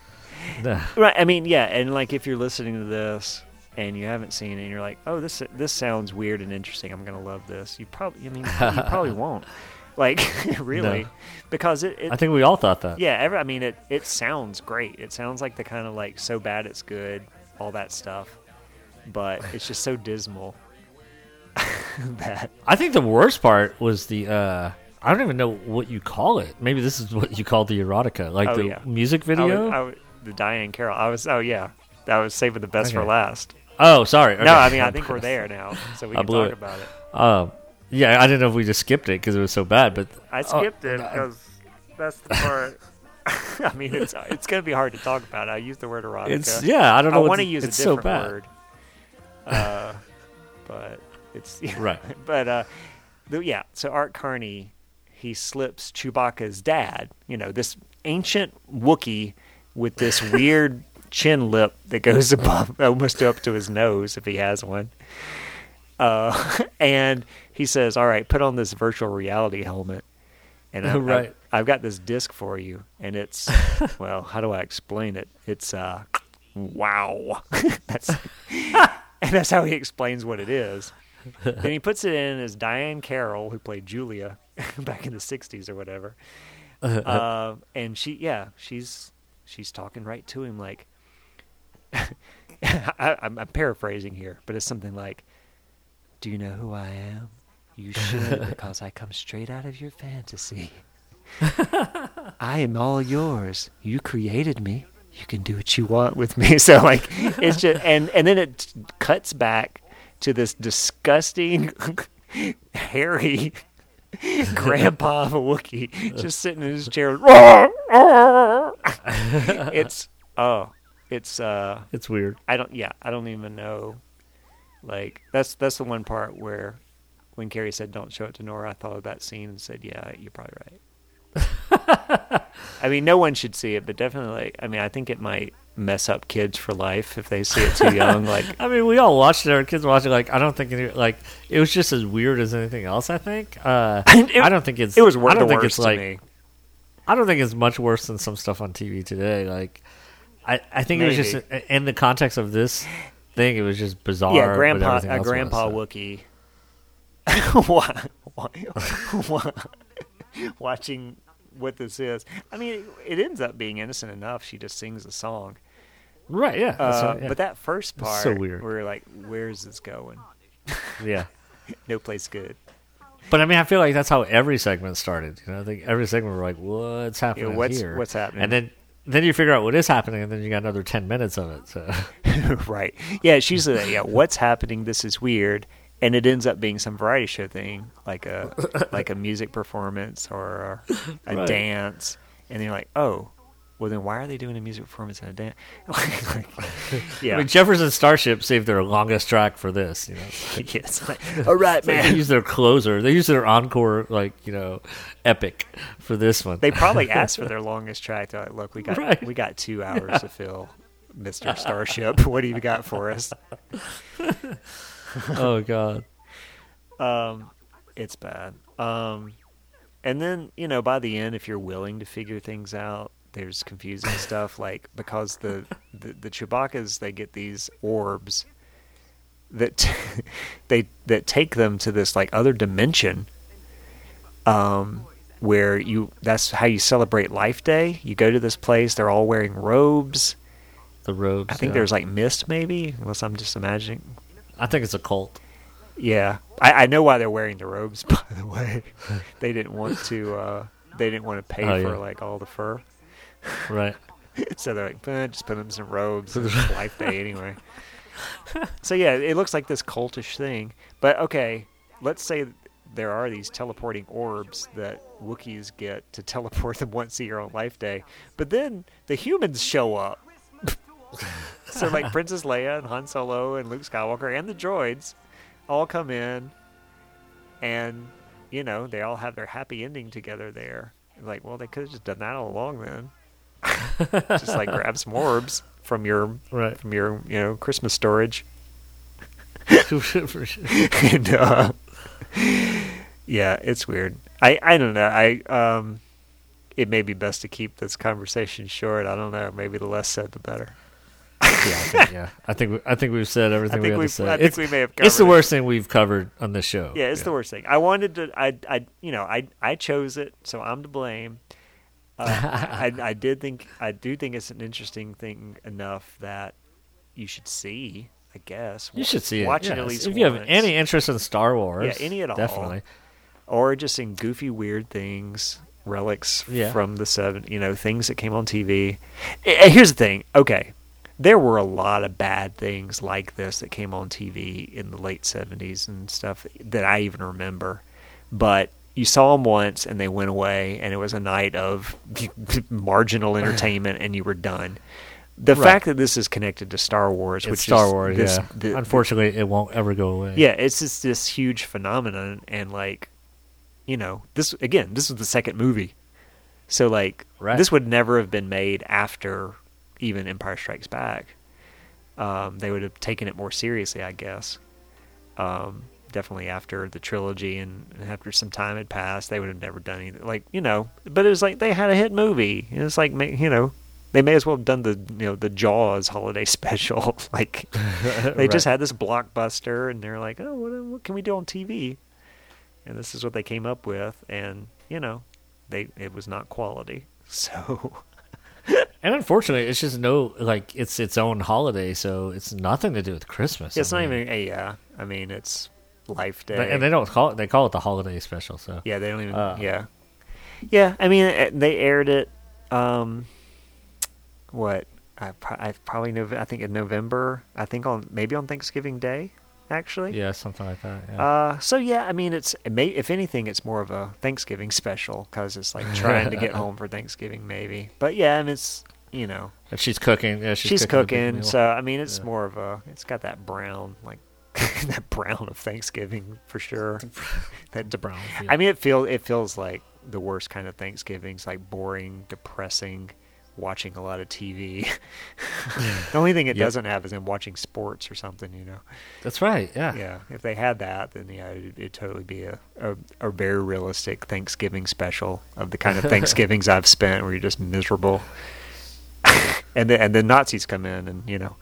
Right. I mean, yeah, and like if you're listening to this and you haven't seen it, and you're like, "Oh, this this sounds weird and interesting. I'm gonna love this." You probably, I mean, you probably won't. Like, really, No. because it, it I think we all thought that. yeah, every, I mean, it it sounds great. It sounds like the kind of like so bad it's good, all that stuff. But it's just so dismal that I think the worst part was the. uh I don't even know what you call it. Maybe this is what you call the erotica, like Oh, the yeah. music I video. I was- the Diahann Carroll. I was oh yeah, I was saving the best for last. Oh, sorry. No, I mean I think we're there now, so we I can blew talk it. about it. Um, yeah, I didn't know if we just skipped it because it was so bad, but I skipped it because that's the part. I mean, it's it's gonna be hard to talk about. I use the word erotica. it's yeah. I don't know. I want to use a it's so different bad. word, uh, but it's Right. But uh, the, yeah, so Art Carney, he slips Chewbacca's dad. You know, this ancient Wookiee with this weird chin lip that goes above, almost up to his nose if he has one. Uh, and he says, "All right, put on this virtual reality helmet." And I, Right. I, I've got this disc for you, and it's well, how do I explain it? It's uh, wow. that's and that's how he explains what it is. then he puts it in as Diahann Carroll, who played Julia back in the '60s or whatever. uh, and she, yeah, she's she's talking right to him, like I, I'm, I'm paraphrasing here, but it's something like, "Do you know who I am? You should, because I come straight out of your fantasy. I am all yours. You created me. You can do what you want with me." So like, it's just and and then it cuts back to this disgusting, hairy grandpa of a Wookiee just sitting in his chair. it's oh, it's uh, It's weird. I don't yeah, I don't even know. Like that's that's the one part where when Carrie said don't show it to Nora, I thought of that scene and said, yeah, you're probably right. I mean, no one should see it, but definitely, like, I mean, I think it might mess up kids for life if they see it too young. Like, I mean, we all watched it. Our kids watched it. Like, I don't think any, like it was just as weird as anything else. I think. Uh, It- I don't think it's. it was I don't think it's like. me. I don't think it's much worse than some stuff on TV today. Like, I, I think it was just in the context of this thing. It was just bizarre. Yeah, grandpa, a else grandpa. Wookiee. Why- Watching what this is. I mean, it, ends up being innocent enough. She just sings a song. Right. Yeah. Uh, right, yeah. But that first part, so weird. we're like, where's this going? yeah. No place good. But I mean, I feel like that's how every segment started. You know, I think every segment we're like, "What's happening what's- here? what's happening? And then, then you figure out what is happening, and then you got another ten minutes of it. So, right. Yeah, she's like, yeah, what's happening? This is weird. And it ends up being some variety show thing, like a like a music performance or a Right. dance. And you're like, oh, well then why are they doing a music performance and a dance? like, like, yeah. I mean, Jefferson Starship saved their longest track for this. You know, yes. All right, they man. use their closer. They use their encore, like you know, epic for this one. They probably asked for their longest track. They're like, look, we got Right. we got two hours to fill, Mister Starship. What do you got for us? oh god. Um, it's bad. Um, and then you know by the end, if you're willing to figure things out, there's confusing stuff like because the the, the Chewbacca's they get these orbs that they that take them to this like other dimension. Um, where you that's how you celebrate Life Day. You go to this place, they're all wearing robes. The robes. I think yeah. there's like mist, maybe, unless I'm just imagining. I think it's a cult. Yeah, I, I know why they're wearing the robes. By the way, they didn't want to. Uh, they didn't want to pay Oh, for yeah. like all the fur, Right. so they're like, eh, just put them in some robes. It's Life Day anyway. so yeah, it looks like this cultish thing. But okay, let's say there are these teleporting orbs that Wookiees get to teleport them once a year on Life Day, but then the humans show up. so like Princess Leia and Han Solo and Luke Skywalker and the droids all come in, and you know they all have their happy ending together there. Like, well, they could have just done that all along then. just like grab some orbs from your Right. from your you know Christmas storage and uh, yeah, it's weird. I I don't know. I um, it may be best to keep this conversation short. I don't know. Maybe the less said, the better. yeah, I think, yeah. I think we- I think we've said everything we think had to say. I think it's, we may have It's the covered it. worst thing we've covered on this show. Yeah, it's the worst thing. I wanted to. I I you know I I chose it, so I'm to blame. Uh, I I did think I do think it's an interesting thing enough that you should see. I guess You should see it. Watch it yes. at least if you have any interest in Star Wars. Yeah, any at all. Definitely. or just in goofy, weird things, relics Yeah. from the seven, you know, things that came on TV. Here's the thing. Okay, there were a lot of bad things like this that came on TV in the late '70s and stuff that I even remember, but. You saw them once and they went away, and it was a night of marginal entertainment, and you were done. The Right. fact that this is connected to Star Wars, It's which Star is Wars. this, yeah. the- Unfortunately, it won't ever go away. yeah, it's just this huge phenomenon, and like, you know, this again, this was the second movie, so like, Right. this would never have been made after even Empire Strikes Back. Um, they would have taken it more seriously, I guess. Um, definitely after the trilogy and after some time had passed, they would have never done anything like you know. But it was like they had a hit movie. And it's like you know. They may as well have done the you know the Jaws holiday special. like they just had this blockbuster, and they're like, "Oh, what, what can we do on TV?" And this is what they came up with, and you know, they it was not quality. So And unfortunately, it's just no like it's its own holiday, so it's nothing to do with Christmas. it's I not even a yeah. I mean, it's Life Day, and they don't call it. They call it the holiday special. So yeah, they don't even Uh. yeah, yeah. I mean, eh, they aired it. Um, what I, I probably know. I think in November. I think on maybe on Thanksgiving Day, actually. yeah, something like that. Yeah. Uh, so yeah, I mean, it's it may, if anything, it's more of a Thanksgiving special because it's like trying to get home for Thanksgiving, maybe. But yeah, I mean, it's you know, and she's cooking. Yeah, she's, she's, cooking. cooking, so I mean, it's Yeah. more of a, it's got that brown like that brown of Thanksgiving for sure. that The brown feel. I mean, it feels it feels like the worst kind of Thanksgivings, like boring, depressing. Watching a lot of TV. the only thing it Yep. doesn't have is them watching sports or something, you know That's right. Yeah. yeah, if they had that, then yeah, it'd, it'd totally be a, a a very realistic Thanksgiving special of the kind of Thanksgivings I've spent where you're just miserable, and then and then Nazis come in and you know,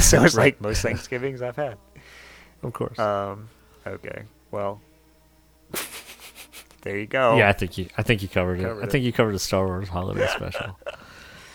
so it's like most Thanksgivings I've had. Of course. Um, okay, well, there you go. Yeah, I think you. I think you covered, Covered it. I think you covered the Star Wars holiday special.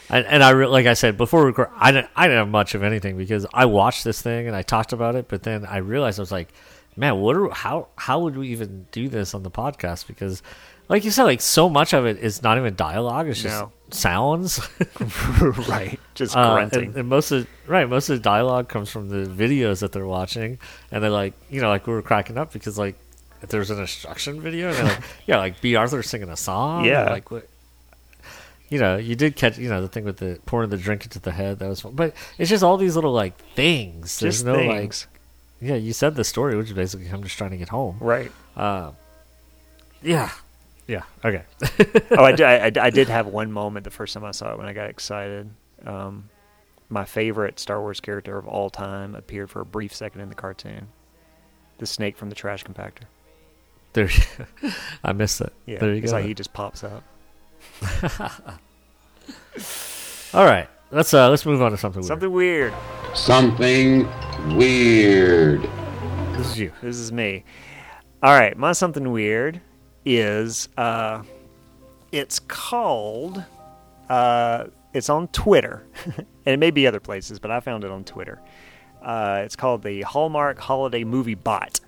And, and I re- like I said before, record, I didn't. I didn't have much of anything because I watched this thing and I talked about it, but then I realized I was like, man, what? Are, how? How would we even do this on the podcast? Because, like you said, like so much of it is not even dialogue; it's just No. Sounds. right. Just Uh, grunting. and, and most of right, most of the dialogue comes from the videos that they're watching, and they're like, you know, like we were cracking up because like if there's an instruction video, and they're like, yeah, like Bea Arthur singing a song, Yeah. like what. You know, you did catch, you know, the thing with the pouring the drink into the head. That was fun. But it's just all these little, like, things. There's just no, things. like, yeah, you said the story, which is basically him just trying to get home. right. Uh, yeah. Yeah. Okay. oh, I, did- I, I did have one moment the first time I saw it when I got excited. Um, my favorite Star Wars character of all time appeared for a brief second in the cartoon. The snake from the trash compactor. there, I missed it. Yeah, there you it's go. like he just pops up. All right, let's uh let's move on to something. weird. Something weird. Something weird. This is you. This is me. All right, my something weird is uh, it's called uh, it's on Twitter, and it may be other places, but I found it on Twitter. Uh, it's called the Hallmark Holiday Movie Bot,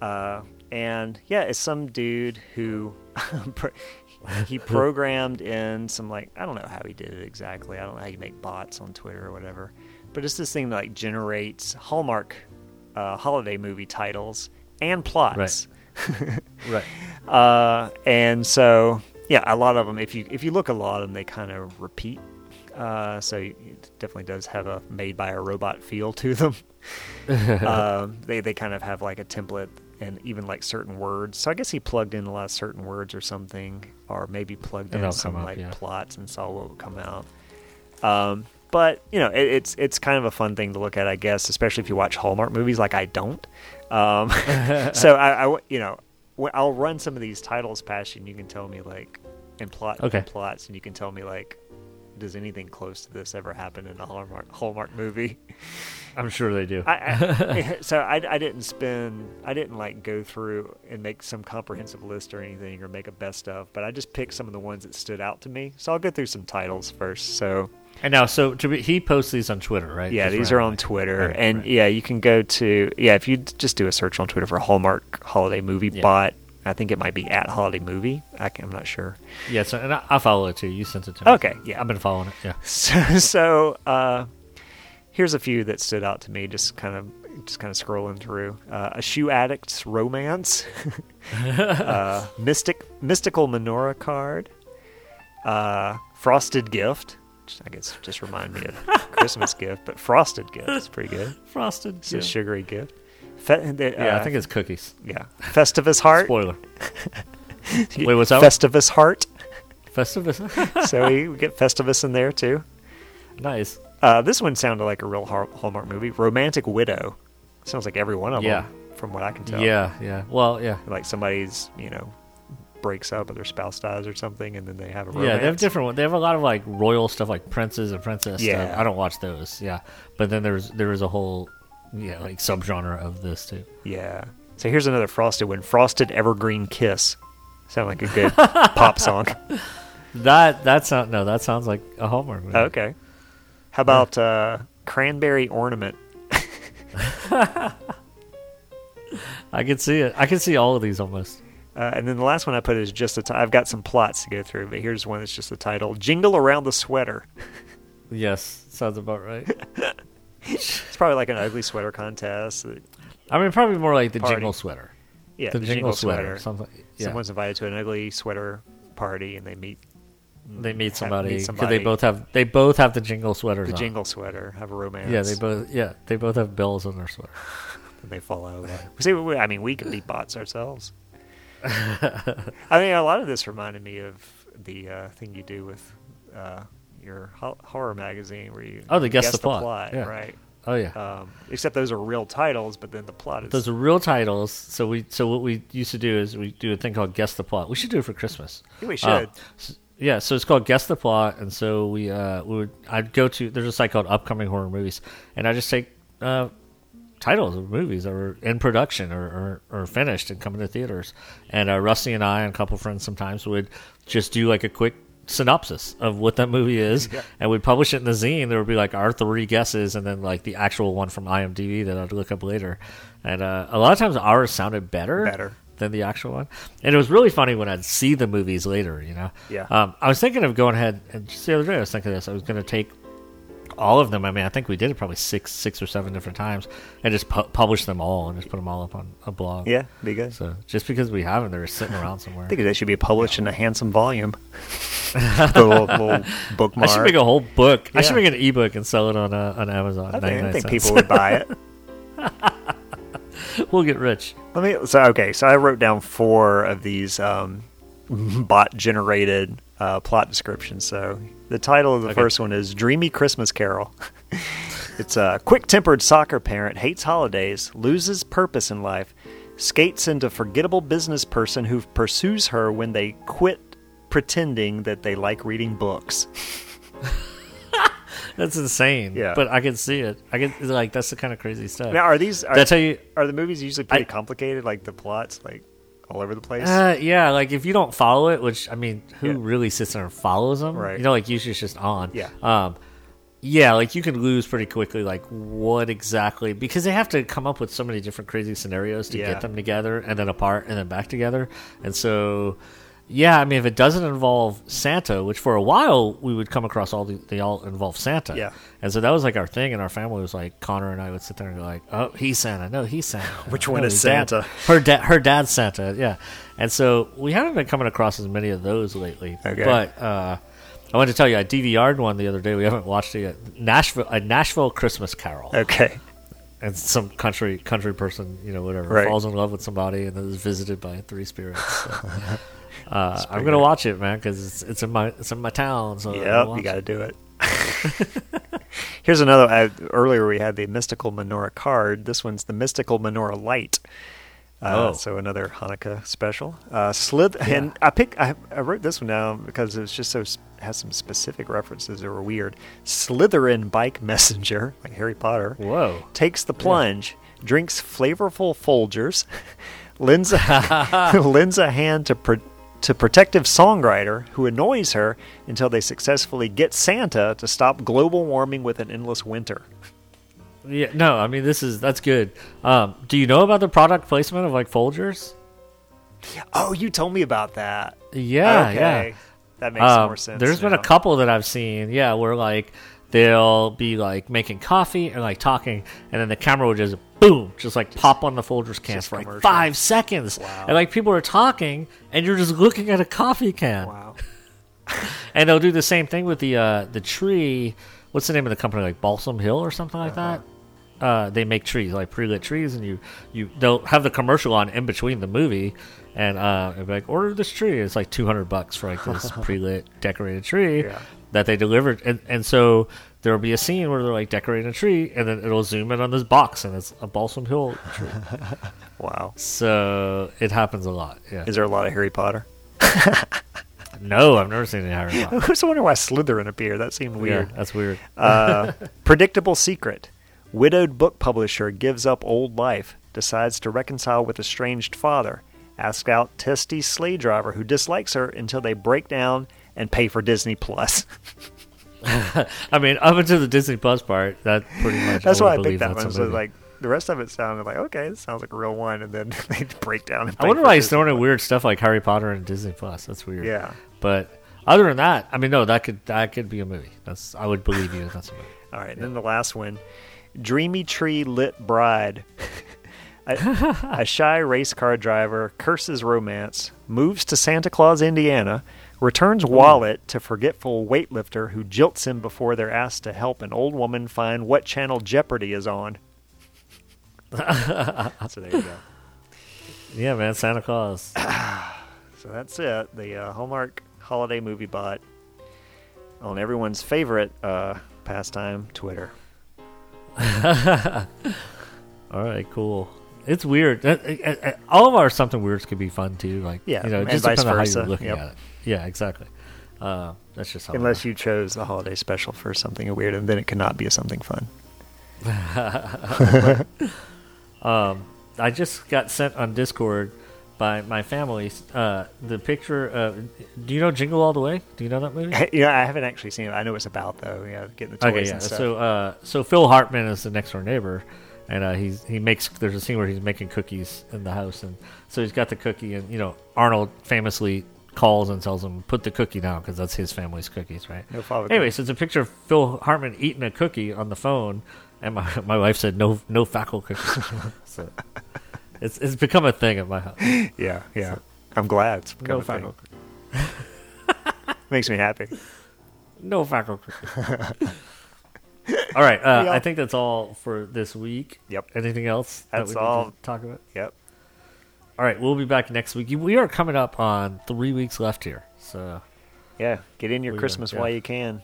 uh, and yeah, it's some dude who he programmed in some like I don't know how he did it exactly. I don't know how you make bots on Twitter or whatever, but it's this thing that like generates Hallmark uh, holiday movie titles and plots. Right. Right. Uh, and so yeah, a lot of them. If you if you look a lot of them, they kind of repeat. Uh, so it definitely does have a made by a robot feel to them. um, they they kind of have like a template and even like certain words. So I guess he plugged in a lot of certain words or something, or maybe plugged And in some up, like yeah. plots and saw what would come out. Um, but you know, it, it's it's kind of a fun thing to look at, I guess, especially if you watch Hallmark movies like I don't. Um, so I, I you know, I'll run some of these titles past you, and you can tell me like, and plot Okay. and plots, and you can tell me like, does anything close to this ever happen in a Hallmark Hallmark movie? I'm sure they do. I, I, so I, I didn't spend I didn't like go through and make some comprehensive list or anything or make a best of, but I just picked some of the ones that stood out to me. So I'll go through some titles first. So and now, so to be, he posts these on Twitter, right? yeah, these are on randomly. Twitter, Right, and right. yeah, you can go to yeah if you just do a search on Twitter for Hallmark Holiday Movie Yeah. Bot. I think it might be at Holiday Movie. I I'm not sure. Yeah, so and I, I follow it too. You sent it to me. Okay, yeah. I've been following it. Yeah. So, so uh, here's a few that stood out to me. Just kind of, just kind of scrolling through. Uh, a shoe addict's romance, uh, mystic, mystical menorah card, uh, frosted gift. Which I guess just remind me of Christmas gift, but frosted gift is pretty good. Frosted. It's a sugary gift. Fe- the, Yeah, uh, I think it's cookies. yeah. Festivus heart. Spoiler. Wait, what's that? Festivus heart. Festivus. So we we get Festivus in there too. nice. Uh, this one sounded like a real Hallmark movie. Romantic Widow. Sounds like every one of Yeah. them, from what I can tell. Yeah, yeah. Well, yeah. Like somebody's, you know, breaks up or their spouse dies or something, and then they have a romance. Yeah, they have different ones. They have a lot of like royal stuff, like princes and princess Yeah. stuff. I don't watch those. Yeah, but then there's there is a whole yeah like subgenre of this too. Yeah. So here's another Frosted one. Frosted Evergreen Kiss. Sound like a good pop song. That that sound no, that sounds like a Hallmark movie. Okay. How about uh, Cranberry Ornament? I can see it. I can see all of these almost. Uh, and then the last one I put is just a t- I've got some plots to go through, but here's one that's just the title Jingle Around the Sweater. Yes, sounds about right. It's probably like an ugly sweater contest. I mean, probably more like the Party. jingle sweater. Yeah, the, jingle, sweater. Something. Yeah. Someone's invited to an ugly sweater party, and they meet they meet somebody meet because somebody. they both have they both have the jingle sweaters. the on. jingle sweater, have a romance. Yeah, they both. Yeah, they both have bells on their sweater. and they fall out. See, I mean, we can be bots ourselves. I mean, a lot of this reminded me of the uh, thing you do with uh, your ho- horror magazine, where you Oh, the guess the plot. Yeah. right? Oh yeah. Um, except those are real titles, but then the plot is Those are real titles. So we so what we used to do is we do a thing called guess the plot. We should do it for Christmas. Yeah, we Uh, should. yeah, so it's called guess the plot, and so we uh we would I'd go to there's a site called upcoming horror movies, and I just take uh titles of movies that were in production or, or, or finished and coming to theaters, and uh, Rusty and I and a couple friends sometimes would just do like a quick synopsis of what that movie is. And we'd publish it in the zine. There would be like our three guesses and then like the actual one from imdb that i'd look up later. And uh, a lot of times ours sounded better Better. than the actual one. And it was really funny when i'd see the movies later you know? Yeah. um, i was thinking of going ahead and just the other day i was thinking of this. I was going to take all of them i mean i think we did it probably six six or seven different times and just pu- publish them all and just put them all up on a blog yeah, be good. so just because we have them they're sitting around somewhere I think they should be published in a handsome volume. the little, little bookmark. I should make a whole book. I should make an ebook and sell it on uh, on Amazon. I think, I think people would buy it. we'll get rich. Let me. So okay. So I wrote down four of these um, bot generated uh, plot descriptions. So the title of the Okay. first one is "Dreamy Christmas Carol." it's a quick-tempered soccer parent hates holidays, loses purpose in life, skates into forgettable business person who pursues her when they quit pretending that they like reading books. That's insane. Yeah. but I can see it. I can like that's the kind of crazy stuff. Now, are these? Are, I tell you? are the movies usually pretty I- complicated? Like the plots, like all over the place. Uh, yeah, like if you don't follow it, which I mean, who Yeah. really sits there and follows them? Right. You know, like usually it's just on. Yeah. Um, yeah, like you can lose pretty quickly. Like what exactly? Because they have to come up with so many different crazy scenarios to Yeah. get them together and then apart and then back together. And so, Yeah, I mean, if it doesn't involve Santa, which for a while we would come across all the, they all involve Santa. Yeah. And so that was like our thing, and our family was like, Connor and I would sit there and go like, oh, he's Santa. No, he's Santa. Which No, one is his dad- Santa? Her dad, her dad's Santa. Yeah. And so we haven't been coming across as many of those lately. Okay. But uh, I wanted to tell you, I DVR'd one the other day. We haven't watched it yet. Nashville, a Nashville Christmas Carol Okay. and some country country person, you know, whatever, Right. falls in love with somebody and then is visited by three spirits. So, uh, I'm gonna watch it, man, because it's it's in my it's in my town. So Yep, you got to do it. Here's another. Uh, earlier we had the mystical menorah card. This one's the mystical menorah light. Uh, Oh. so another Hanukkah special. Uh, Slith and I pick. I, I wrote this one down because it was just so has some specific references that were weird. Slytherin bike messenger, like Harry Potter, Whoa. takes the plunge, drinks flavorful Folgers, lends a, lends a hand to pro- to protective songwriter who annoys her until they successfully get Santa to stop global warming with an endless winter. Yeah, no, I mean this is that's good. Um, do you know about the product placement of like Folgers? Oh, you told me about that. Yeah, okay. yeah. That makes Um, more sense. There's been a couple that I've seen, yeah, where like they'll be like making coffee and like talking, and then the camera will just boom, just like pop on the Folgers can for like five seconds, Wow. and like people are talking, and you're just looking at a coffee can, Wow. and they'll do the same thing with the uh, the tree. What's the name of the company? Like Balsam Hill or something like Uh-huh. that. Uh, they make trees like pre-lit trees, and you you they'll have the commercial on in between the movie, and uh, like order this tree. It's like two hundred bucks for like this pre-lit decorated tree Yeah. that they delivered, and and so there'll be a scene where they're like decorating a tree, and then it'll zoom in on this box, and it's a Balsam Hill tree. Wow. so it happens a lot. Yeah. Is there a lot of Harry Potter? No, I've never seen any Harry Potter. I was wondering why Slytherin appeared. That seemed weird. Yeah, that's weird. Uh, predictable secret. Widowed book publisher gives up old life, decides to reconcile with estranged father, asks out testy sleigh driver who dislikes her until they break down and pay for Disney Plus. I mean, up until the Disney Plus part, that pretty much. That's why I picked that one. So like the rest of it sounded like okay, this sounds like a real one, and then they break down. And I wonder why he's throwing in weird stuff like Harry Potter and Disney Plus. That's weird. Yeah. But other than that, I mean, no, that could that could be a movie. That's I would believe you. That's a movie. All right, and then the last one, Dreamy Tree Lit Bride. a, a shy race car driver curses romance, moves to Santa Claus, Indiana, returns wallet to forgetful weightlifter who jilts him before they're asked to help an old woman find what channel Jeopardy is on. so there you go. Yeah, man, Santa Claus. So that's it. The uh, Hallmark holiday movie bot on everyone's favorite uh, pastime, Twitter. All right, cool. It's weird. Uh, uh, uh, All of our something weirds could be fun too. Like Yeah, you know, it just depends on how you're looking Yep. at it. Yeah, exactly. Uh, that's just how. Unless you chose the holiday special for something weird, and then it cannot be something fun. Um, I just got sent on Discord by my family uh, the picture. Of, do you know Jingle All the Way? Do you know that movie? yeah, I haven't actually seen it. I know it's about though. Yeah, getting the toys Okay, yeah. and stuff. So, uh, so Phil Hartman is the next door neighbor, and uh, he's he makes. There's a scene where he's making cookies in the house, and so he's got the cookie, and you know Arnold famously calls and tells him put the cookie down because that's his family's cookies, right? No father Anyway, so it's a picture of Phil Hartman eating a cookie on the phone, and my my wife said no no fackle cookies. so it's it's become a thing at my house. yeah, yeah. I'm glad it's become No a thing. fackle. Makes me happy. No fackle cookies. all right, uh, Yeah. I think that's all for this week. Yep. Anything else? that That's to all. talk about. Yep. All right, we'll be back next week. We are coming up on three weeks left here, so Yeah. Get in your We Christmas yeah. while you can.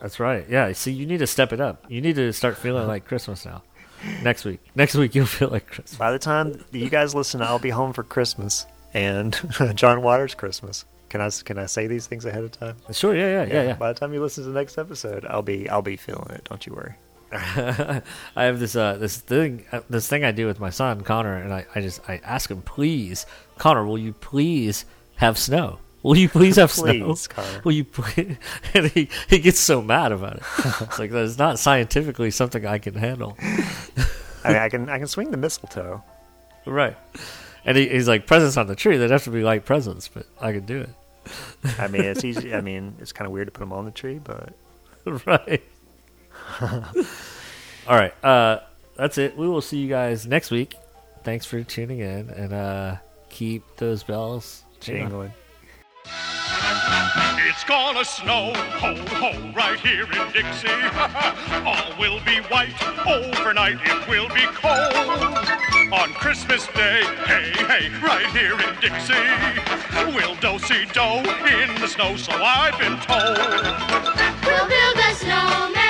that's right. Yeah, see, you need to step it up. You need to start feeling like Christmas now. Next week, next week you'll feel like Christmas. By the time you guys listen, I'll be home for Christmas and John Waters' Christmas. Can I can I say these things ahead of time? Sure, yeah, yeah, yeah, yeah. By the time you listen to the next episode, I'll be I'll be feeling it. Don't you worry. I have this uh, this thing uh, this thing I do with my son Connor, and I, I just I ask him, please, Connor, will you please have snow? Will you please have Please, snow? Connor. Will you please? And he, he gets so mad about it. It's like that's not scientifically something I can handle. I mean, I can I can swing the mistletoe. Right. And he, he's like, presents on the tree. They'd have to be like presents, but I could do it. I mean, it's easy. I mean, it's kind of weird to put them on the tree, but right. All right. Uh, that's it. We will see you guys next week. Thanks for tuning in and uh, keep those bells jingling. It's gonna snow, ho, ho, right here in Dixie. All will be white, overnight it will be cold. On Christmas Day, hey, hey, right here in Dixie. We'll do-see-do in the snow, so I've been told. We'll build a snowman,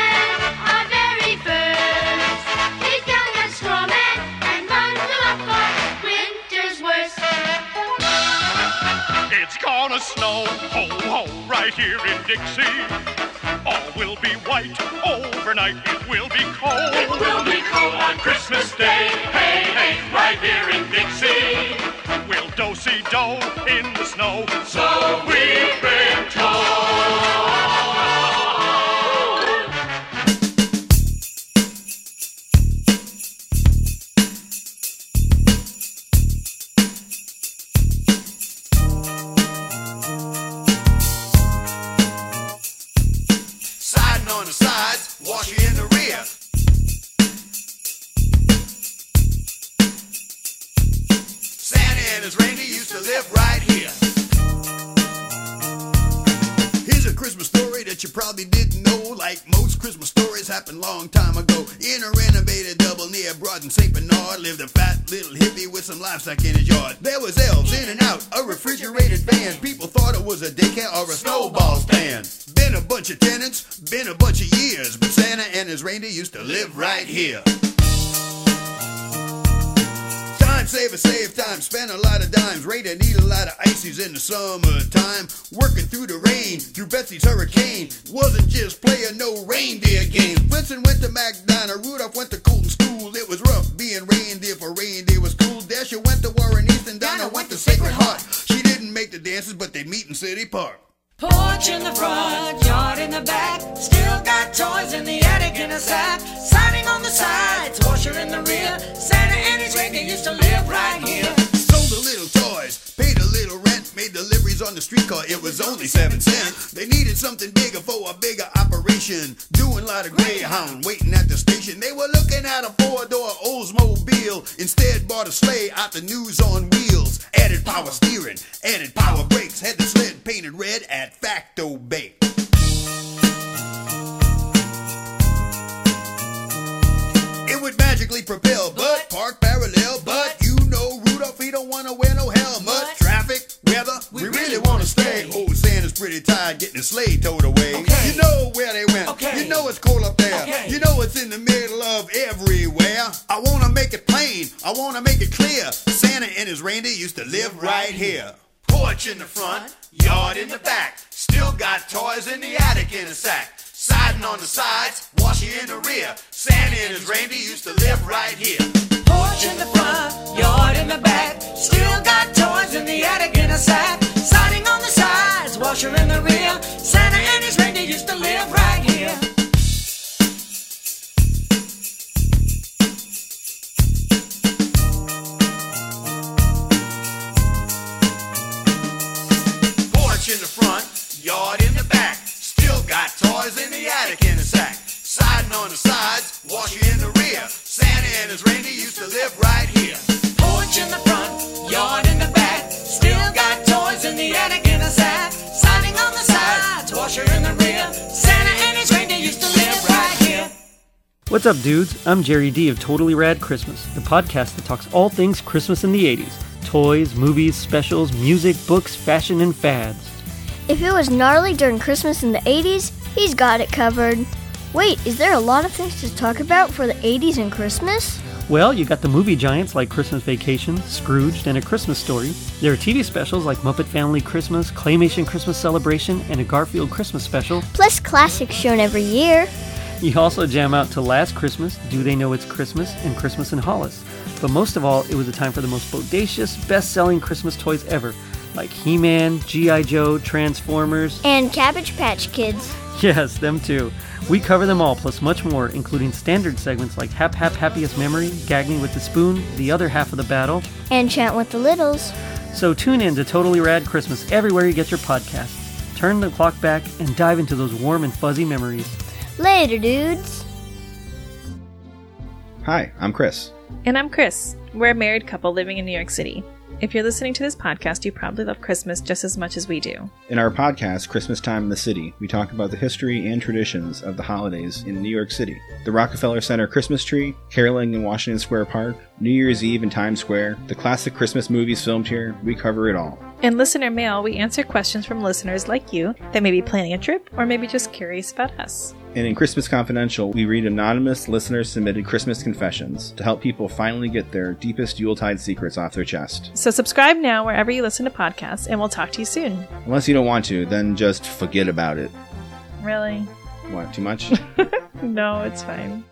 It's gonna snow, ho, ho, right here in Dixie. All will be white, overnight it will be cold. It will be cold on Christmas Day, hey, hey, right here in Dixie. We'll do-si-do in the snow, so we've been told. Used to live right here. Here's a Christmas story that you probably didn't know. Like most Christmas stories happened long time ago. In a renovated double near Broad and St. Bernard lived a fat little hippie with some livestock in his yard. There was elves in and out, a refrigerated van. People thought it was a daycare or a snowball stand. Been a bunch of tenants, been a bunch of years, but Santa and his reindeer used to live right here. Time saver, save time, spend a lot of dimes. Rate eat a lot of ices in the summertime. Working through the rain, through Betsy's hurricane. Wasn't just playing no reindeer games. Blitzen went to McDonough, Rudolph went to Colton School. It was rough being reindeer for reindeer was cool. Dasher went to Warren Easton, Donna went to Sacred Heart. She didn't make the dances, but they meet in City Park. Porch in the front, yard in the back. Still got toys in the attic in a sack. Siding on the sides, washer in the rear. Santa and his reindeer used to live right here. Sold a little toys, paid a little rent, made deliveries on the streetcar. It was only seven cents. They needed something bigger for a bigger operation. Doing a lot of Greyhound, waiting at the station. They were looking at a four-door Oldsmobile. Instead, bought a sleigh out the news on wheels. Added power steering, added power brakes. Had the sled painted red at Facto Bake. It would magically propel, but park parallel. But you know Rudolph, he don't wanna wear no helmet. Traffic, weather, we really wanna stay. Old oh, Santa's pretty tired getting his sleigh towed away. You know where they went. You know it's cold up there. You know it's in the middle of everywhere. I wanna make it plain. I wanna make it clear. Santa and his reindeer used to live right here. Porch in the front, yard in the back. Still got toys in the attic in a sack. Siding on the sides, washing in the rear. Santa and his reindeer used to live right here. Porch in the front, yard in the back. Still got toys in the attic in a sack. Siding on the sides, washer in the rear. Santa and his reindeer used to live right here. Porch in the front, yard in the back. Still got toys in the attic in a sack. Siding on the sides, washing in the rear. Santa and his reindeer used to live right here. Porch in the front, yard in the back. Still got toys in the attic in a sack. Siding on the sides, washer in the rear. Santa and his reindeer used to live right here. What's up, dudes? I'm Jerry D of Totally Rad Christmas, the podcast that talks all things Christmas in the 80s toys, movies, specials, music, books, fashion, and fads. If it was gnarly during Christmas in the 80s, he's got it covered. Wait, is there a lot of things to talk about for the 80s and Christmas? Well, you got the movie giants like Christmas Vacation, Scrooged, and A Christmas Story. There are TV specials like Muppet Family Christmas, Claymation Christmas Celebration, and a Garfield Christmas special. Plus classics shown every year. You also jam out to Last Christmas, Do They Know It's Christmas, and Christmas in Hollis. But most of all, it was a time for the most bodacious, best selling Christmas toys ever like He Man, G.I. Joe, Transformers. And Cabbage Patch Kids. Yes, them too. We cover them all, plus much more, including standard segments like Hap Hap Happiest Memory, Gag Me with the Spoon, the other half of the battle. And Chant with the Littles. So tune in to Totally Rad Christmas everywhere you get your podcasts. Turn the clock back and dive into those warm and fuzzy memories. Later, dudes. Hi, I'm Chris. And I'm Chris. We're a married couple living in New York City. If you're listening to this podcast, you probably love Christmas just as much as we do. In our podcast, Christmas Time in the City, we talk about the history and traditions of the holidays in New York City. The Rockefeller Center Christmas tree, caroling in Washington Square Park, New Year's Eve in Times Square, the classic Christmas movies filmed here, we cover it all. In listener mail, we answer questions from listeners like you that may be planning a trip or maybe just curious about us. And in Christmas Confidential, we read anonymous listener submitted Christmas confessions to help people finally get their deepest Yuletide secrets off their chest. So subscribe now wherever you listen to podcasts, and we'll talk to you soon. Unless you don't want to, then just forget about it. Really? What, too much? no, it's fine.